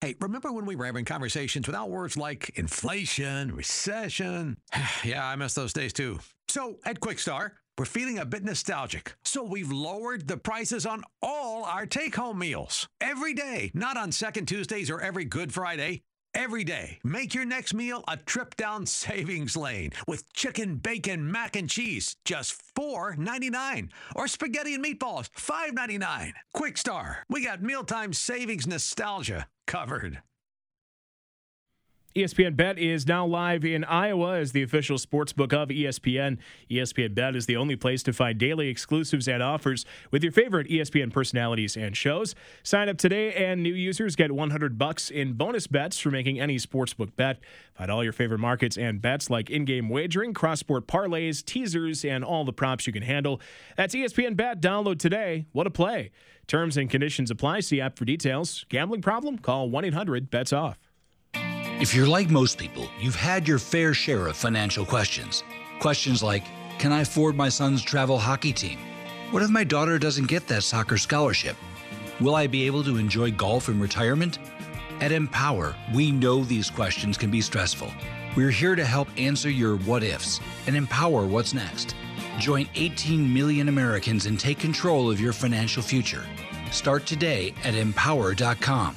Speaker 63: Hey, remember when we were having conversations without words like inflation, recession? *sighs* yeah, I miss those days too. So at QuikStar, we're feeling a bit nostalgic. So we've lowered the prices on all our take home meals. Every day, not on second Tuesdays or every Good Friday. Every day, make your next meal a trip down savings lane with chicken, bacon, mac and cheese, just $4.99. Or spaghetti and meatballs, $5.99. Quick Star, we got mealtime savings nostalgia covered.
Speaker 2: ESPN Bet is now live in Iowa as the official sportsbook of ESPN. ESPN Bet is the only place to find daily exclusives and offers with your favorite ESPN personalities and shows. Sign up today and new users get 100 bucks in bonus bets for making any sportsbook bet. Find all your favorite markets and bets like in-game wagering, cross-sport parlays, teasers, and all the props you can handle. That's ESPN Bet. Download today. What a play. Terms and conditions apply. See app for details. Gambling problem? Call 1-800-BETS-OFF.
Speaker 64: If you're like most people, you've had your fair share of financial questions. Questions like Can I afford my son's travel hockey team? What if my daughter doesn't get that soccer scholarship? Will I be able to enjoy golf in retirement? At Empower, we know these questions can be stressful. We're here to help answer your what ifs and empower what's next. Join 18 million Americans and take control of your financial future. Start today at empower.com.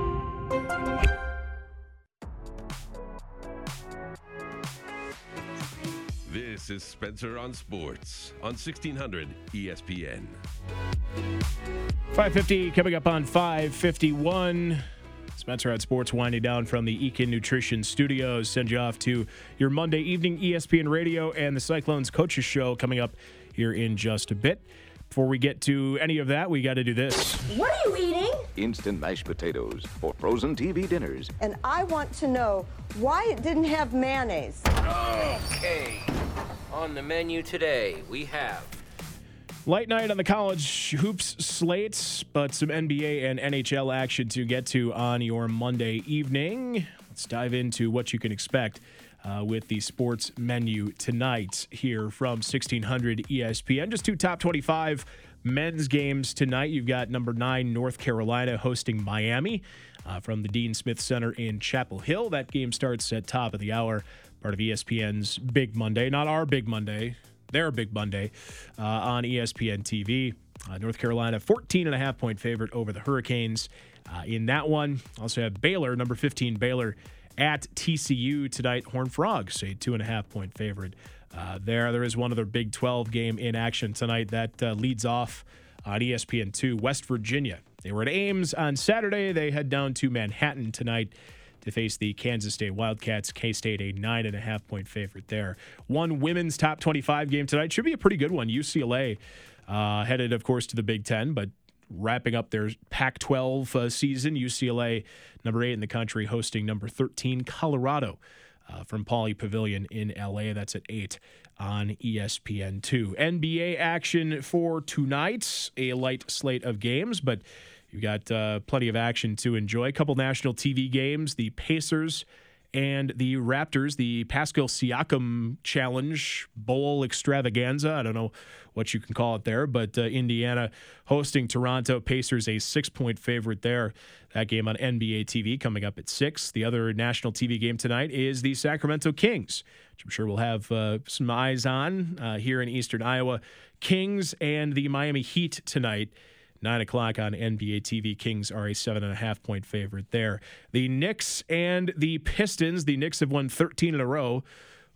Speaker 47: Is Spencer on Sports on 1600 ESPN.
Speaker 2: 550 coming up on 551. Spencer on Sports winding down from the Eakin Nutrition Studios. Send you off to your Monday evening ESPN radio and the Cyclones Coaches Show coming up here in just a bit. Before we get to any of that, we got to do this.
Speaker 65: What are you eating?
Speaker 66: Instant mashed potatoes for frozen TV dinners.
Speaker 65: And I want to know why it didn't have mayonnaise.
Speaker 67: Okay. On the menu today, we have
Speaker 2: Light night on the college hoops slates, but some NBA and NHL action to get to on your Monday evening. Let's dive into what you can expect uh, with the sports menu tonight here from 1600 ESPN. Just two top 25 men's games tonight. You've got number nine, North Carolina hosting Miami uh, from the Dean Smith Center in Chapel Hill. That game starts at top of the hour, part of ESPN's Big Monday, not our Big Monday their big Monday uh, on ESPN TV. Uh, North Carolina, 14 and a half point favorite over the Hurricanes. Uh, in that one, also have Baylor, number 15 Baylor at TCU tonight. Horn Frogs, a two and a half point favorite. Uh, there, there is one other Big 12 game in action tonight that uh, leads off on ESPN 2. West Virginia. They were at Ames on Saturday. They head down to Manhattan tonight to face the Kansas State Wildcats. K State, a nine and a half point favorite there. One women's top 25 game tonight. Should be a pretty good one. UCLA uh, headed, of course, to the Big Ten, but wrapping up their Pac 12 uh, season. UCLA, number eight in the country, hosting number 13, Colorado. Uh, from Pauley Pavilion in LA. That's at 8 on ESPN2. NBA action for tonight. A light slate of games, but You've got uh, plenty of action to enjoy. A couple national TV games. The Pacers and the Raptors, the Pascal Siakam Challenge Bowl Extravaganza. I don't know what you can call it there, but uh, Indiana hosting Toronto. Pacers a six point favorite there. That game on NBA TV coming up at six. The other national TV game tonight is the Sacramento Kings, which I'm sure we'll have uh, some eyes on uh, here in Eastern Iowa. Kings and the Miami Heat tonight. Nine o'clock on NBA TV. Kings are a seven and a half point favorite there. The Knicks and the Pistons. The Knicks have won 13 in a row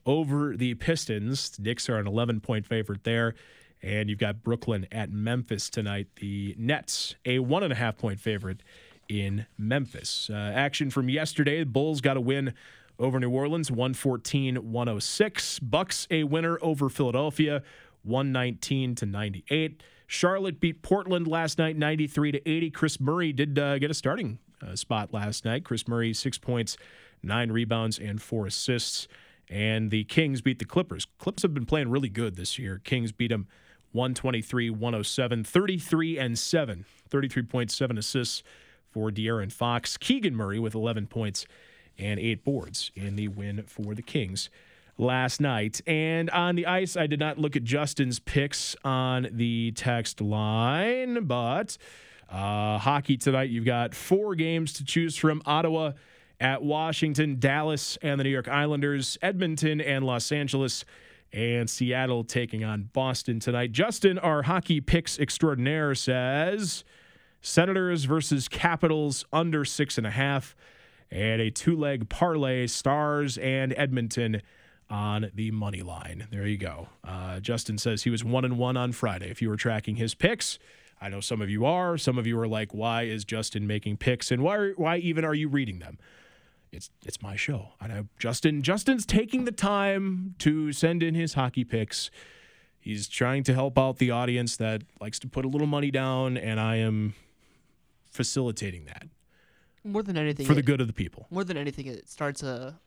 Speaker 2: over the Pistons. The Knicks are an 11 point favorite there. And you've got Brooklyn at Memphis tonight. The Nets, a one and a half point favorite in Memphis. Uh, action from yesterday: the Bulls got a win over New Orleans, 114-106. Bucks a winner over Philadelphia, 119 to 98. Charlotte beat Portland last night, 93 to 80. Kris Murray did uh, get a starting uh, spot last night. Kris Murray, six points, nine rebounds, and four assists. And the Kings beat the Clippers. Clips have been playing really good this year. Kings beat them 123 107, 33 and 7, 33.7 assists for De'Aaron Fox. Keegan Murray with 11 points and eight boards in the win for the Kings last night. And on the ice, I did not look at Justin's picks on the text line, but uh, hockey tonight, you've got four games to choose from Ottawa at Washington, Dallas, and the New York Islanders, Edmonton, and Los Angeles. And Seattle taking on Boston tonight. Justin, our hockey picks extraordinaire, says Senators versus Capitals under six and a half, and a two leg parlay, Stars and Edmonton on the money line. There you go. Uh, Justin says he was one and one on Friday. If you were tracking his picks, I know some of you are. Some of you are like, "Why is Justin making picks? And why? Why even are you reading them?" It's it's my show. I know Justin. Justin's taking the time to send in his hockey picks. He's trying to help out the audience that likes to put a little money down, and I am facilitating that
Speaker 50: More than anything,
Speaker 2: for the
Speaker 50: it-
Speaker 2: good of the people.
Speaker 50: More than anything, it starts a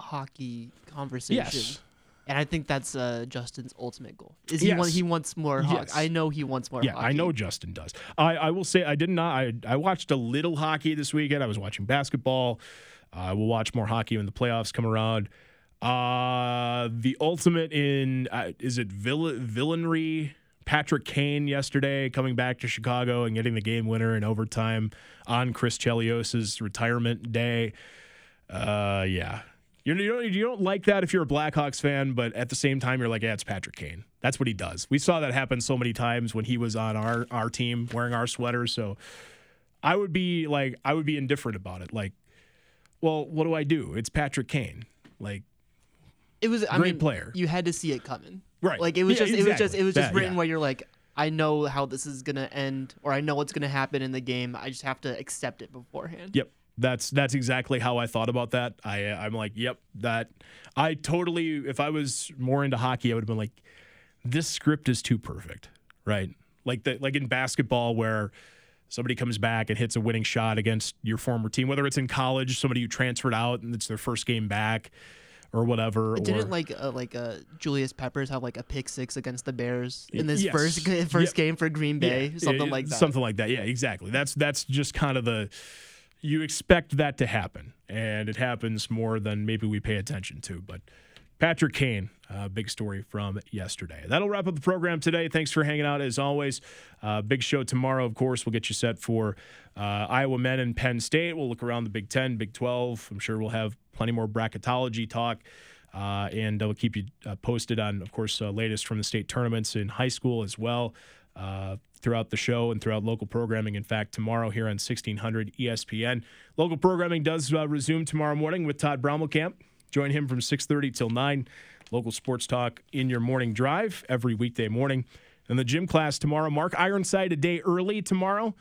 Speaker 50: hockey conversation.
Speaker 2: Yes.
Speaker 50: And I think that's uh, Justin's ultimate goal. Is he
Speaker 2: Yes.
Speaker 50: want, he wants more hockey.
Speaker 2: Yes.
Speaker 50: I know he wants more
Speaker 2: Yeah,
Speaker 50: hockey.
Speaker 2: I know Justin does. I, I will say I did not. I, I watched a little hockey this weekend. I was watching basketball. I will watch more hockey when the playoffs come around. Uh, the ultimate in uh, is it vill- villainry? Patrick Kane yesterday coming back to Chicago and getting the game winner in overtime on Chris Chelios's retirement day. Uh, yeah. You're, you don't you don't like that if you're a Blackhawks fan, but at the same time you're like, yeah, it's Patrick Kane. That's what he does. We saw that happen so many times when he was on our our team wearing our sweaters. So I would be like, I would be indifferent about it. Like, well, what do I do? It's Patrick Kane. Like,
Speaker 50: It was I
Speaker 2: Great
Speaker 50: mean,
Speaker 2: player.
Speaker 50: You had to see it coming.
Speaker 2: Right.
Speaker 50: Like it was
Speaker 2: Yeah,
Speaker 50: just it was just it was just
Speaker 2: That,
Speaker 50: written
Speaker 2: yeah.
Speaker 50: where you're like, I know how this is gonna end, or I know what's gonna happen in the game. I just have to accept it beforehand.
Speaker 2: Yep. That's that's exactly how I thought about that. I I'm like, yep, that I totally if I was more into hockey, I would have been like this script is too perfect. Right? Like the like in basketball where somebody comes back and hits a winning shot against your former team, whether it's in college, somebody who transferred out and it's their first game back or whatever.
Speaker 50: Didn't
Speaker 2: or,
Speaker 50: like uh, like uh, Julius Peppers have like a pick six against the Bears in this
Speaker 2: Yes.
Speaker 50: first first
Speaker 2: Yep.
Speaker 50: game for Green Bay,
Speaker 2: Yeah,
Speaker 50: something
Speaker 2: yeah,
Speaker 50: like that.
Speaker 2: Something like that. Yeah, exactly. That's that's just kind of the you expect that to happen, and it happens more than maybe we pay attention to. But Patrick Kane, uh, big story from yesterday. That'll wrap up the program today. Thanks for hanging out as always. Uh, big show tomorrow, of course. We'll get you set for uh, Iowa men and Penn State. We'll look around the Big Ten, Big Twelve. I'm sure we'll have plenty more bracketology talk. Uh, and I'll keep you uh, posted on, of course, uh, latest from the state tournaments in high school as well uh, throughout the show and throughout local programming. In fact, tomorrow here on 1600 ESPN, local programming does uh, resume tomorrow morning with Todd Brommelkamp. Join him from 6:30 till 9. Local sports talk in your morning drive every weekday morning. And the gym class tomorrow. Mark Ironside a day early tomorrow.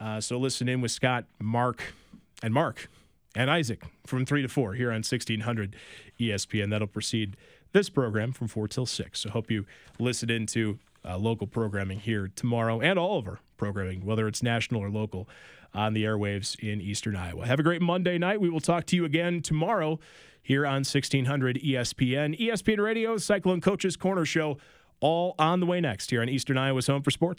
Speaker 2: Uh, so listen in with Scott, Mark, and Mark and Isaac from 3 to 4 here on 1600 ESPN. That'll precede this program from 4 till 6. So hope you listen into uh, local programming here tomorrow and all of our programming, whether it's national or local, on the airwaves in eastern Iowa. Have a great Monday night. We will talk to you again tomorrow here on 1600 ESPN. ESPN Radio, Cyclone Coaches Corner Show, all on the way next here on Eastern Iowa's Home for Sports.